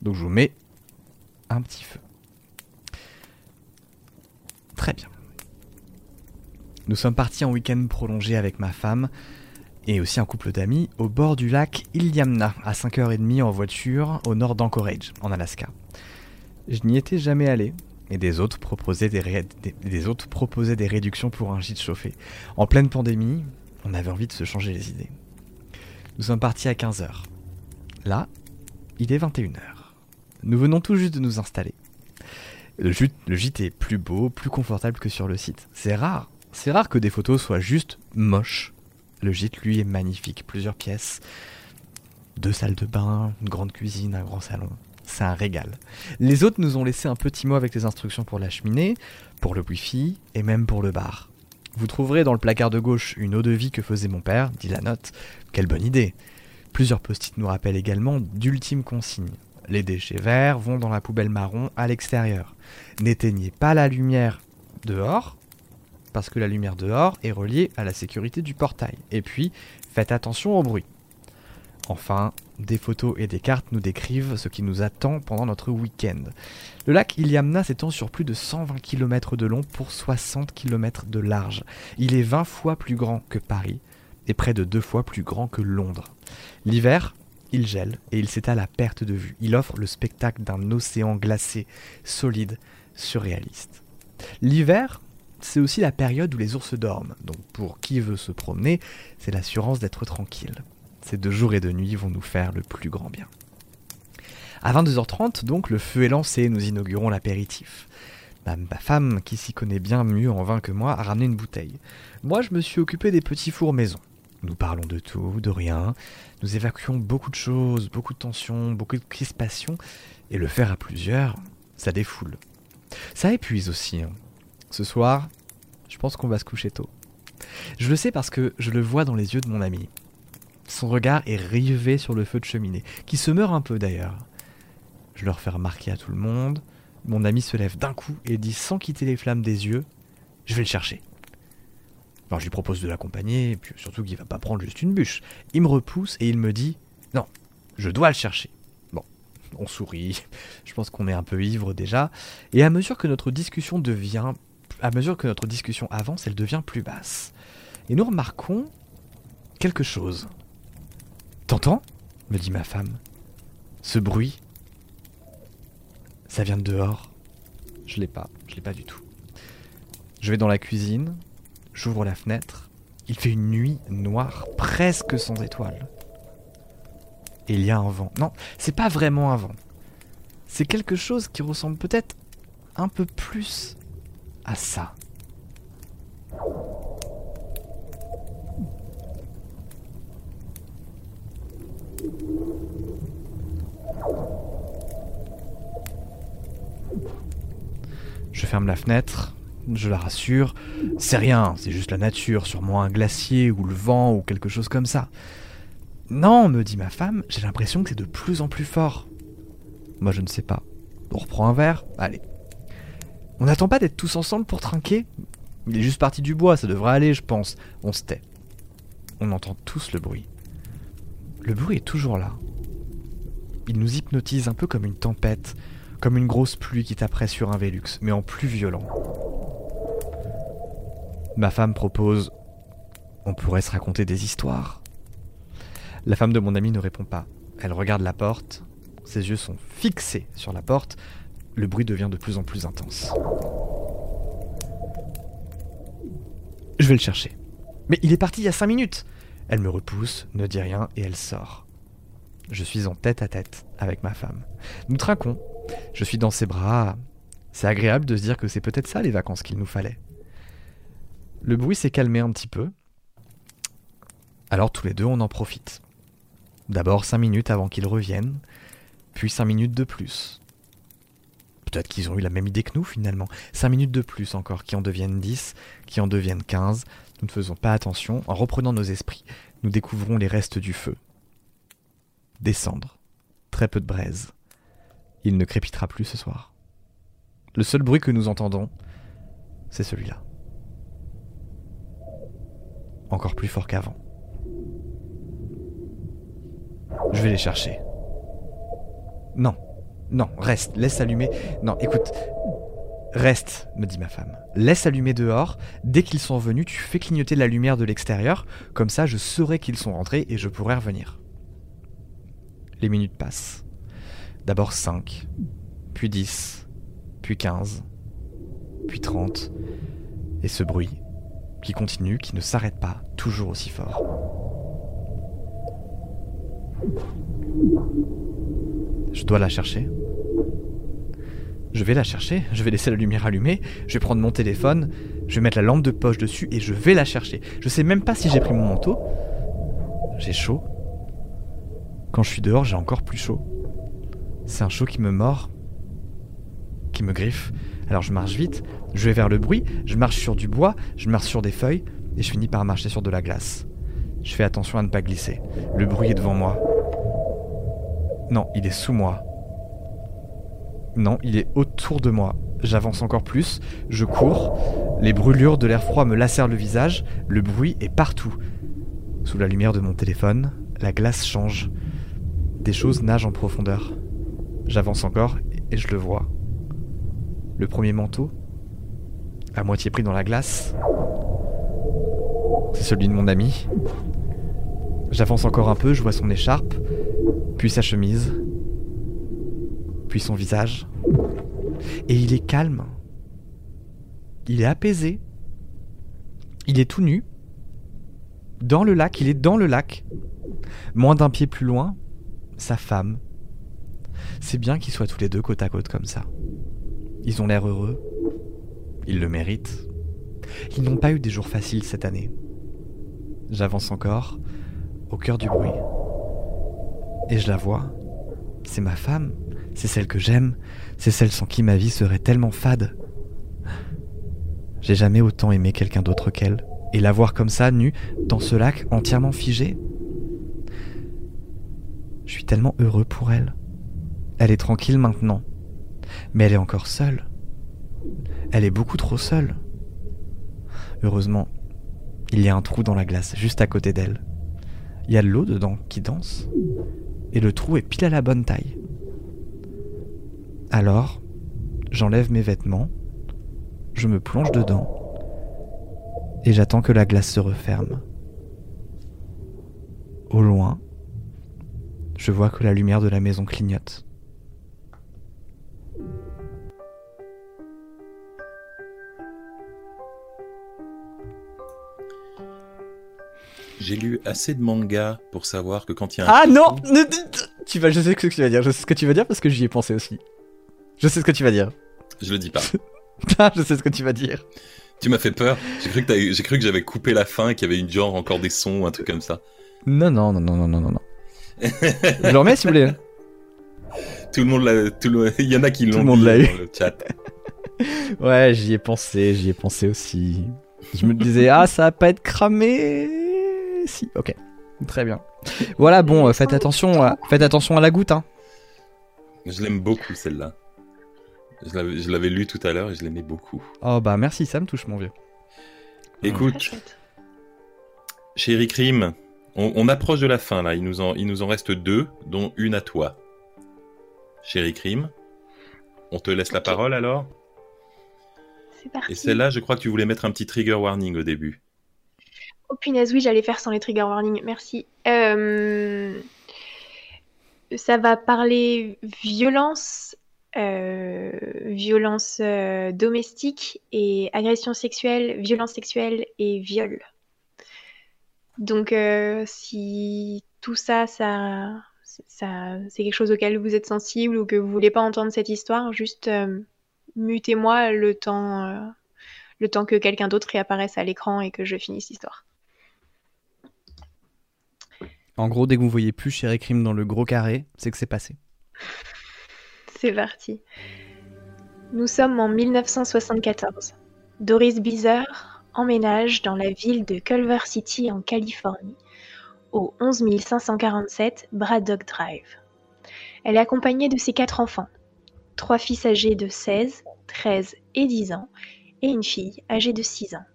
Donc je vous mets un petit feu. Très bien. Nous sommes partis en week-end prolongé avec ma femme et aussi un couple d'amis au bord du lac Iliamna, à 5h30 en voiture au nord d'Anchorage, en Alaska. Je n'y étais jamais allé et des autres, proposaient des, réductions pour un gîte chauffé. En pleine pandémie, on avait envie de se changer les idées. Nous sommes partis à 15h. Là, il est 21h. Nous venons tout juste de nous installer. Le gîte est plus beau, plus confortable que sur le site. C'est rare. C'est rare que des photos soient juste moches. Le gîte, lui, est magnifique. Plusieurs pièces. Deux salles de bain, une grande cuisine, un grand salon. C'est un régal. Les autres nous ont laissé un petit mot avec les instructions pour la cheminée, pour le wifi et même pour le bar. Vous trouverez dans le placard de gauche une eau de vie que faisait mon père, dit la note. Quelle bonne idée. Plusieurs post-it nous rappellent également d'ultimes consignes. Les déchets verts vont dans la poubelle marron à l'extérieur. N'éteignez pas la lumière dehors, parce que la lumière dehors est reliée à la sécurité du portail. Et puis, faites attention au bruit. Enfin, des photos et des cartes nous décrivent ce qui nous attend pendant notre week-end. Le lac Iliamna s'étend sur plus de 120 km de long pour 60 km de large. Il est 20 fois plus grand que Paris et près de deux fois plus grand que Londres. L'hiver, il gèle et il s'étale à perte de vue. Il offre le spectacle d'un océan glacé, solide, surréaliste. L'hiver, c'est aussi la période où les ours dorment. Donc pour qui veut se promener, c'est l'assurance d'être tranquille. Ces deux jours et deux nuits vont nous faire le plus grand bien. À 22h30, donc, le feu est lancé, nous inaugurons l'apéritif. Ma, ma femme, qui s'y connaît bien mieux en vin que moi, a ramené une bouteille. Moi, je me suis occupé des petits fours maison. Nous parlons de tout, de rien. Nous évacuons beaucoup de choses, beaucoup de tensions, beaucoup de crispations. Et le faire à plusieurs, ça défoule. Ça épuise aussi. hein. Ce soir, je pense qu'on va se coucher tôt. Je le sais parce que je le vois dans les yeux de mon ami. Son regard est rivé sur le feu de cheminée, qui se meurt un peu d'ailleurs. Je leur fais remarquer à tout le monde. Mon ami se lève d'un coup et dit sans quitter les flammes des yeux Je vais le chercher. Alors je lui propose de l'accompagner, puis surtout qu'il va pas prendre juste une bûche. Il me repousse et il me dit Non, je dois le chercher. Bon, on sourit. Je pense qu'on est un peu ivre déjà. Et à mesure que notre discussion devient. À mesure que notre discussion avance, elle devient plus basse. Et nous remarquons quelque chose. T'entends? me dit ma femme. Ce bruit, ça vient de dehors. Je l'ai pas, je l'ai pas du tout. Je vais dans la cuisine, j'ouvre la fenêtre. Il fait une nuit noire, presque sans étoiles. Et il y a un vent. Non, c'est pas vraiment un vent. C'est quelque chose qui ressemble peut-être un peu plus à ça. Je ferme la fenêtre, je la rassure. C'est rien, c'est juste la nature, sûrement un glacier ou le vent ou quelque chose comme ça. Non, me dit ma femme, j'ai l'impression que c'est de plus en plus fort. Moi je ne sais pas. On reprend un verre? Allez. On n'attend pas d'être tous ensemble pour trinquer Il est juste parti du bois, ça devrait aller, je pense. On se tait. On entend tous le bruit. Le bruit est toujours là. Il nous hypnotise un peu comme une tempête, comme une grosse pluie qui taperait sur un Vélux, mais en plus violent. Ma femme propose On pourrait se raconter des histoires. La femme de mon ami ne répond pas. Elle regarde la porte. Ses yeux sont fixés sur la porte. Le bruit devient de plus en plus intense. Je vais le chercher. Mais il est parti il y a cinq minutes. Elle me repousse, ne dit rien et elle sort. Je suis en tête à tête avec ma femme. Nous trinquons. Je suis dans ses bras. C'est agréable de se dire que c'est peut-être ça les vacances qu'il nous fallait. Le bruit s'est calmé un petit peu. Alors tous les deux, on en profite. D'abord cinq minutes avant qu'ils reviennent, puis cinq minutes de plus. Peut-être qu'ils ont eu la même idée que nous finalement. Cinq minutes de plus encore, qui en deviennent 10, qui en deviennent 15. Nous ne faisons pas attention. En reprenant nos esprits, nous découvrons les restes du feu. Descendre. Très peu de braise. Il ne crépitera plus ce soir. Le seul bruit que nous entendons, c'est celui-là. Encore plus fort qu'avant. Je vais les chercher. Non, non, reste, laisse allumer. Non, écoute, reste, me dit ma femme. Laisse allumer dehors. Dès qu'ils sont venus, tu fais clignoter la lumière de l'extérieur. Comme ça, je saurai qu'ils sont rentrés et je pourrai revenir. Les minutes passent. D'abord 5, puis 10, puis 15, puis 30. Et ce bruit, qui continue, qui ne s'arrête pas, toujours aussi fort. Je dois la chercher. Je vais la chercher, je vais laisser la lumière allumée, je vais prendre mon téléphone, je vais mettre la lampe de poche dessus et je vais la chercher. Je sais même pas si j'ai pris mon manteau. J'ai chaud. Quand je suis dehors, j'ai encore plus chaud. C'est un chaud qui me mord, qui me griffe. Alors je marche vite, je vais vers le bruit, je marche sur du bois, je marche sur des feuilles et je finis par marcher sur de la glace. Je fais attention à ne pas glisser. Le bruit est devant moi. Non, il est sous moi. Non, il est autour de moi. J'avance encore plus, je cours, les brûlures de l'air froid me lacèrent le visage, le bruit est partout. Sous la lumière de mon téléphone, la glace change. Des choses nagent en profondeur. J'avance encore et je le vois. Le premier manteau, à moitié pris dans la glace, c'est celui de mon ami. J'avance encore un peu, je vois son écharpe, puis sa chemise, son visage. Et il est calme. Il est apaisé. Il est tout nu. Dans le lac, il est dans le lac. Moins d'un pied plus loin, sa femme. C'est bien qu'ils soient tous les deux côte à côte comme ça. Ils ont l'air heureux. Ils le méritent. Ils n'ont pas eu des jours faciles cette année. J'avance encore, au cœur du bruit. Et je la vois. C'est ma femme. C'est celle que j'aime. C'est celle sans qui ma vie serait tellement fade. J'ai jamais autant aimé quelqu'un d'autre qu'elle. Et la voir comme ça, nue, dans ce lac entièrement figé. Je suis tellement heureux pour elle. Elle est tranquille maintenant. Mais elle est encore seule. Elle est beaucoup trop seule. Heureusement, il y a un trou dans la glace juste à côté d'elle. Il y a de l'eau dedans qui danse et le trou est pile à la bonne taille. Alors, j'enlève mes vêtements, je me plonge dedans, et j'attends que la glace se referme. Au loin, je vois que la lumière de la maison clignote. J'ai lu assez de mangas pour savoir que quand il y a un. Ah non Tu vas, je sais ce que tu vas dire. Je sais ce que tu vas dire parce que j'y ai pensé aussi. Je sais ce que tu vas dire. Je le dis pas. ah, je sais ce que tu vas dire. Tu m'as fait peur. J'ai cru que j'ai cru que j'avais coupé la fin et qu'il y avait une genre encore des sons ou un truc comme ça. Non non non non non non non je le remets si vous voulez. Tout le monde l'a. Le... Il y en a qui l'ont. Tout le monde l'a eu. Dans le chat. ouais, j'y ai pensé, j'y ai pensé aussi. Je me disais ah ça va pas être cramé si, ok. Très bien. Voilà, bon, euh, faites attention, à, faites attention à la goutte. Hein. Je l'aime beaucoup celle-là. Je l'avais lu tout à l'heure et je l'aimais beaucoup. Oh bah merci, ça me touche mon vieux. Écoute, chéri Crime, on, approche de la fin là. Il nous, en, il nous en reste deux, dont une à toi. Chéri Crime, on te laisse la parole alors? C'est parti. Et celle-là, je crois que tu voulais mettre un petit trigger warning au début. Oh punaise, oui, j'allais faire sans les trigger warning, merci. Euh, ça va parler violence, euh, violence euh, domestique et agression sexuelle, violence sexuelle et viol. Donc si tout ça, ça, ça, c'est quelque chose auquel vous êtes sensible ou que vous voulez pas entendre cette histoire, juste euh, mutez-moi le temps, euh, le temps que quelqu'un d'autre réapparaisse à l'écran et que je finisse l'histoire. En gros, dès que vous voyez plus Chéri Crime dans le gros carré, c'est que c'est passé. C'est parti. Nous sommes en 1974. Doris Beezer emménage dans la ville de Culver City en Californie, au 11 547 Braddock Drive. Elle est accompagnée de ses quatre enfants, trois fils âgés de 16, 13 et 10 ans, et une fille âgée de 6 ans.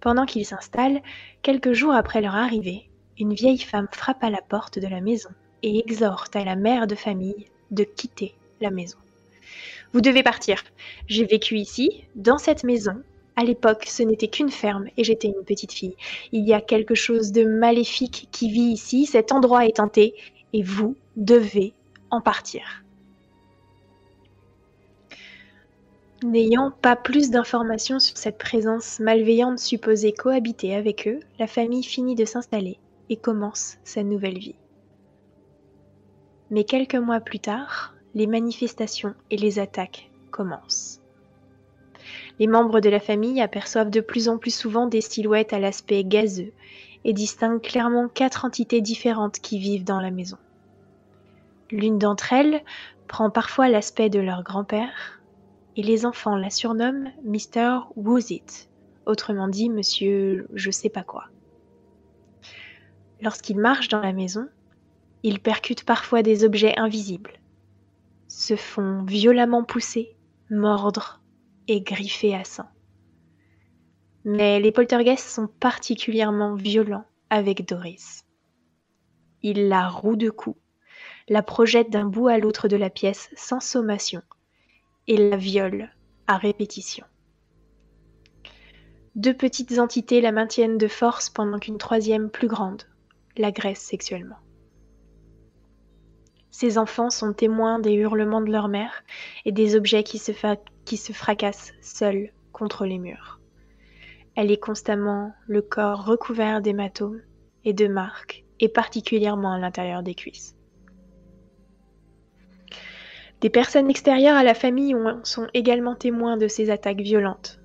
Pendant qu'ils s'installent, quelques jours après leur arrivée, une vieille femme frappe à la porte de la maison et exhorte à la mère de famille de quitter la maison. Vous devez partir. J'ai vécu ici, dans cette maison. À l'époque, ce n'était qu'une ferme et j'étais une petite fille. Il y a quelque chose de maléfique qui vit ici, cet endroit est hanté et vous devez en partir. N'ayant pas plus d'informations sur cette présence malveillante supposée cohabiter avec eux, la famille finit de s'installer et commence sa nouvelle vie. Mais quelques mois plus tard, les manifestations et les attaques commencent. Les membres de la famille aperçoivent de plus en plus souvent des silhouettes à l'aspect gazeux et distinguent clairement quatre entités différentes qui vivent dans la maison. L'une d'entre elles prend parfois l'aspect de leur grand-père, et les enfants la surnomment Mr. Woozit, autrement dit Monsieur je sais pas quoi. Lorsqu'ils marchent dans la maison, ils percutent parfois des objets invisibles, se font violemment pousser, mordre et griffer à sang. Mais les poltergeists sont particulièrement violents avec Doris. Ils la rouent de coups, la projettent d'un bout à l'autre de la pièce sans sommation et la violent à répétition. Deux petites entités la maintiennent de force pendant qu'une troisième plus grande l'agresse sexuellement. Ces enfants sont témoins des hurlements de leur mère et des objets qui se, fracassent seuls contre les murs. Elle est constamment le corps recouvert d'hématomes et de marques, et particulièrement à l'intérieur des cuisses. Des personnes extérieures à la famille sont également témoins de ces attaques violentes.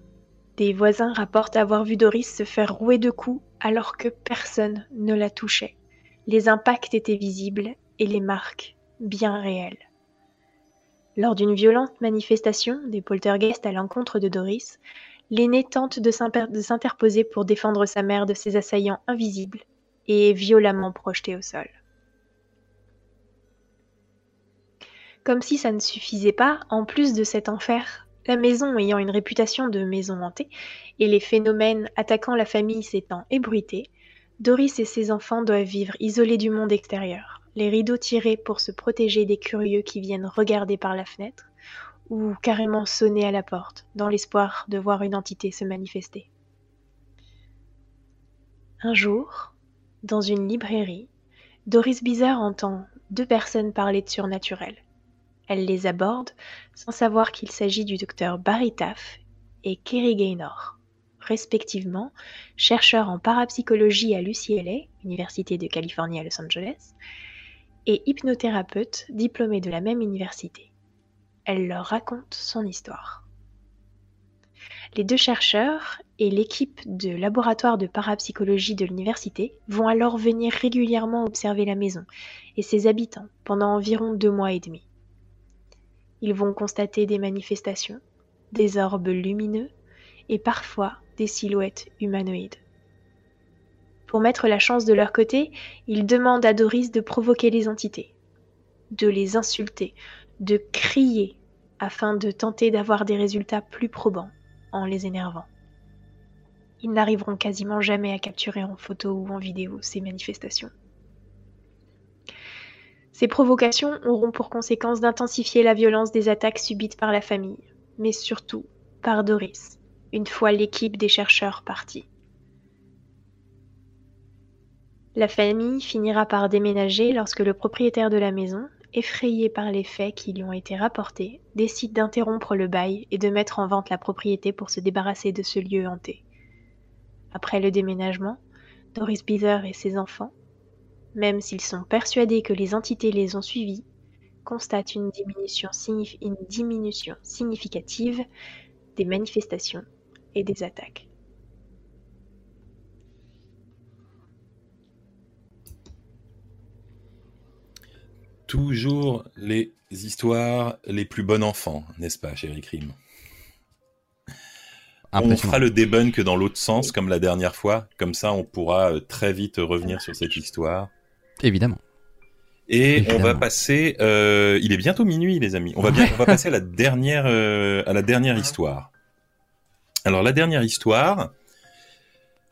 Des voisins rapportent avoir vu Doris se faire rouer de coups alors que personne ne la touchait. Les impacts étaient visibles et les marques bien réelles. Lors d'une violente manifestation des poltergeists à l'encontre de Doris, l'aîné tente de s'interposer pour défendre sa mère de ses assaillants invisibles et est violemment projeté au sol. Comme si ça ne suffisait pas, en plus de cet enfer, la maison ayant une réputation de maison hantée et les phénomènes attaquant la famille s'étant ébruités, Doris et ses enfants doivent vivre isolés du monde extérieur, les rideaux tirés pour se protéger des curieux qui viennent regarder par la fenêtre ou carrément sonner à la porte dans l'espoir de voir une entité se manifester. Un jour, dans une librairie, Doris Bizarre entend deux personnes parler de surnaturel. Elle les aborde sans savoir qu'il s'agit du docteur Barry Taff et Kerry Gaynor, respectivement chercheurs en parapsychologie à l'UCLA, Université de Californie à Los Angeles, et hypnothérapeute diplômé de la même université. Elle leur raconte son histoire. Les deux chercheurs et l'équipe de laboratoire de parapsychologie de l'université vont alors venir régulièrement observer la maison et ses habitants pendant environ deux mois et demi. Ils vont constater des manifestations, des orbes lumineux et parfois des silhouettes humanoïdes. Pour mettre la chance de leur côté, ils demandent à Doris de provoquer les entités, de les insulter, de crier afin de tenter d'avoir des résultats plus probants en les énervant. Ils n'arriveront quasiment jamais à capturer en photo ou en vidéo ces manifestations. Ces provocations auront pour conséquence d'intensifier la violence des attaques subites par la famille, mais surtout par Doris, une fois l'équipe des chercheurs partie. La famille finira par déménager lorsque le propriétaire de la maison, effrayé par les faits qui lui ont été rapportés, décide d'interrompre le bail et de mettre en vente la propriété pour se débarrasser de ce lieu hanté. Après le déménagement, Doris Beaver et ses enfants même s'ils sont persuadés que les entités les ont suivis, constatent une diminution, signif- une diminution significative des manifestations et des attaques. Toujours les histoires les plus bonnes enfants, n'est-ce pas, chéri Crime On fera le debunk dans l'autre sens, comme la dernière fois. Comme ça, on pourra euh, très vite revenir sur cette histoire. Évidemment. Et on va passer. euh, il est bientôt minuit, les amis. On va bien. On va passer à la dernière, euh, à la dernière histoire. Alors la dernière histoire,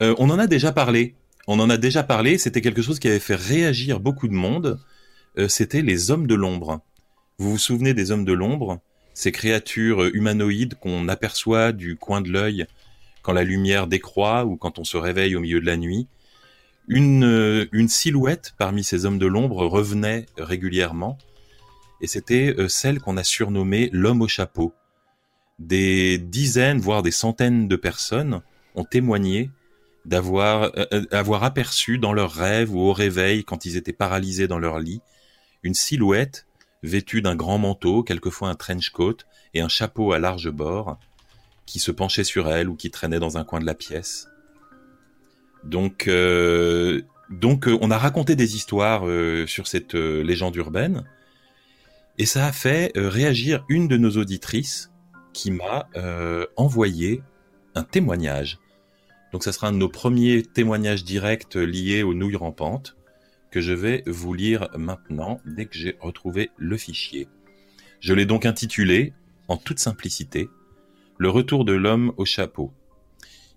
euh, on en a déjà parlé. On en a déjà parlé. C'était quelque chose qui avait fait réagir beaucoup de monde. Euh, C'était les hommes de l'ombre. Vous vous souvenez des hommes de l'ombre? Ces créatures euh, humanoïdes qu'on aperçoit du coin de l'œil quand la lumière décroît ou quand on se réveille au milieu de la nuit une, euh, silhouette parmi ces hommes de l'ombre revenait régulièrement, et c'était celle qu'on a surnommée l'homme au chapeau. Des dizaines, voire des centaines de personnes ont témoigné d'avoir avoir aperçu dans leurs rêves ou au réveil, quand ils étaient paralysés dans leur lit, une silhouette vêtue d'un grand manteau, quelquefois un trench coat et un chapeau à large bord, qui se penchait sur elle ou qui traînait dans un coin de la pièce. Donc, euh, donc euh, on a raconté des histoires euh, sur cette légende urbaine, et ça a fait réagir une de nos auditrices qui m'a envoyé un témoignage. Donc ça sera un de nos premiers témoignages directs liés aux nouilles rampantes je vais vous lire maintenant dès que j'ai retrouvé le fichier. Je l'ai donc intitulé, en toute simplicité, Le retour de l'homme au chapeau.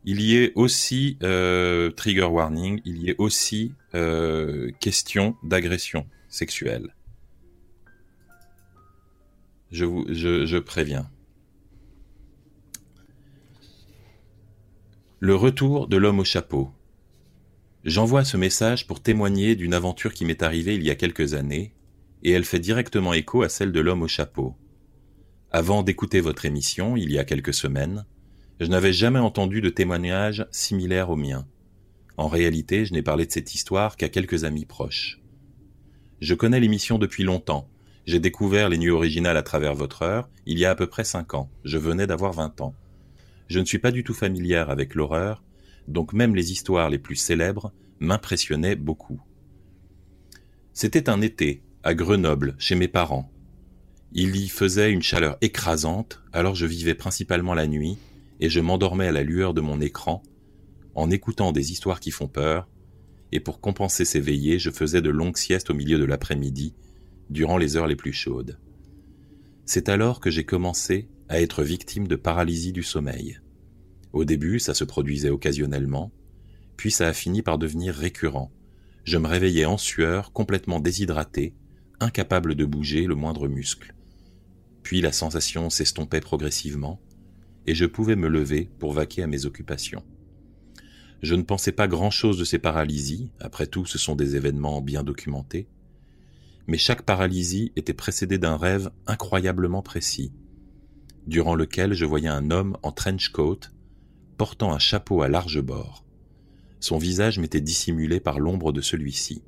Il y est aussi, euh, trigger warning, il y est aussi euh, question d'agression sexuelle. Je, vous, je préviens. Le retour de l'homme au chapeau. J'envoie ce message pour témoigner d'une aventure qui m'est arrivée il y a quelques années, et elle fait directement écho à celle de l'homme au chapeau. Avant d'écouter votre émission, il y a quelques semaines, je n'avais jamais entendu de témoignage similaire au mien. En réalité, je n'ai parlé de cette histoire qu'à quelques amis proches. Je connais l'émission depuis longtemps. J'ai découvert les nuits originales à travers votre heure il y a à peu près cinq ans. Je venais d'avoir 20 ans. Je ne suis pas du tout familière avec l'horreur, donc même les histoires les plus célèbres m'impressionnaient beaucoup. C'était un été, à Grenoble, chez mes parents. Il y faisait une chaleur écrasante, alors je vivais principalement la nuit, et je m'endormais à la lueur de mon écran, en écoutant des histoires qui font peur, et pour compenser ces veillées, je faisais de longues siestes au milieu de l'après-midi, durant les heures les plus chaudes. C'est alors que j'ai commencé à être victime de paralysie du sommeil. Au début, ça se produisait occasionnellement, puis ça a fini par devenir récurrent. Je me réveillais en sueur, complètement déshydraté, incapable de bouger le moindre muscle. Puis la sensation s'estompait progressivement, et je pouvais me lever pour vaquer à mes occupations. Je ne pensais pas grand-chose de ces paralysies, après tout ce sont des événements bien documentés, mais chaque paralysie était précédée d'un rêve incroyablement précis, durant lequel je voyais un homme en trench coat, portant un chapeau à large bord. Son visage m'était dissimulé par l'ombre de celui-ci.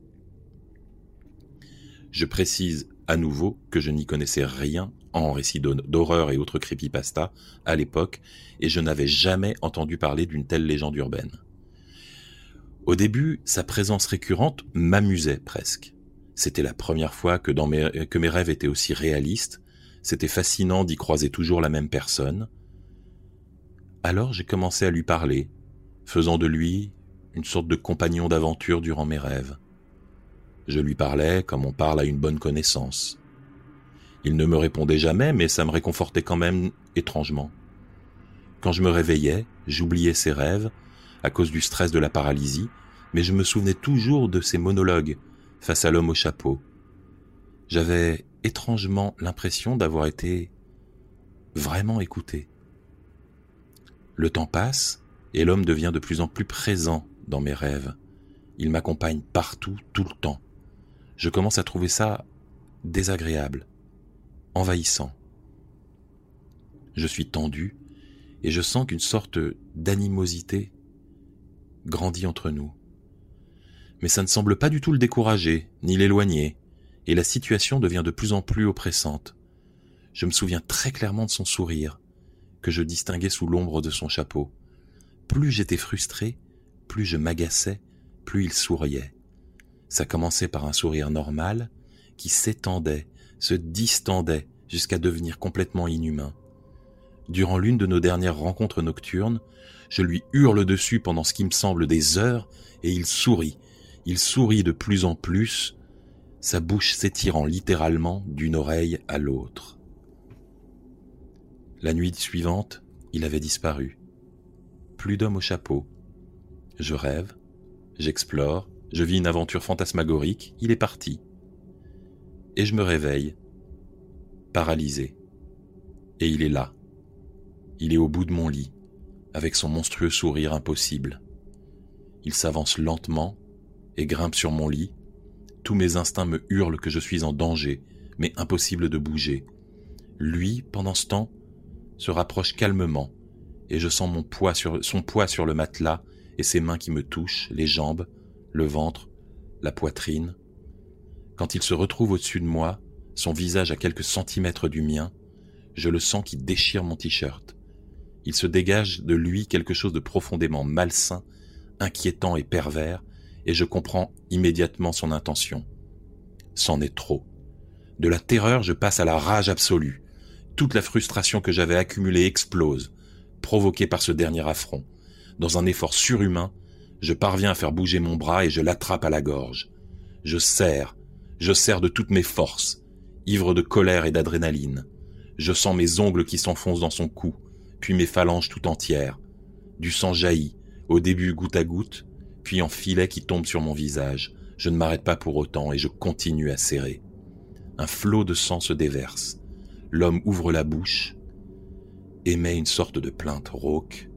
Je précise à nouveau que je n'y connaissais rien en récits d'horreur et autres creepypasta à l'époque, et je n'avais jamais entendu parler d'une telle légende urbaine. Au début, sa présence récurrente m'amusait presque. C'était la première fois que, mes rêves étaient aussi réalistes, c'était fascinant d'y croiser toujours la même personne. Alors j'ai commencé à lui parler, faisant de lui une sorte de compagnon d'aventure durant mes rêves. Je lui parlais comme on parle à une bonne connaissance. Il ne me répondait jamais, mais ça me réconfortait quand même étrangement. Quand je me réveillais, j'oubliais ses rêves, à cause du stress de la paralysie, mais je me souvenais toujours de ses monologues face à l'homme au chapeau. J'avais étrangement l'impression d'avoir été vraiment écouté. Le temps passe et l'homme devient de plus en plus présent dans mes rêves. Il m'accompagne partout, tout le temps. Je commence à trouver ça désagréable, envahissant. Je suis tendu et je sens qu'une sorte d'animosité grandit entre nous. Mais ça ne semble pas du tout le décourager, ni l'éloigner, et la situation devient de plus en plus oppressante. Je me souviens très clairement de son sourire, que je distinguais sous l'ombre de son chapeau. Plus j'étais frustré, plus je m'agaçais, plus il souriait. Ça commençait par un sourire normal, qui s'étendait, se distendait, jusqu'à devenir complètement inhumain. Durant l'une de nos dernières rencontres nocturnes, je lui hurle dessus pendant ce qui me semble des heures, et il sourit. Il sourit de plus en plus, sa bouche s'étirant littéralement d'une oreille à l'autre. La nuit suivante, il avait disparu. Plus d'homme au chapeau. Je rêve, j'explore, je vis une aventure fantasmagorique, il est parti. Et je me réveille, paralysé. Et il est là. Il est au bout de mon lit, avec son monstrueux sourire impossible. Il s'avance lentement et grimpe sur mon lit. Tous mes instincts me hurlent que je suis en danger, mais impossible de bouger. Lui, pendant ce temps, se rapproche calmement, et je sens mon poids sur, son poids sur le matelas et ses mains qui me touchent, les jambes, le ventre, la poitrine. Quand il se retrouve au-dessus de moi, son visage à quelques centimètres du mien, je le sens qui déchire mon t-shirt. Il se dégage de lui quelque chose de profondément malsain, inquiétant et pervers, et je comprends immédiatement son intention. C'en est trop. De la terreur, je passe à la rage absolue. Toute la frustration que j'avais accumulée explose, provoquée par ce dernier affront. Dans un effort surhumain, je parviens à faire bouger mon bras et je l'attrape à la gorge. Je serre, je serre de toutes mes forces, ivre de colère et d'adrénaline. Je sens mes ongles qui s'enfoncent dans son cou, puis mes phalanges tout entières. Du sang jaillit, au début goutte à goutte, puis en filet qui tombe sur mon visage. Je ne m'arrête pas pour autant et je continue à serrer. Un flot de sang se déverse. L'homme ouvre la bouche, émet une sorte de plainte rauque,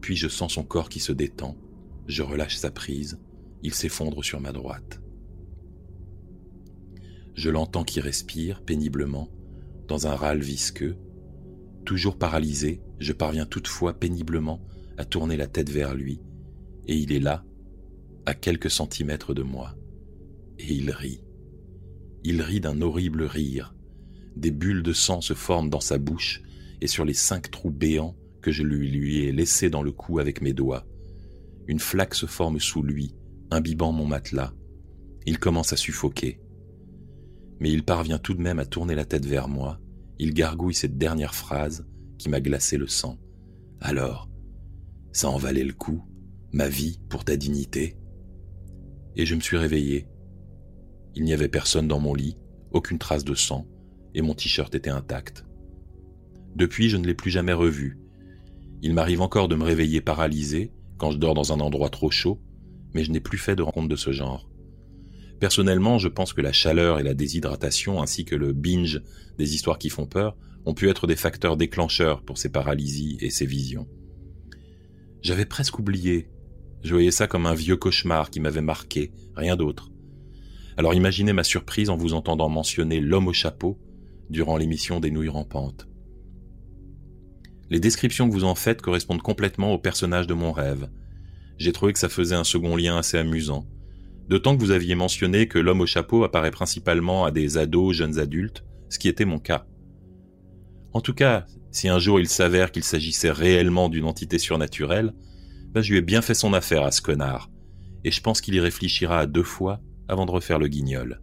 puis je sens son corps qui se détend. Je relâche sa prise, il s'effondre sur ma droite. Je l'entends qui respire péniblement, dans un râle visqueux. Toujours paralysé, je parviens toutefois péniblement à tourner la tête vers lui, et il est là, à quelques centimètres de moi. Et il rit. Il rit d'un horrible rire. Des bulles de sang se forment dans sa bouche et sur les cinq trous béants que je lui, ai laissés dans le cou avec mes doigts. Une flaque se forme sous lui, imbibant mon matelas. Il commence à suffoquer. Mais il parvient tout de même à tourner la tête vers moi. Il gargouille cette dernière phrase qui m'a glacé le sang. Alors, ça en valait le coup, ma vie pour ta dignité Et je me suis réveillé. Il n'y avait personne dans mon lit, aucune trace de sang, et mon t-shirt était intact. Depuis, je ne l'ai plus jamais revu. Il m'arrive encore de me réveiller paralysé quand je dors dans un endroit trop chaud, mais je n'ai plus fait de rencontres de ce genre. Personnellement, je pense que la chaleur et la déshydratation, ainsi que le binge des histoires qui font peur, ont pu être des facteurs déclencheurs pour ces paralysies et ces visions. J'avais presque oublié. Je voyais ça comme un vieux cauchemar qui m'avait marqué, rien d'autre. Alors imaginez ma surprise en vous entendant mentionner l'homme au chapeau durant l'émission des nouilles rampantes. Les descriptions que vous en faites correspondent complètement au personnage de mon rêve. J'ai trouvé que ça faisait un second lien assez amusant. D'autant que vous aviez mentionné que l'homme au chapeau apparaît principalement à des ados, jeunes adultes, ce qui était mon cas. En tout cas, si un jour il s'avère qu'il s'agissait réellement d'une entité surnaturelle, ben je lui ai bien fait son affaire à ce connard, et je pense qu'il y réfléchira deux fois avant de refaire le guignol.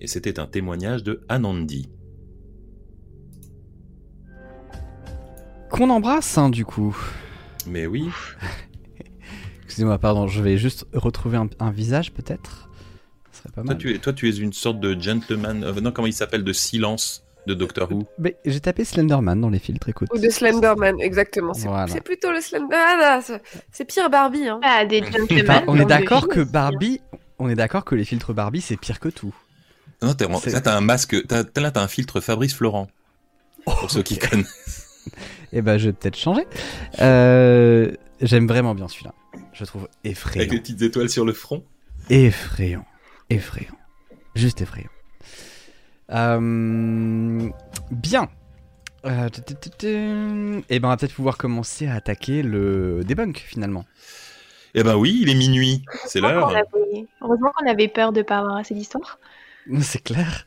Et c'était un témoignage de Anandi. Qu'on embrasse, hein, du coup. Mais oui, Excusez-moi, pardon, je vais juste retrouver un, un visage peut-être. Ce serait pas toi mal. tu, es, toi tu es une sorte de gentleman, euh, non comment il s'appelle, de silence de Doctor Who? Mais j'ai tapé Slenderman dans les filtres, écoute. Ou de Slenderman, exactement. C'est Voilà. plutôt le Slenderman. Ah, c'est- pire Barbie. Hein. Ah, des gentlemen. on est d'accord que. Barbie, on est d'accord que les filtres Barbie c'est pire que tout. Non, t'es là t'as un masque, t'as, là t'as un filtre Fabrice Florent. Pour ceux qui connaissent. Eh ben, je vais peut-être changer. Euh, J'aime vraiment bien celui-là. Je le trouve Avec les effrayant. petites étoiles sur le front. Effrayant. Effrayant. Juste effrayant. Euh, Bien. Euh, tu- tu- tu- tu- Eh ben, on va peut-être pouvoir commencer à attaquer le debunk finalement. Eh ben oui, il est minuit, c'est Heureusement l'heure. Heureusement qu'on avait peur de pas avoir assez d'histoire. C'est clair.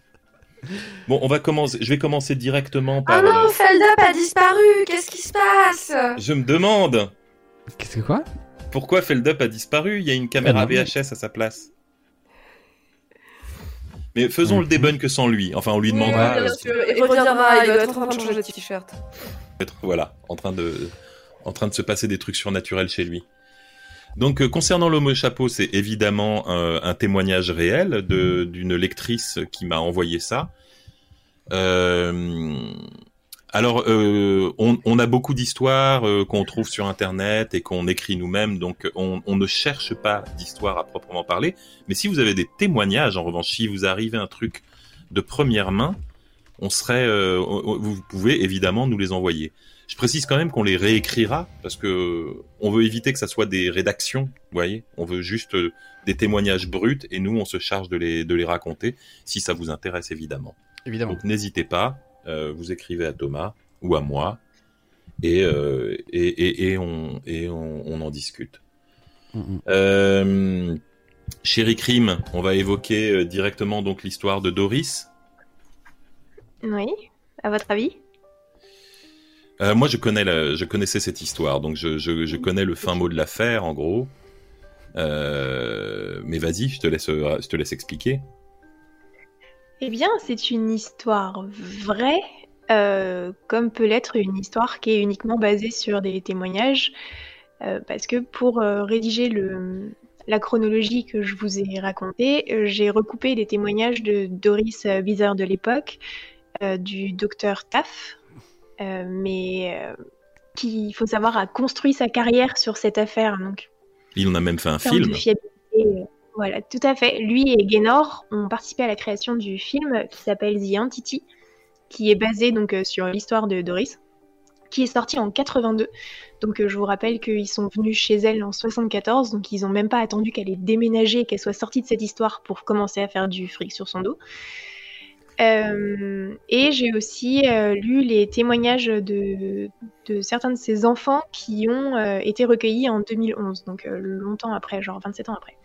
Bon, on va commencer. Je vais commencer directement par. Ah non, Feldup a disparu Qu'est-ce qui se passe? Je me demande Qu'est-ce que quoi? Pourquoi Feldup a disparu? Il y a une caméra Ah non. VHS à sa place. Mais faisons le debunk sans lui. Enfin, on lui demandera. bien sûr. Il reviendra, il doit être en train de changer de t-shirt. être voilà, en train de en train de se passer des trucs surnaturels chez lui. Donc euh, concernant l'homme au chapeau, c'est évidemment euh, un témoignage réel d'une lectrice qui m'a envoyé ça. Euh, alors on, a beaucoup d'histoires qu'on trouve sur internet et qu'on écrit nous-mêmes, donc on, ne cherche pas d'histoire à proprement parler. Mais si vous avez des témoignages, en revanche, si vous arrivez un truc de première main, on serait, vous pouvez évidemment nous les envoyer. Je précise quand même qu'on les réécrira parce que on veut éviter que ça soit des rédactions, vous voyez. On veut juste euh, des témoignages bruts et nous on se charge de les de les raconter si ça vous intéresse évidemment. Évidemment. Donc n'hésitez pas, euh, vous écrivez à Thomas ou à moi et euh, et, et, et on et on, on en discute. Mhm. Euh, Chéri Crime, on va évoquer directement donc l'histoire de Doris. Oui, à votre avis? Euh, moi, je connaissais cette histoire, donc je, connais le fin mot de l'affaire, en gros. Euh, mais vas-y, je te laisse, expliquer. Eh bien, c'est une histoire vraie, euh, comme peut l'être une histoire qui est uniquement basée sur des témoignages, parce que pour rédiger la chronologie que je vous ai racontée, j'ai recoupé les témoignages de Doris Bizarre de l'époque, du docteur Taff, mais euh, qui, il faut savoir, a construit sa carrière sur cette affaire, donc Il en a même fait un film. euh, Voilà, tout à fait. Lui et Gaynor ont participé à la création du film qui s'appelle The Entity, qui est basé donc euh, sur l'histoire de Doris, qui est sorti en 82. Donc euh, je vous rappelle qu'ils sont venus chez elle en 74, donc ils ont même pas attendu qu'elle ait déménagé qu'elle soit sortie de cette histoire pour commencer à faire du fric sur son dos. Euh, et j'ai aussi euh, lu les témoignages de, certains de ses enfants qui ont euh, été recueillis en 2011, donc longtemps après, genre 27 ans après.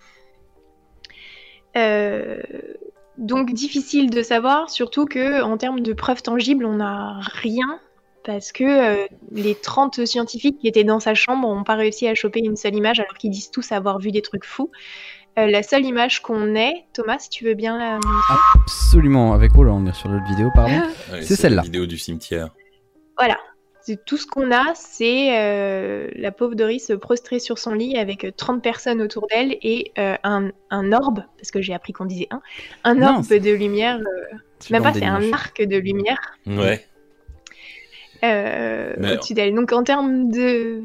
Donc difficile de savoir, surtout que en termes de preuves tangibles, on n'a rien parce que les 30 scientifiques qui étaient dans sa chambre n'ont pas réussi à choper une seule image alors qu'ils disent tous avoir vu des trucs fous. Euh, la seule image qu'on ait, Thomas, si tu veux bien la montrer. Absolument. Avec oh là, on est sur l'autre vidéo, pardon. Ouais, c'est la celle-là. vidéo du cimetière. Voilà. C'est tout ce qu'on a, c'est euh, la pauvre Doris prostrée sur son lit avec euh, 30 personnes autour d'elle et euh, un, un orbe, parce que j'ai appris qu'on disait un, un orbe c'est- de lumière, euh, même pas, vends c'est un arc de lumière Ouais. euh, Mais- au-dessus d'elle. Donc en termes de,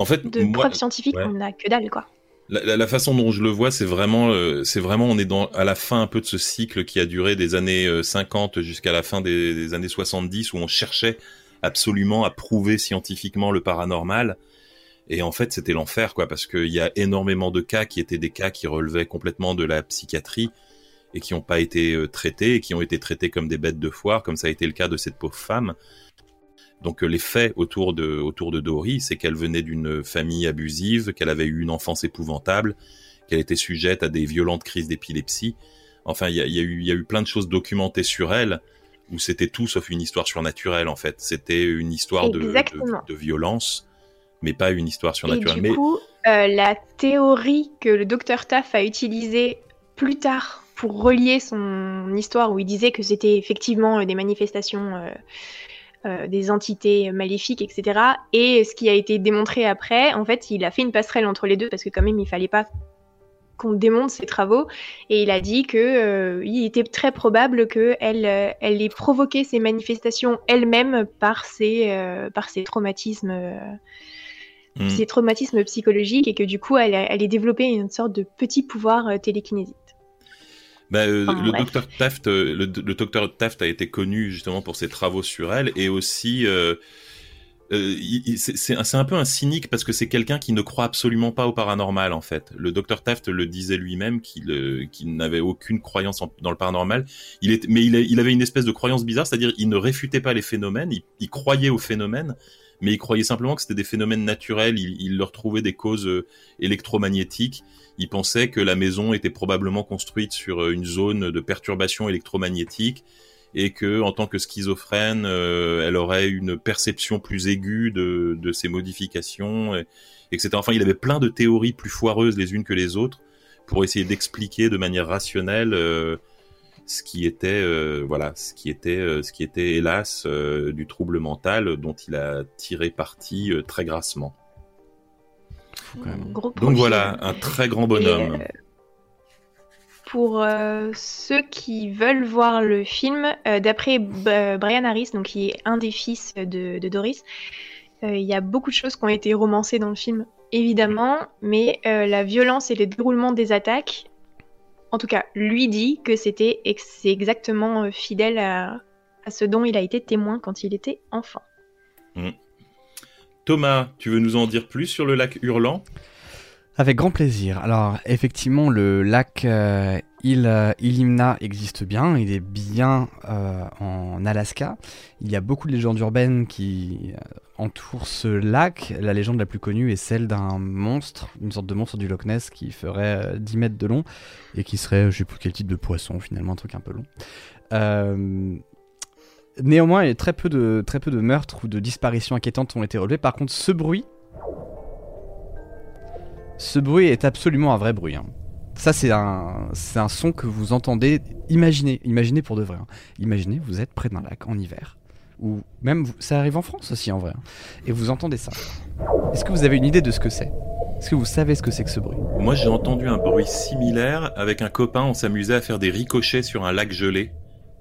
En fait, de moi, preuves scientifiques, ouais. on n'a que dalle, quoi. La, façon dont je le vois, c'est vraiment, euh, c'est vraiment, on est dans à la fin un peu de ce cycle qui a duré des années euh, 50 jusqu'à la fin des, des années 70 où on cherchait absolument à prouver scientifiquement le paranormal. Et en fait, c'était l'enfer, quoi, parce qu'il y a énormément de cas qui étaient des cas qui relevaient complètement de la psychiatrie et qui n'ont pas été euh, traités et qui ont été traités comme des bêtes de foire, comme ça a été le cas de cette pauvre femme. Donc euh, les faits autour de autour de Dory, c'est qu'elle venait d'une famille abusive, qu'elle avait eu une enfance épouvantable, qu'elle était sujette à des violentes crises d'épilepsie. Enfin, il y a, il y a eu y a eu plein de choses documentées sur elle où c'était tout sauf une histoire surnaturelle en fait. C'était une histoire de, de, violence, mais pas une histoire Et surnaturelle. du Mais coup, euh, la théorie que le docteur Taff a utilisée plus tard pour relier son histoire, où il disait que c'était effectivement euh, des manifestations euh, euh, des entités maléfiques, etc., et ce qui a été démontré après, en fait, il a fait une passerelle entre les deux, parce que quand même, il fallait pas qu'on démonte ses travaux, et il a dit que euh, il était très probable qu'elle euh, elle ait provoqué ces manifestations elle-même par ses, euh, par ses traumatismes. euh, Hmm. ces traumatismes psychologiques et que du coup elle, elle ait développé une sorte de petit pouvoir télékinésite. Bah, euh, Enfin, le docteur Taft, euh, le, le docteur Taft a été connu justement pour ses travaux sur elle et aussi euh, euh, c'est un, peu un cynique parce que c'est quelqu'un qui ne croit absolument pas au paranormal en fait. Le docteur Taft le disait lui-même qu'il euh, qu'il n'avait aucune croyance en- dans le paranormal. Il est, mais il, a- il avait une espèce de croyance bizarre, c'est-à-dire il ne réfutait pas les phénomènes, il, il croyait aux phénomènes, mais il croyait simplement que c'était des phénomènes naturels. Il, il, leur trouvait des causes euh, électromagnétiques. Il pensait que la maison était probablement construite sur une zone de perturbation électromagnétique et que en tant que schizophrène, euh, elle aurait une perception plus aiguë de, ces modifications, et, etc. Enfin, il avait plein de théories plus foireuses les unes que les autres pour essayer d'expliquer de manière rationnelle euh, ce qui était, euh, voilà, ce qui était, euh, ce qui était hélas euh, du trouble mental dont il a tiré parti euh, très grassement. Quand même. Gros Donc voilà, un très grand bonhomme. Et, euh, pour euh, ceux qui veulent voir le film, euh, d'après Brian Harris, donc qui est un des fils de, de Doris, il y a beaucoup de choses qui ont été romancées dans le film, évidemment, mais la violence et le déroulement des attaques, en tout cas, lui dit que c'était ex- exactement fidèle à, à ce dont il a été témoin quand il était enfant. Thomas, tu veux nous en dire plus sur le lac Hurlant? Avec grand plaisir. Alors, effectivement, le lac euh, euh, Ilimna existe bien. Il est bien euh, en Alaska. Il y a beaucoup de légendes urbaines qui entourent ce lac. La légende la plus connue est celle d'un monstre, une sorte de monstre du Loch Ness qui ferait euh, 10 mètres de long et qui serait, je sais plus quel type de poisson, finalement, un truc un peu long. Néanmoins, très peu, de, très peu de meurtres ou de disparitions inquiétantes ont été relevés. Par contre, ce bruit, ce bruit est absolument un vrai bruit. hein. Ça, c'est un, un son que vous entendez. Imaginez, imaginez pour de vrai. hein. Imaginez, vous êtes près d'un lac en hiver. Ou même, ça arrive en France aussi en vrai. hein. Et vous entendez ça. Est-ce que vous avez une idée de ce que c'est? Est-ce que vous savez ce que c'est que ce bruit? Moi, j'ai entendu un bruit similaire avec un copain. On s'amusait à faire des ricochets sur un lac gelé.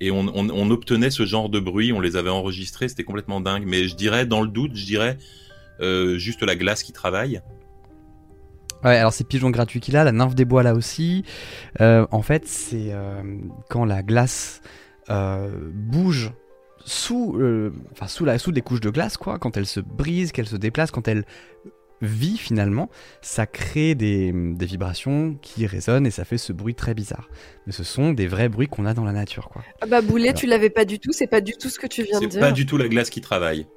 Et on, obtenait ce genre de bruit. On les avait enregistrés. C'était complètement dingue. Mais je dirais, dans le doute, je dirais euh, juste la glace qui travaille. Ouais, alors c'est Pigeon gratuit qu'il a, la nymphe des bois là aussi. Euh, en fait, c'est euh, quand la glace bouge sous, enfin sous des couches de glace quoi, quand elle se brise, qu'elle se déplace, quand elle vit finalement, ça crée des, des vibrations qui résonnent et ça fait ce bruit très bizarre. Mais ce sont des vrais bruits qu'on a dans la nature quoi. Ah bah Boulet, Alors. tu l'avais pas du tout, c'est pas du tout ce que tu viens de C'est dire. pas du tout la glace qui travaille.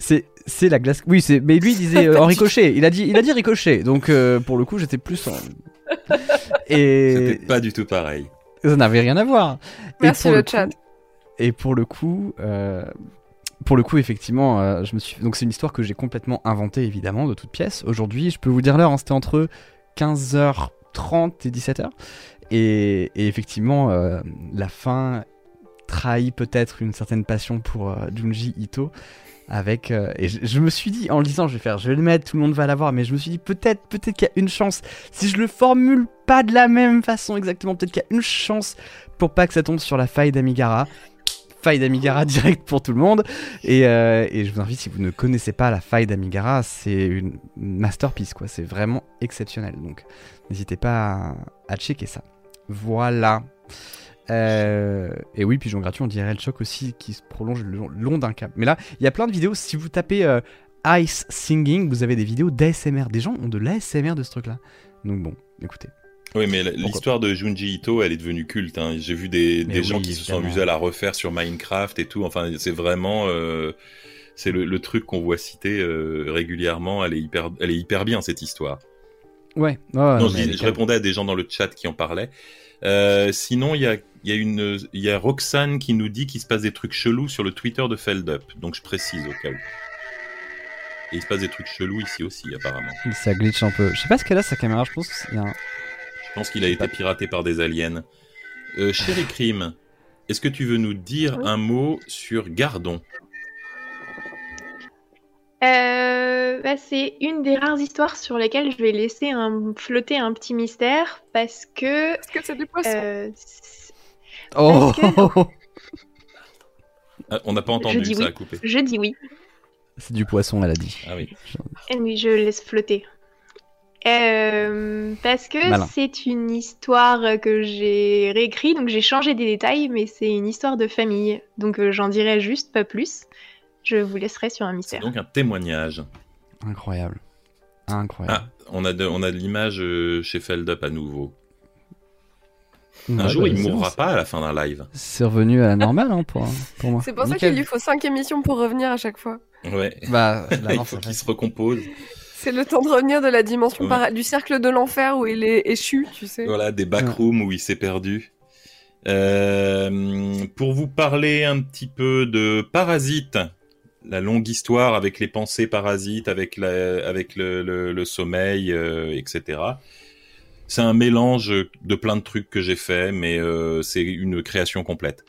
C'est c'est la glace. Oui, c'est mais lui il disait euh, en ricochet. Il a dit il a dit ricochet. Donc euh, pour le coup, j'étais plus en et C'était pas du tout pareil. ça n'avait rien à voir. Merci pour le coup- chat. Et pour le coup, euh, pour le coup, effectivement, euh, je me suis. Donc c'est une histoire que j'ai complètement inventée, évidemment, de toute pièce. Aujourd'hui, je peux vous dire l'heure. hein, C'était entre 15h30 et 17h. Et, effectivement, euh, la fin trahit peut-être une certaine passion pour euh, Junji Ito. Avec et je, me suis dit en le disant je vais faire je vais le mettre tout le monde va l'avoir mais je me suis dit peut-être peut-être qu'il y a une chance si je le formule pas de la même façon exactement peut-être qu'il y a une chance pour pas que ça tombe sur la faille d'Amigara faille d'Amigara direct pour tout le monde. Et, euh, et je vous invite, si vous ne connaissez pas la faille d'Amigara, c'est une masterpiece, quoi. C'est vraiment exceptionnel. Donc, n'hésitez pas à, checker ça. Voilà. Euh, et oui, pigeon gratuit, on dirait le choc aussi qui se prolonge le long, long d'un câble. Mais là, il y a plein de vidéos. Si vous tapez euh, Ice Singing, vous avez des vidéos d'ASMR. Des gens ont de l'ASMR de ce truc-là. Donc bon, écoutez. Oui, mais l'histoire de Junji Ito, elle est devenue culte. hein. J'ai vu des, gens qui se sont amusés à la refaire sur Minecraft et tout. Enfin, c'est vraiment, euh, c'est le, le truc qu'on voit citer euh, régulièrement. Elle est hyper, elle est hyper bien cette histoire. Ouais. ouais, non, je, dis- répondais à des gens dans le chat qui en parlaient. Euh, sinon, il y a, il y a une, il y a Roxane qui nous dit qu'il se passe des trucs chelous sur le Twitter de Feldup. Donc je précise au cas où. Et il se passe des trucs chelous ici aussi, apparemment. Ça glitch un peu. Je sais pas ce qu'elle a sa caméra, je pense qu'il y a un... Je pense qu'il a été piraté par des aliens. Euh, Chéri Crime, est-ce que tu veux nous dire Oui. un mot sur Gardon? Euh, bah, c'est une des rares histoires sur lesquelles je vais laisser un, flotter un petit mystère parce que Est-ce que c'est du poisson euh, Oh Ah, On n'a pas entendu, ça oui. a coupé. je dis oui. C'est du poisson, elle a dit. Ah oui. Et oui, je laisse flotter. Euh, parce que Malin. c'est une histoire que j'ai réécrit, donc j'ai changé des détails, mais c'est une histoire de famille. Donc euh, j'en dirai juste pas plus. Je vous laisserai sur un C'est mystère. donc un témoignage. Incroyable. Incroyable. Ah, on a de, on a de l'image euh, chez Feldup à nouveau. Un Ouais, jour, bah, il c'est- mourra pas à la fin d'un live. C'est revenu à la normale hein, pour, pour moi. C'est pour ça qu'il lui faut 5 émissions pour revenir à chaque fois. Ouais. Bah, là, Il faut qu'il se recompose. C'est le temps de revenir de la dimension Ouais. para- du cercle de l'enfer où il est échu, tu sais. Voilà, des backrooms où il s'est perdu. Euh, pour vous parler un petit peu de Parasite, la longue histoire avec les pensées parasites, avec, la, avec le, le- le sommeil, euh, etc. C'est un mélange de plein de trucs que j'ai fait, mais euh, c'est une création complète.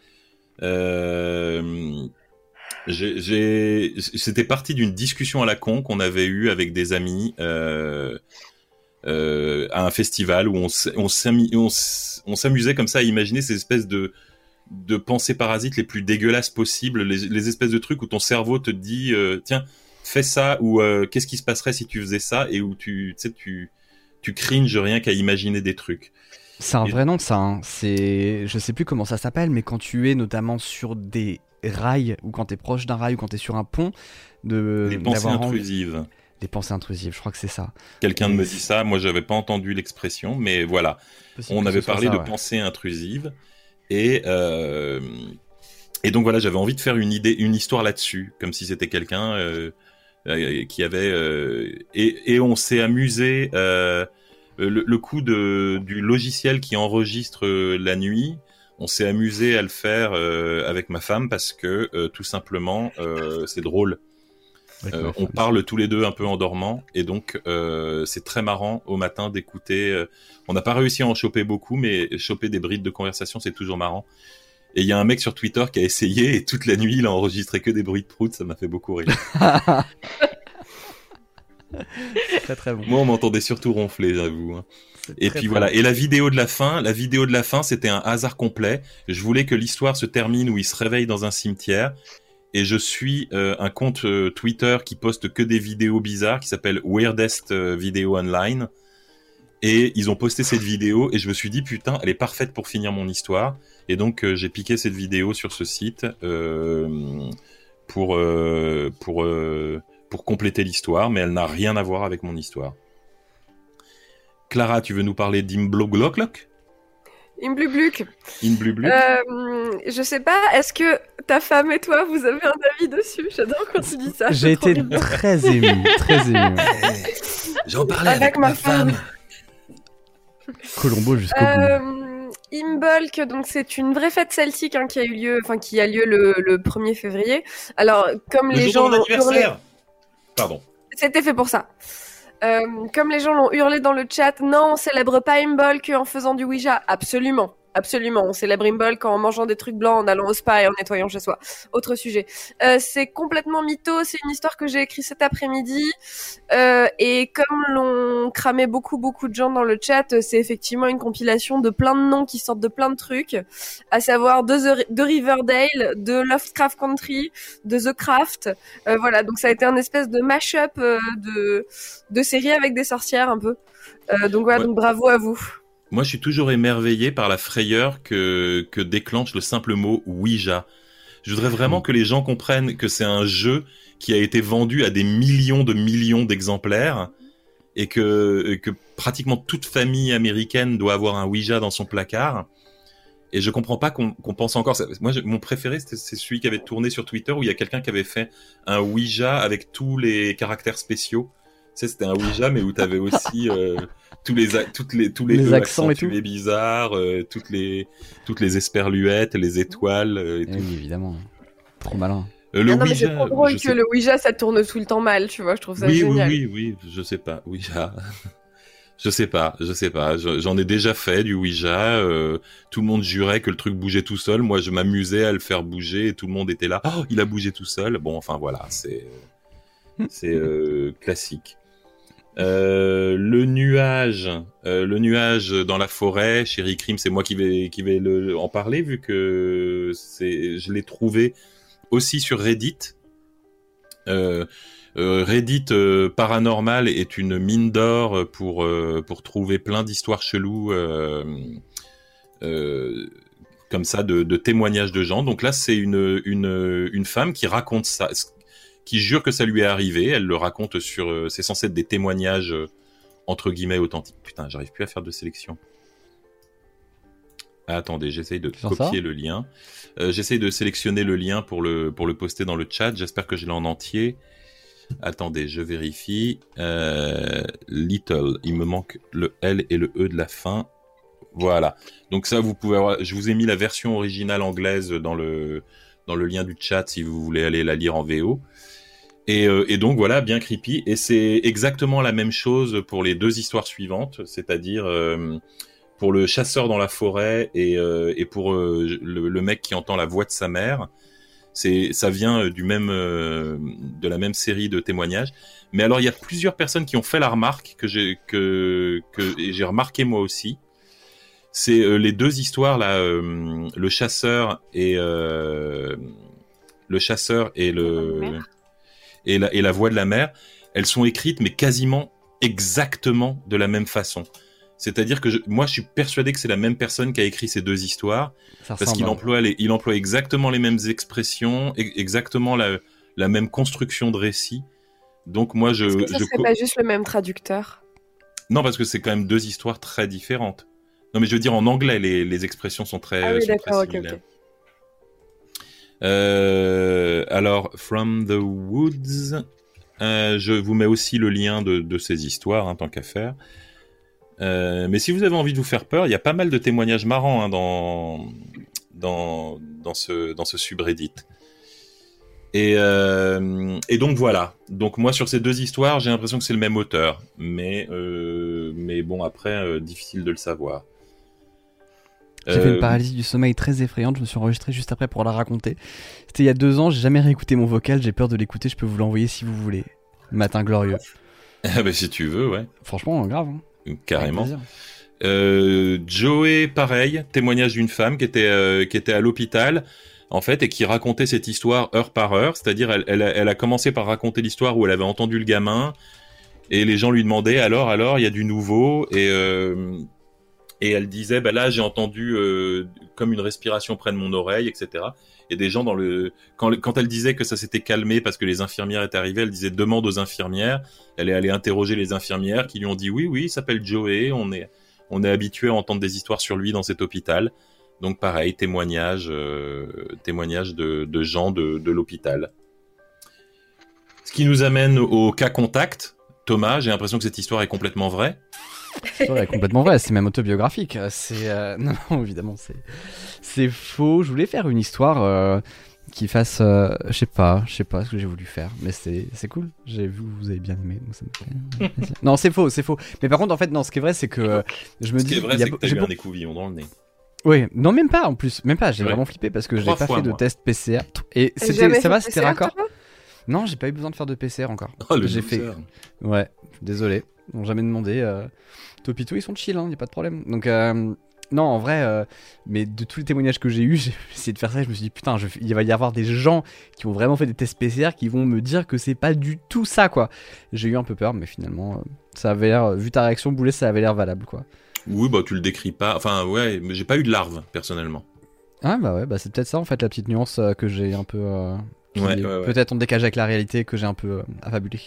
Euh, C'était parti d'une discussion à la con qu'on avait eue avec des amis. Euh, euh, à un festival où on s'amusait comme ça à imaginer ces espèces de de pensées parasites les plus dégueulasses possibles, les, les espèces de trucs où ton cerveau te dit euh, tiens fais ça ou qu'est-ce qui se passerait si tu faisais ça et où tu tu sais tu tu cringes rien qu'à imaginer des trucs. C'est un vrai nom, ça. hein. C'est, je sais plus comment ça s'appelle, mais quand tu es notamment sur des rails ou quand t'es proche d'un rail ou quand t'es sur un pont, de Les pensées d'avoir envie- intrusives. Des pensées intrusives. Je crois que c'est ça. Quelqu'un me dit ça, moi j'avais pas entendu l'expression, mais voilà. On avait parlé ça, de ouais. pensée intrusive et euh, et donc voilà j'avais envie de faire une idée une histoire là-dessus comme si c'était quelqu'un euh, euh, qui avait euh, et, et on s'est amusé le, le coup de du logiciel qui enregistre la nuit on s'est amusé à le faire euh, avec ma femme parce que euh, tout simplement euh, c'est drôle euh, on parle tous les deux un peu en dormant et donc euh, c'est très marrant au matin d'écouter. euh, on n'a pas réussi à en choper beaucoup, mais choper des brides de conversation c'est toujours marrant. Et il y a un mec sur Twitter qui a essayé et toute la nuit il a enregistré que des bruits de prout, ça m'a fait beaucoup rire. très très bon. Moi on m'entendait surtout ronfler, j'avoue. hein. Et puis voilà. Et la vidéo de la fin, la vidéo de la fin, c'était un hasard complet. Je voulais que l'histoire se termine où il se réveille dans un cimetière. Et je suis euh, un compte euh, Twitter qui poste que des vidéos bizarres qui s'appelle Weirdest euh, Video Online. Et ils ont posté cette vidéo et je me suis dit putain, elle est parfaite pour finir mon histoire. Et donc euh, j'ai piqué cette vidéo sur ce site pour pour pour compléter l'histoire, mais elle n'a rien à voir avec mon histoire. Clara, tu veux nous parler d'Imblogloklock Imblubluk. Inblublu Euh, je sais pas, est-ce que ta femme et toi, vous avez un avis dessus? J'adore quand tu dis ça. J'ai été très ému, très ému. J'en parlais Avec avec, ma ma femme. Colombo jusqu'au bout. Euh, Imbolc, donc c'est une vraie fête celtique hein, qui a eu lieu, enfin qui a lieu le, le 1er février. Alors comme Le les jour gens de mon. Pardon. c'était fait pour ça. Euh, comme les gens l'ont hurlé dans le chat, non, on célèbre pas Imbolc en faisant du Ouija. Absolument. Absolument, on célèbre Imbolc en mangeant des trucs blancs, en allant au spa et en nettoyant chez soi. Autre sujet. Euh, c'est complètement mytho, c'est une histoire que j'ai écrite cet après-midi. Euh, et comme l'ont cramé beaucoup, beaucoup de gens dans le chat, euh, c'est effectivement une compilation de plein de noms qui sortent de plein de trucs, à savoir de, The- de Riverdale, de Lovecraft Country, de The Craft. Euh, voilà, donc ça a été un espèce de mash-up euh, de, de séries avec des sorcières un peu. Euh, donc voilà, Ouais. donc bravo à vous. Moi, je suis toujours émerveillé par la frayeur que, que déclenche le simple mot Ouija. Je voudrais vraiment que les gens comprennent que c'est un jeu qui a été vendu à des millions de millions d'exemplaires et que, que pratiquement toute famille américaine doit avoir un Ouija dans son placard. Et je comprends pas qu'on pense encore. Moi, je- mon préféré, c'est celui qui avait tourné sur Twitter où il y a quelqu'un qui avait fait un Ouija avec tous les caractères spéciaux. Tu sais, c'était un Ouija, mais où tu avais aussi euh, tous les, toutes les, tous les, Les accents et tout. accentués bizarres, euh, toutes les, toutes les esperluettes, les étoiles euh, et Eh tout. oui, évidemment. Trop malin. Euh, le Ah non, mais c'est Ouija, trop drôle je que sais- le Ouija ça tourne tout le temps mal, tu vois, je trouve ça oui, génial. oui, oui, oui, je sais pas. Ouija. Je sais pas, je sais pas. Je- J'en ai déjà fait du Ouija. euh, tout le monde jurait que le truc bougeait tout seul. Moi, je m'amusais à le faire bouger et tout le monde était là. Oh, il a bougé tout seul. Bon, enfin voilà, c'est c'est euh, classique. Euh, le nuage, euh, le nuage dans la forêt, chéri Crime, c'est moi qui vais qui vais en parler vu que je l'ai trouvé aussi sur Reddit. Euh, Reddit paranormal est une mine d'or pour pour trouver plein d'histoires cheloues comme ça de, de témoignages de gens. Donc là, c'est une une une femme qui raconte ça, qui jure que ça lui est arrivé. Elle le raconte sur. euh, c'est censé être des témoignages euh, entre guillemets authentiques. Putain, j'arrive plus à faire de sélection. Ah, attendez, j'essaye de copier le lien. Euh, j'essaye de sélectionner le lien pour le, pour le poster dans le chat. J'espère que je l'ai en entier. Attendez, je vérifie. Euh, little, il me manque le L et le E de la fin. Voilà. Donc ça, vous pouvez avoir... Je vous ai mis la version originale anglaise dans le, dans le lien du chat si vous voulez aller la lire en VO. Et, euh, et donc voilà, bien creepy. Et c'est exactement la même chose pour les deux histoires suivantes, c'est-à-dire euh, pour le chasseur dans la forêt et, euh, pour le, mec qui entend la voix de sa mère. C'est, ça vient du même, de la même série de témoignages. Mais alors, il y a plusieurs personnes qui ont fait la remarque que j'ai, que, j'ai remarqué moi aussi. C'est euh, les deux histoires là, euh, le chasseur et euh, le chasseur et le et la, et la voix de la mère. Elles sont écrites mais quasiment exactement de la même façon. C'est-à-dire que je- moi, je suis persuadé que c'est la même personne qui a écrit ces deux histoires Ça parce qu'il emploie, les, il emploie exactement les mêmes expressions, e- exactement la, la même construction de récit. Donc moi, je, Est-ce que ça je serait pas juste le même traducteur? Non parce que c'est quand même deux histoires très différentes. Non mais je veux dire en anglais, les, les expressions sont très, Ah oui, sont très similaires. Euh, alors, From the Woods, euh, je vous mets aussi le lien de, de ces histoires, hein, tant qu'à faire. Euh, mais si vous avez envie de vous faire peur, il y a pas mal de témoignages marrants hein, dans, dans, dans, ce, dans ce subreddit. Et, et donc voilà. Donc moi sur ces deux histoires, j'ai l'impression que c'est le même auteur, mais mais bon après difficile de le savoir. J'ai fait une Euh, paralysie du sommeil très effrayante. Je me suis enregistré juste après pour la raconter. C'était il y a deux ans. J'ai jamais réécouté mon vocal. J'ai peur de l'écouter. Je peux vous l'envoyer si vous voulez. Matin glorieux. ah bah, si tu veux, ouais, Franchement, grave. hein. Avec carrément. Euh, Joey, pareil, témoignage d'une femme qui était euh, qui était à l'hôpital en fait et qui racontait cette histoire heure par heure. C'est-à-dire, elle, elle, a, elle a commencé par raconter l'histoire où elle avait entendu le gamin et les gens lui demandaient alors alors il y a du nouveau? Et euh, et elle disait bah là j'ai entendu euh, comme une respiration près de mon oreille etc. Et des gens dans le quand quand elle disait que ça s'était calmé parce que les infirmières étaient arrivées, elle disait demande aux infirmières. Elle est allée interroger les infirmières qui lui ont dit oui oui il s'appelle Joey, on est on est habitué à entendre des histoires sur lui dans cet hôpital. Donc pareil, témoignage, euh, témoignage de, de gens de, de l'hôpital. Ce qui nous amène au cas contact. Thomas, j'ai l'impression que cette histoire est complètement vraie. C'est complètement vrai. C'est même autobiographique. C'est euh, non, non, évidemment, c'est c'est faux. Je voulais faire une histoire euh, qui fasse, euh, je sais pas, je sais pas ce que j'ai voulu faire, mais c'est c'est cool. J'ai vu que vous avez bien aimé, donc ça me fait plaisir. non, c'est faux, c'est faux. Mais par contre, en fait, non, ce qui est vrai, c'est que euh, je me Ce dis, qui est vrai, c'est que t'as j'ai eu un écouvillon dans le nez. Oui, non, même pas en plus, même pas. J'ai Ouais. vraiment flippé parce que j'ai pas fois, fait de moi. test PCR. Et c'était, ça va, c'était raccord. Non, j'ai pas eu besoin de faire de PCR encore. Oh, le J'ai fait-. Ouais, désolé. Ils n'ont jamais demandé. Euh... Topito, ils sont chill, hein, y a pas de problème. Donc, euh, non, en vrai, euh, mais de tous les témoignages que j'ai eu, j'ai essayé de faire ça. Je me suis dit, putain, je- il va y avoir des gens qui ont vraiment fait des tests PCR qui vont me dire que c'est pas du tout ça, quoi. J'ai eu un peu peur, mais finalement, euh, ça avait l'air, vu ta réaction, Boulet, ça avait l'air valable, quoi. Oui, bah tu le décris pas. Enfin, ouais, mais j'ai pas eu de larves personnellement. Ah, bah ouais, bah c'est peut-être ça, en fait, la petite nuance que j'ai un peu. qui Ouais, est ouais, ouais. Peut-être en décalage avec la réalité que j'ai un peu affabulé.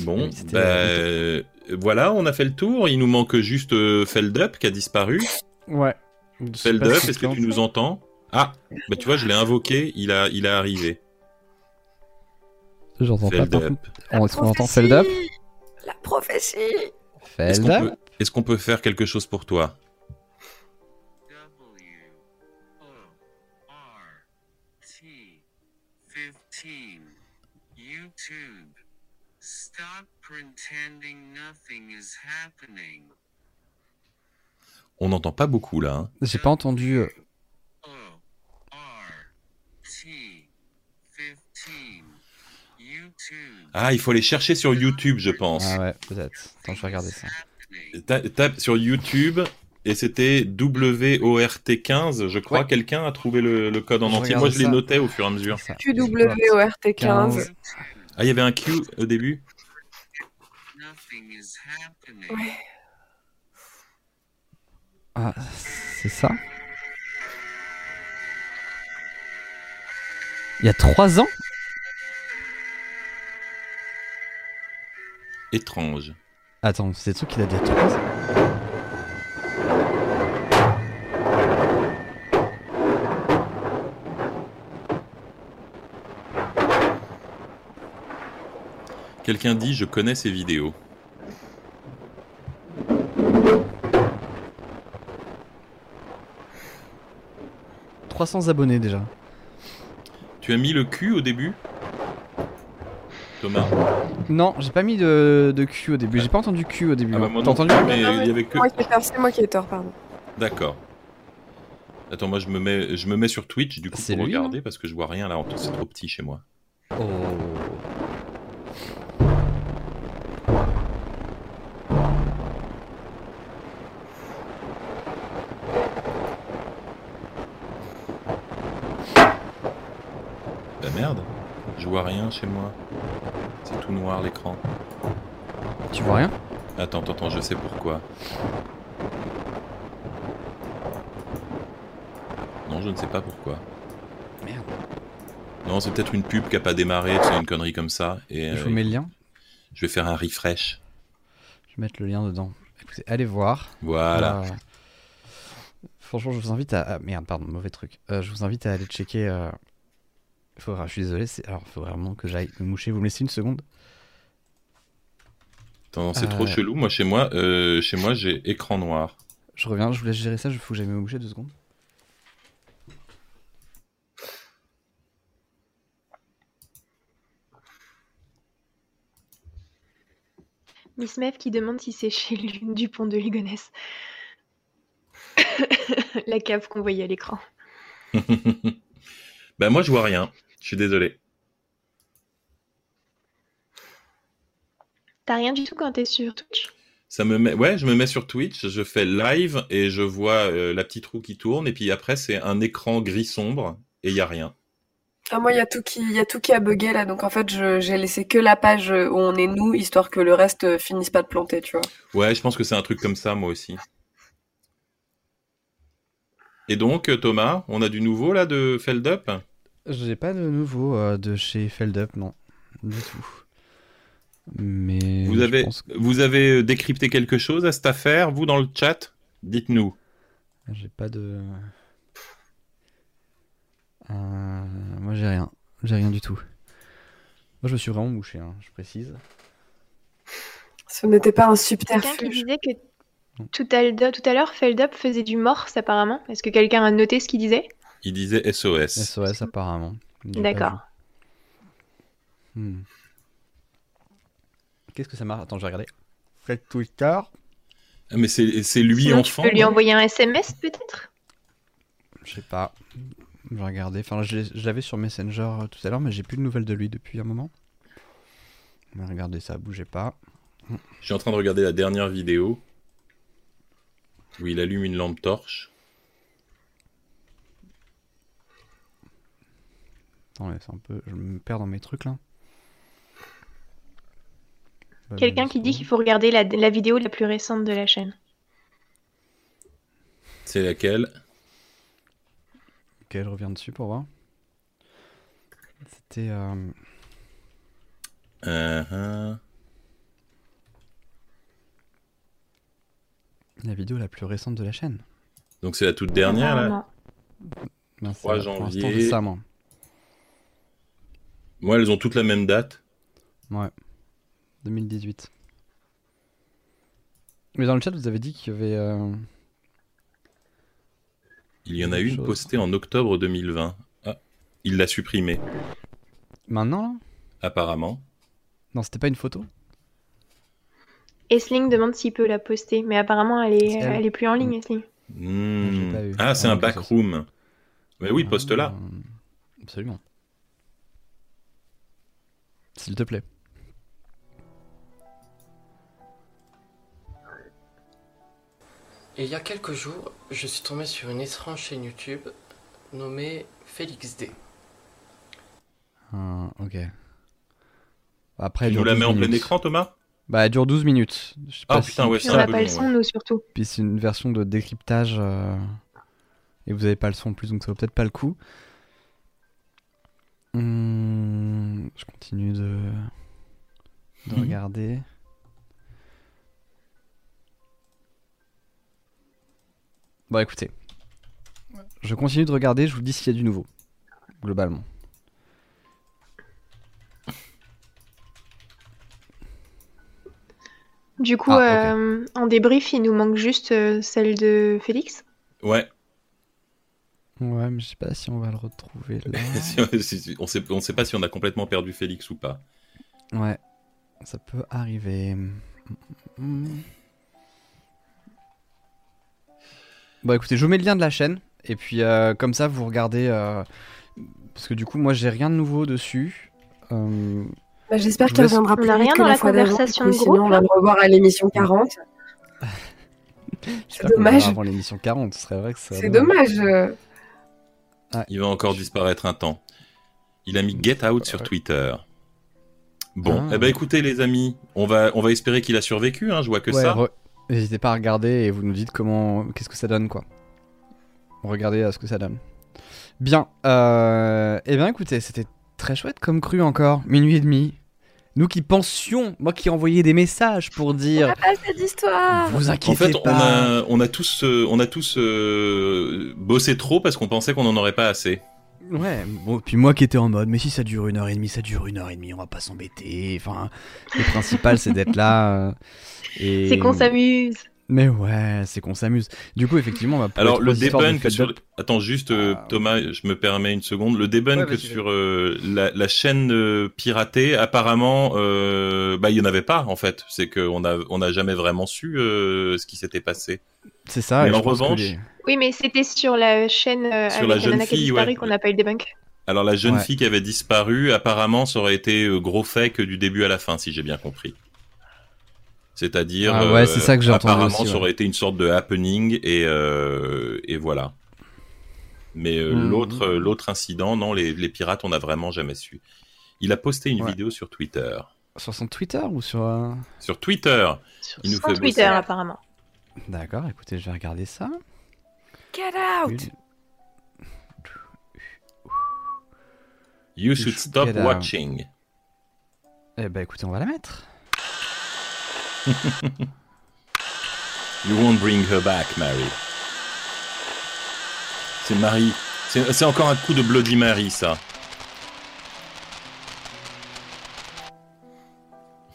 Bon, bah, euh, voilà, on a fait le tour. Il nous manque juste euh, Feldup qui a disparu. Ouais. Feldup, est-ce que tu nous entends? Ah, bah tu vois, je l'ai invoqué, il a, il est arrivé. J'entends pas. On, est-ce qu'on entend Feldup? La prophétie. Est-ce qu'on, peut, est-ce qu'on peut faire quelque chose pour toi? W O R T 15 U2 on n'entend pas beaucoup là. hein. J'ai pas entendu. euh, O R T 15 YouTube Ah, il faut aller chercher sur YouTube, je pense. Ah ouais, peut-être. Attends, je vais regarder ça. Ta- Tape sur YouTube et c'était WORT15, je crois. Ouais. Quelqu'un a trouvé le, le code en Je entier. Moi, je les notais au fur et à mesure. Ça. QWORT15. 15. Ah, il y avait un Q au début Nothing is happening. Ah, c'est ça? Il y a trois ans? Étrange. Attends, c'est le truc qu'il a dit trois ans? Quelqu'un dit je connais ces vidéos. 300 abonnés déjà. Tu as mis le cul au début Thomas Non, j'ai pas mis de, de Q au début. J'ai pas entendu Q au début. Ah bah moi T'as non entendu plus, mais il y avait que... Moi qui ai tort, c'est moi qui ai tort, pardon. D'accord. Attends, moi je me mets, je me mets sur Twitch du coup C'est pour lui, regarder parce que je vois rien là, en- c'est trop petit chez moi. Oh. Vois rien chez moi. C'est tout noir l'écran. Tu vois rien? Attends, attends, attends, je sais pourquoi. Non, je ne sais pas pourquoi. Merde. Non, c'est peut-être une pub qui a pas démarré, c'est une connerie comme ça. Et Je euh, vous mets le lien. je vais faire un refresh. Je vais mettre le lien dedans. Écoutez, allez voir. Voilà. Euh, Franchement, je vous invite à. ah, merde, pardon, mauvais truc. Euh, je vous invite à aller checker. Euh, faudra- je suis désolé, c'est... alors il faut vraiment que j'aille me moucher. Vous me laissez une seconde? Attends, c'est Euh. trop chelou. Moi, chez moi, euh, chez moi, j'ai écran noir. Je reviens, je vous laisse gérer ça. Il faut que j'aille me moucher deux secondes. Miss Mev qui demande si c'est chez Lune du pont de Ligonnès. La cave qu'on voyait à l'écran. bah moi, je vois rien. Je suis désolé. T'as rien du tout quand t'es sur Twitch? Ça me met, ouais, je me mets sur Twitch, je fais live et je vois euh, la petite roue qui tourne et puis après c'est un écran gris sombre et il y a rien. Ah, moi, il y, a tout qui- y a tout qui a bugué là, donc en fait, je- j'ai laissé que la page où on est nous, histoire que le reste euh, finisse pas de planter, tu vois. Ouais, je pense que c'est un truc comme ça moi aussi. Et donc euh, Thomas, on a du nouveau là de Feldup J'ai pas de nouveau euh, de chez Feldup, non. Du tout. Mais. Vous avez, pense que- vous avez euh, décrypté quelque chose à cette affaire, vous dans le chat? Dites-nous. J'ai pas de. Euh, Moi j'ai rien. J'ai rien du tout. Moi je me suis vraiment mouché, hein, je précise. Ce n'était pas un Quelqu'un qui subterfuge. disait que tout à, l'heure- tout à l'heure, Feldup faisait du morse apparemment. Est-ce que quelqu'un a noté ce qu'il disait? Il disait SOS. SOS apparemment. D'accord. Hmm. Qu'est-ce que ça marche? Attends, je vais regarder. Faites Twitter. Ah, mais c'est c'est lui Sinon, enfant. tu peux lui envoyer un SMS peut-être? Je sais pas. Je vais regarder. Enfin, je l'avais sur Messenger euh, tout à l'heure, mais j'ai plus de nouvelles de lui depuis un moment. Regarder ça, bougez pas. Je suis en train de regarder la dernière vidéo où il allume une lampe torche. Attends, laisse un peu. Je me perds dans mes trucs là. Quelqu'un qui dit qu'il faut regarder la, la vidéo la plus récente de la chaîne. C'est laquelle? Ok, je reviens dessus pour voir. C'était. euh, euh, La vidéo la plus récente de la chaîne. Donc c'est la toute dernière là? Apparemment. Non, c'est 3 là, pour l'instant, janvier. c'est ça, moi. Elles ont toutes la même date. Ouais. 2018. Mais dans le chat, vous avez dit qu'il y avait. euh, Il y en a une chose. postée en octobre 2020. Ah, il l'a supprimée, Maintenant là? Apparemment. Non, c'était pas une photo? Esling demande s'il peut la poster, mais apparemment elle est, C'est elle. elle est plus en ligne, Esling. Hmm. j'ai pas eu. Ah, c'est Ah, un backroom. Mais oui, poste-là. Euh, Absolument. S'il te plaît. Et il y a quelques jours, je suis tombé sur une étrange chaîne YouTube nommée Félix D. Euh, ok. Après, Tu nous la 12 mets en plein écran, Thomas? Bah, elle dure 12 minutes. Je sais Ah, pas putain, si- ouais, c'est un peu pas le son, ouais. nous, surtout. Puis c'est une version de décryptage. euh, Et vous avez pas le son en plus, donc ça vaut peut-être pas le coup. Hum, Je continue de, de Mhm. regarder. Bon, écoutez. Je continue de regarder, je vous dis s'il y a du nouveau. Globalement. Du coup, Ah, euh, en débrief, il nous manque juste euh, celle de Félix? Ouais. Ouais, mais je sais pas si on va le retrouver là. Si- si- on sait, on sait pas si on a complètement perdu Félix ou pas. ouais, ça peut arriver. Bon, écoutez, je vous mets le lien de la chaîne. Et puis, euh, comme ça, vous regardez. euh, Parce que du coup, moi, j'ai rien de nouveau dessus. Euh, Bah, J'espère Je qu'elle reviendra plus rien que dans la conversation de groupe, Sinon, on va le revoir à l'émission 40. j'espère qu'on dommage. Avant l'émission 40, ce serait vrai que ça. C'est dommage. Euh. Il va encore disparaître un temps. Il a mis Get Out sur Twitter. Bon, Ah. eh ben écoutez les amis, on va, on va espérer qu'il a survécu, hein, je vois que Ouais, ça. re- N'hésitez pas à regarder et vous nous dites comment, qu'est-ce que ça donne quoi. Regardez à ce que ça donne. Bien. Euh... Eh bien, écoutez, c'était très chouette comme cru encore. Minuit et demi. Nous qui pensions, moi qui envoyais des messages pour On dire, a pas cette histoire. vous En inquiétez fait, on pas. a, on a tous, euh, on a tous euh, bossé trop parce qu'on pensait qu'on n'en aurait pas assez. Ouais. Bon, puis moi qui étais en mode, mais si ça dure une heure et demie, ça dure une heure et demie, on va pas s'embêter. Enfin, le principal c'est d'être là. euh, et... C'est qu'on s'amuse. Mais ouais, c'est qu'on s'amuse. Du coup, effectivement, on va pouvoir Alors le fête sur, attends juste euh, Ah. Thomas, je me permets une seconde. Le debunk Ouais, sur euh, la, la chaîne euh, piratée, apparemment, euh, bah il y en avait pas en fait. C'est qu'on a, on a jamais vraiment su euh, ce qui s'était passé. C'est ça. Mais en revanche, les- Oui, mais c'était sur la chaîne euh, Sur avec la jeune Anana qui a fille, disparu ouais. qu'on n'a pas eu le debunk. Alors la jeune Ouais. fille qui avait disparu, apparemment, ça aurait été gros fake du début à la fin, si j'ai bien compris. C'est-à-dire, Ah ouais, c'est ça que j'ai entendu apparemment, aussi, ça aurait été une sorte de happening et euh, et voilà. Mais euh, Mhm. l'autre euh, l'autre incident, non, les, les pirates, on n'a vraiment jamais su. Il a posté une Ouais. vidéo sur Twitter. Sur son Twitter ou sur. euh, Sur Twitter, Sur Il nous son fait Twitter, bosser. apparemment. D'accord, écoutez, je vais regarder ça. Get out. You should stop watching. Eh ben écoutez, on va la mettre. You won't bring her back, Mary. C'est Marie. C'est encore un coup de Bloody Mary, ça.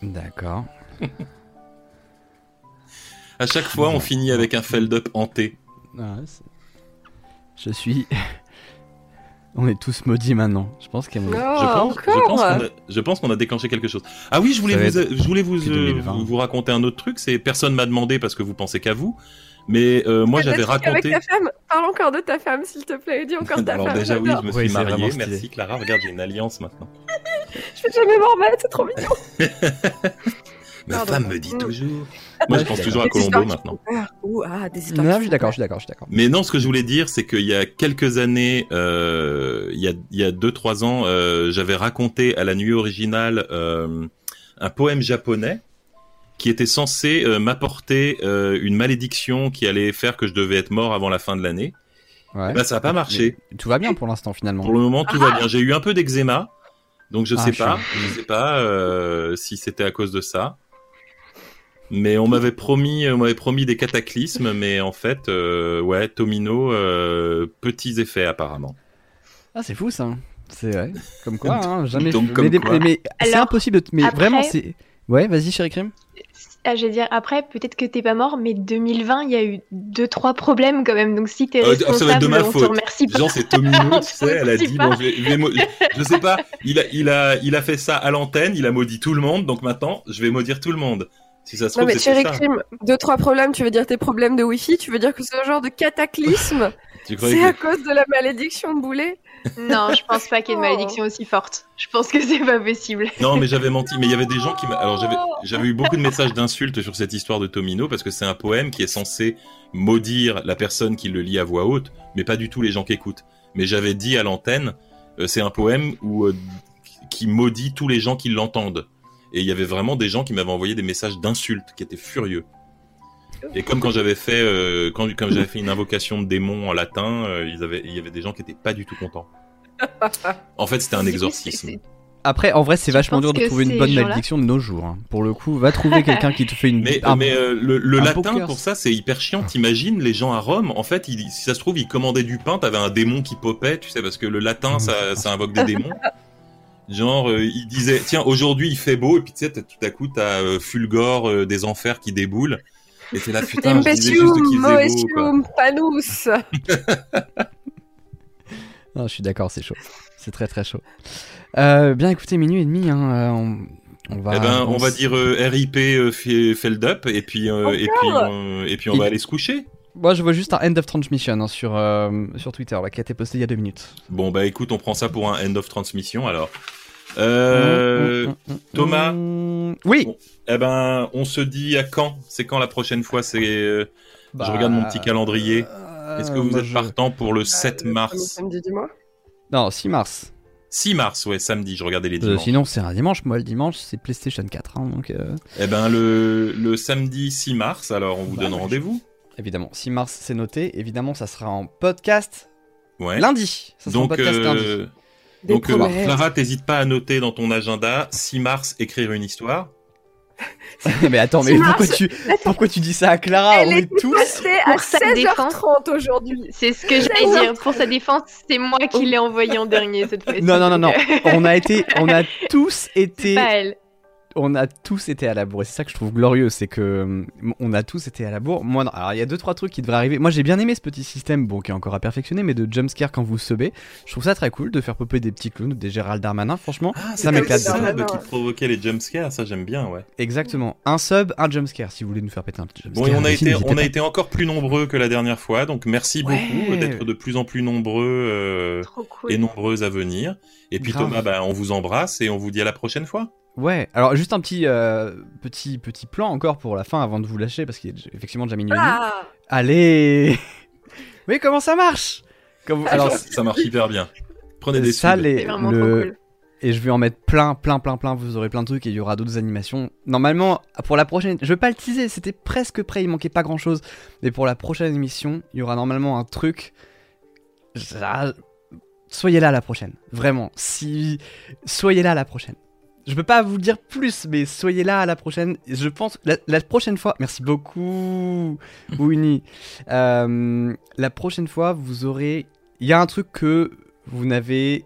D'accord. À chaque fois, on finit avec un feld-up hanté. Ah, je suis. On est tous maudits maintenant. Je pense qu'il y a. Oh, Je pense, je encore pense qu'on a, déclenché quelque chose. Ah oui, je voulais Ça va vous, je voulais vous, depuis euh, 2020. vous, vous raconter un autre truc. C'est personne m'a demandé parce que vous pensez qu'à vous, mais euh, moi j'avais raconté. Avec ta femme. Parle encore de ta femme, s'il te plaît. Dis encore ta Alors femme. déjà oui, je me suis marié. Merci Clara. Regarde, j'ai une alliance maintenant. Je vais jamais m'en remettre, c'est trop mignon. Ma Pardon. femme me dit Mm. toujours. Moi, je pense toujours à Colombo maintenant. Ah, des histoires Non, je suis d'accord, je suis d'accord, je suis d'accord. Mais non, ce que je voulais dire, c'est qu'il y a quelques années, euh, il y a il y a deux trois ans, euh, j'avais raconté à la nuit originale euh, un poème japonais qui était censé euh, m'apporter euh, une malédiction qui allait faire que je devais être mort avant la fin de l'année. Ouais. Bah ça a pas marché. Mais tout va bien pour l'instant finalement. Pour le moment, tout va bien. J'ai eu un peu d'eczéma, donc je Ah, sais je pas, suis- je sais pas euh, si c'était à cause de ça. Mais on m'avait promis, on m'avait promis des cataclysmes, mais en fait, euh, ouais, Tomino, euh, petits effets apparemment. Ah, c'est fou ça. C'est vrai. Comme quoi, hein, jamais. Donc, comme mais c'est Alors, impossible. De... Mais après- vraiment, c'est. Ouais, vas-y, chérie crime. Ah, je veux dire, après, peut-être que t'es pas mort, mais 2020, il y a eu deux, trois problèmes quand même. Donc si t'es Euh, ça va responsable, être de ma on te faute. remercie pas. Genre c'est Tomino, tu sais, elle a Je sais dit, pas. bon, je, vais- je vais mo- je sais pas, il a, il a, il a fait ça à l'antenne, il a maudit tout le monde, donc maintenant, je vais maudire tout le monde. Si ça se Non mais ça. crime, deux trois problèmes, tu veux dire tes problèmes de wifi, tu veux dire que ce genre de cataclysme, Tu croyais c'est que- à cause de la malédiction de Boulet? Non, je pense pas qu'il y ait une Oh. malédiction aussi forte. Je pense que c'est pas possible. Non, mais j'avais menti. Mais il y avait des gens qui m'a. Alors j'avais, j'avais eu beaucoup de messages d'insultes sur cette histoire de Tomino parce que c'est un poème qui est censé maudire la personne qui le lit à voix haute, mais pas du tout les gens qui écoutent. Mais j'avais dit à l'antenne, euh, c'est un poème où euh, qui maudit tous les gens qui l'entendent. Et il y avait vraiment des gens qui m'avaient envoyé des messages d'insultes, qui étaient furieux. Et comme quand j'avais fait, euh, quand, quand j'avais fait une invocation de démon en latin, euh, ils avaient, il y avait des gens qui étaient pas du tout contents. En fait, c'était un exorcisme. Après, en vrai, c'est vachement dur de trouver une bonne malédiction de nos jours. hein. Pour le coup, va trouver quelqu'un qui te fait une. Mais, un- mais euh, le, le un latin poker. pour ça c'est hyper chiant. T'imagines les gens à Rome, en fait, ils- si ça se trouve ils commandaient du pain, t'avais un démon qui popait, tu sais, parce que le latin ça, ça invoque des démons. Genre, euh, il disait, tiens, aujourd'hui il fait beau, et puis tu sais, tout à coup, t'as euh, Fulgore euh, des enfers qui déboule. Et t'es là, putain, je disais juste qu'il faisait beau, quoi. Non, je suis d'accord, c'est chaud. C'est très très chaud. Euh, bien écoutez, minuit et demi, hein, on, on va. Eh ben, on va s- dire euh, RIP euh, Fe- Feldup, et puis, euh, et puis, euh, et puis on Il- va aller se coucher. Moi, je vois juste un end of transmission hein, sur, euh, sur Twitter là, qui a été posté il y a deux minutes. Bon, bah écoute, on prend ça pour un end of transmission, alors. Euh, Mm, mm, mm, Thomas. Oui Bon. Eh ben, on se dit à quand? C'est quand la prochaine fois? C'est euh, Je regarde mon petit calendrier. Est-ce que euh, vous êtes je- partant pour le 7 Le mars? samedi du mois? Non, 6 mars. 6 mars, ouais, samedi, je regardais les Euh, dimanches. sinon, c'est un dimanche. Moi, le dimanche, c'est PlayStation 4. hein, donc, euh, Eh ben, le, le samedi 6 mars, alors on vous Bah, donne rendez-vous. évidemment, 6 mars, c'est noté. Évidemment, ça sera en podcast Ouais. lundi. Ça sera en Donc, podcast euh, lundi. Des donc euh, promesses. Clara, t'hésites pas à noter dans ton agenda 6 mars, écrire une histoire. mais attends, mais 6 pourquoi tu, pourquoi tu dis ça à Clara? Elle On est est tous. à Pour sa défense. 16h30 aujourd'hui. C'est ce que j'allais dire. Pour sa défense, c'est moi qui l'ai envoyé en dernier cette fois-ci. Non, non, non, non. On a été, on a tous été pas elle. On a tous été à la bourre. Et c'est ça que je trouve glorieux, c'est que hum, on a tous été à la bourre. Moi, non. Alors, il y a deux trois trucs qui devraient arriver. Moi, j'ai bien aimé ce petit système, bon, qui est encore à perfectionner, mais de jumpscare quand vous subez. Je trouve ça très cool de faire popper des petits clowns, des Gérald Darmanin. Franchement, Ah, ça c'est m'éclate. le sub qui provoquait les jumpscares, ça j'aime bien, ouais. Exactement. Un sub, un jumpscare. Si vous voulez nous faire péter un petit jumpscare. Bon, et on a été, on a pas. été encore plus nombreux que la dernière fois, donc merci Ouais. beaucoup d'être de plus en plus nombreux euh, Trop cool. et nombreuses à venir. Et puis Grave. Thomas, bah, on vous embrasse et on vous dit à la prochaine fois. Ouais. Alors, juste un petit, euh, petit, petit plan encore pour la fin avant de vous lâcher, parce qu'il est effectivement déjà minuit. Ah Allez. Oui, comment ça marche? Comme vous- Alors, ça marche hyper bien. Prenez des ça, les, le- cool. et je vais en mettre plein, plein, plein, plein. Vous aurez plein de trucs et il y aura d'autres animations. Normalement, pour la prochaine, je vais pas le teaser, c'était presque prêt, il manquait pas grand chose. Mais pour la prochaine émission, il y aura normalement un truc. Ça- Soyez là la prochaine, vraiment. Si, soyez là la prochaine. Je peux pas vous dire plus, mais soyez là à la prochaine. Je pense la, la prochaine fois. Merci beaucoup, Winnie. Euh, la prochaine fois, vous aurez. Il y a un truc que vous n'avez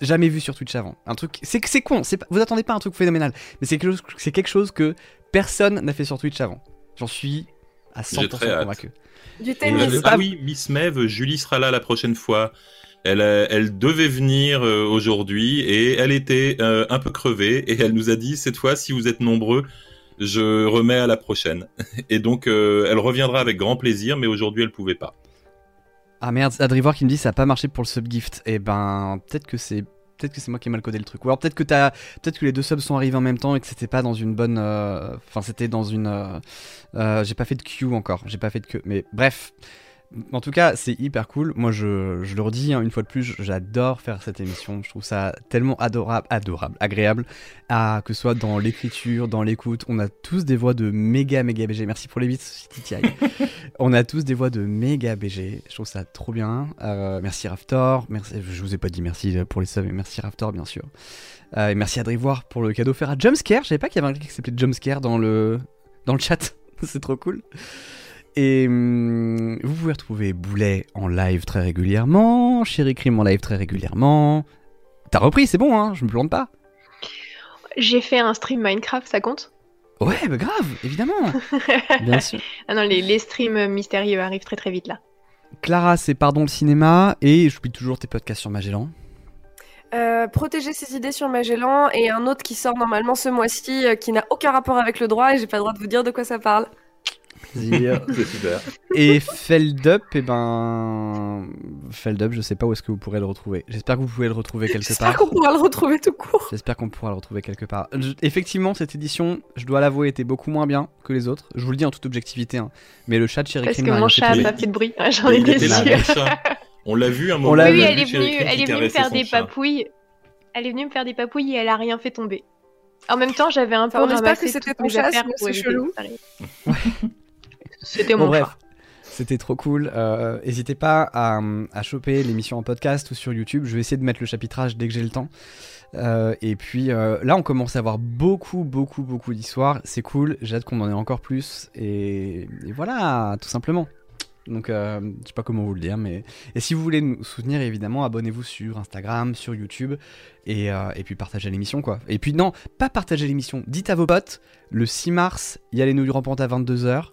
jamais vu sur Twitch avant. Un truc, c'est c'est con. C'est vous attendez pas un truc phénoménal, mais c'est quelque chose, c'est quelque chose que personne n'a fait sur Twitch avant. J'en suis à J'ai 100% très hâte. convaincu. Du tennis. Ah oui, Miss Mev, Julie sera là la prochaine fois. Elle, euh, elle devait venir euh, aujourd'hui et elle était euh, un peu crevée et elle nous a dit cette fois si vous êtes nombreux, je remets à la prochaine. Et donc elle reviendra avec grand plaisir, mais aujourd'hui elle pouvait pas. Ah merde, Adrivoire qui me dit ça a pas marché pour le subgift. Et ben peut-être que c'est peut-être que c'est moi qui ai mal codé le truc. Ou alors peut-être que t'as peut-être que les deux subs sont arrivés en même temps et que c'était pas dans une bonne enfin c'était dans une j'ai pas fait de queue encore, j'ai pas fait de queue mais bref. En tout cas, c'est hyper cool. Moi, je, je le redis hein, une fois de plus, j'adore faire cette émission. Je trouve ça tellement adorable, adorable, agréable, à, que ce soit dans l'écriture, dans l'écoute. On a tous des voix de méga, méga BG. Merci pour les bits, Titi. On a tous des voix de méga BG. Je trouve ça trop bien. Euh, merci Raftor. Merci, je vous ai pas dit merci pour les subs, mais merci Raftor, bien sûr. Euh, et merci Adrivoire pour le cadeau offert à Jumpscare. Je savais pas qu'il y avait un qui s'appelait Jumpscare dans le, dans le chat. C'est trop cool. Et hum, vous pouvez retrouver Boulet en live très régulièrement, Chéri Crime en live très régulièrement. T'as repris, c'est bon, hein, je me plante pas. J'ai fait un stream Minecraft, ça compte? Ouais, bah grave, évidemment. Bien sûr. Ah non, les, les streams mystérieux arrivent très très vite là. Clara, c'est Pardon le cinéma, et je publie toujours tes podcasts sur Magellan. Euh, protéger ses idées sur Magellan et un autre qui sort normalement ce mois-ci euh, qui n'a aucun rapport avec le droit et j'ai pas le droit de vous dire de quoi ça parle. Plaisir. C'est super. et Feldup, et ben. Feldup, je sais pas où est-ce que vous pourrez le retrouver. J'espère que vous pouvez le retrouver quelque J'espère part. qu'on pourra le retrouver tout court. J'espère qu'on pourra le retrouver quelque part. Je- effectivement, cette édition, je dois l'avouer, était beaucoup moins bien que les autres. Je vous le dis en toute objectivité. hein. Mais le chat de Chéri Parce que mon chat a pas fait de bruit, Ah, j'en étais chat. On l'a vu un moment. Oui, elle est venue, elle est venue faire des chat. papouilles. Elle est venue me faire des papouilles et elle a rien fait tomber. En même temps, j'avais un peu On espère que c'était ton pour c'est chelou. C'était Bon, mon bref. C'était trop cool. Euh, N'hésitez pas à, à choper l'émission en podcast ou sur YouTube. Je vais essayer de mettre le chapitrage dès que j'ai le temps. Euh, et puis euh, là, on commence à avoir beaucoup, beaucoup, beaucoup d'histoires. C'est cool. J'ai hâte qu'on en ait encore plus. Et, et voilà, tout simplement. Donc, euh, je sais pas comment vous le dire, mais. Et si vous voulez nous soutenir, évidemment, abonnez-vous sur Instagram, sur YouTube, et, euh, et puis partagez l'émission, quoi. Et puis, non, pas partager l'émission. Dites à vos potes, le 6 mars, il y a les nouilles rampantes à 22h.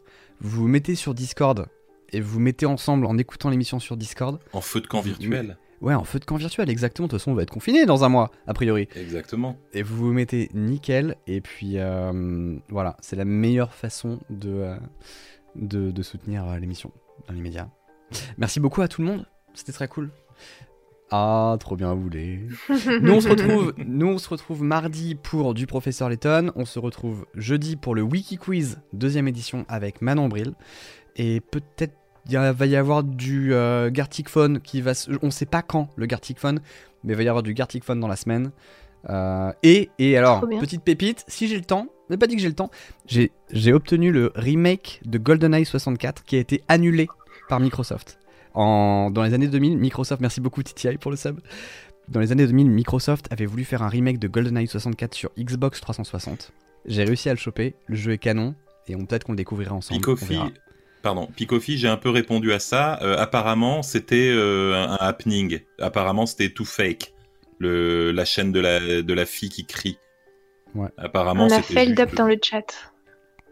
Vous vous mettez sur Discord, et vous mettez ensemble en écoutant l'émission sur Discord. En feu de camp virtuel. Ouais, en feu de camp virtuel, exactement. De toute façon, on va être confiné dans un mois, a priori. Exactement. Et vous vous mettez nickel, et puis euh, voilà, c'est la meilleure façon de, euh, de, de soutenir euh, l'émission dans l'immédiat. Merci beaucoup à tout le monde, c'était très cool. Ah, trop bien voulu. nous, on se retrouve, nous, on se retrouve mardi pour du professeur Letton. On se retrouve jeudi pour le Wiki Quiz, deuxième édition avec Manon Bril. Et peut-être il va y avoir du euh, Gartic Phone qui va. se- On sait pas quand le Gartic Phone, mais il va y avoir du Gartic Phone dans la semaine. Euh, et, et alors, petite pépite, si j'ai le temps, mais pas dit que j'ai le temps, j'ai j'ai obtenu le remake de GoldenEye 64 qui a été annulé par Microsoft. En, dans les années 2000, Microsoft, merci beaucoup TTI pour le sub. Dans les années 2000, Microsoft avait voulu faire un remake de GoldenEye 64 sur Xbox 360. J'ai réussi à le choper, le jeu est canon, et on peut-être qu'on le découvrira ensemble. Picofi, pardon, Picofi, j'ai un peu répondu à ça. Euh, apparemment, c'était euh, un, un happening. Apparemment, c'était tout fake. Le, la chaîne de la, de la fille qui crie. Ouais. Apparemment, On a juste- up dans le chat.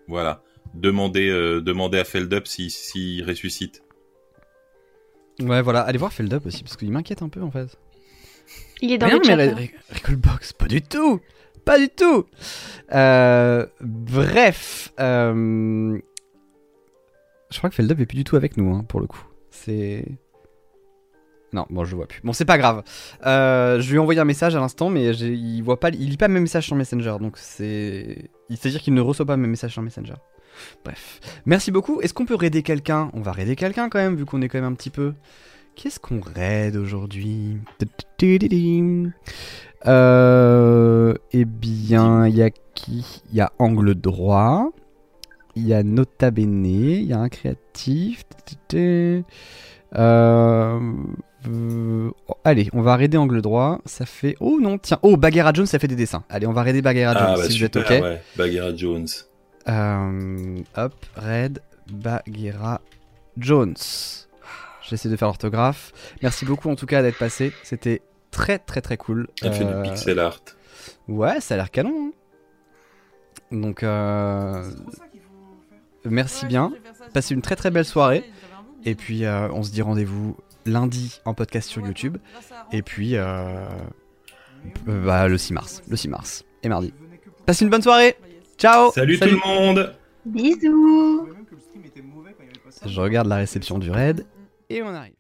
Voilà. Demandez, euh, demandez à Feldup s'il si, ressuscite. Ouais, voilà, allez voir Feldup aussi, parce qu'il m'inquiète un peu en fait. Il est dans Mais non, le chat. mais hein. Recallbox, pas du tout Pas du tout Euh, Bref, euh, je crois que Feldup est plus du tout avec nous, hein, pour le coup. C'est... Non, bon, je le vois plus. Bon, c'est pas grave. Euh, je lui ai envoyé un message à l'instant, mais il voit pas, il lit pas mes messages sur Messenger, donc c'est... C'est-à-dire qu'il ne reçoit pas mes messages sur Messenger. Bref. Merci beaucoup. Est-ce qu'on peut raider quelqu'un? On va raider quelqu'un quand même, vu qu'on est quand même un petit peu... Qu'est-ce qu'on raide aujourd'hui? Euh, Eh bien, il y a qui? Il y a Angle Droit, il y a Nota Bene, il y a un créatif. Euh, euh, oh, allez, on va raider Angle Droit. Ça fait. Oh non, tiens. Oh, Bagheera Jones, ça fait des dessins. Allez, on va raider Bagheera Jones Ah, bah si vous êtes super, ok. ouais. Bagheera Jones. Euh, hop, Red Bagheera Jones. J'essaie de faire l'orthographe. Merci beaucoup en tout cas d'être passé. C'était très très très cool. Elle fait Euh, du pixel art. Ouais, ça a l'air canon. hein. Donc, euh, merci bien. Passez une très très belle soirée. Et puis, euh, on se dit rendez-vous lundi en podcast sur YouTube. Et puis, euh, bah, le 6 mars. Le 6 mars. Et mardi. Passez une bonne soirée. Ciao. Salut, tout le monde Bisous Je regarde la réception du raid. Et on arrive.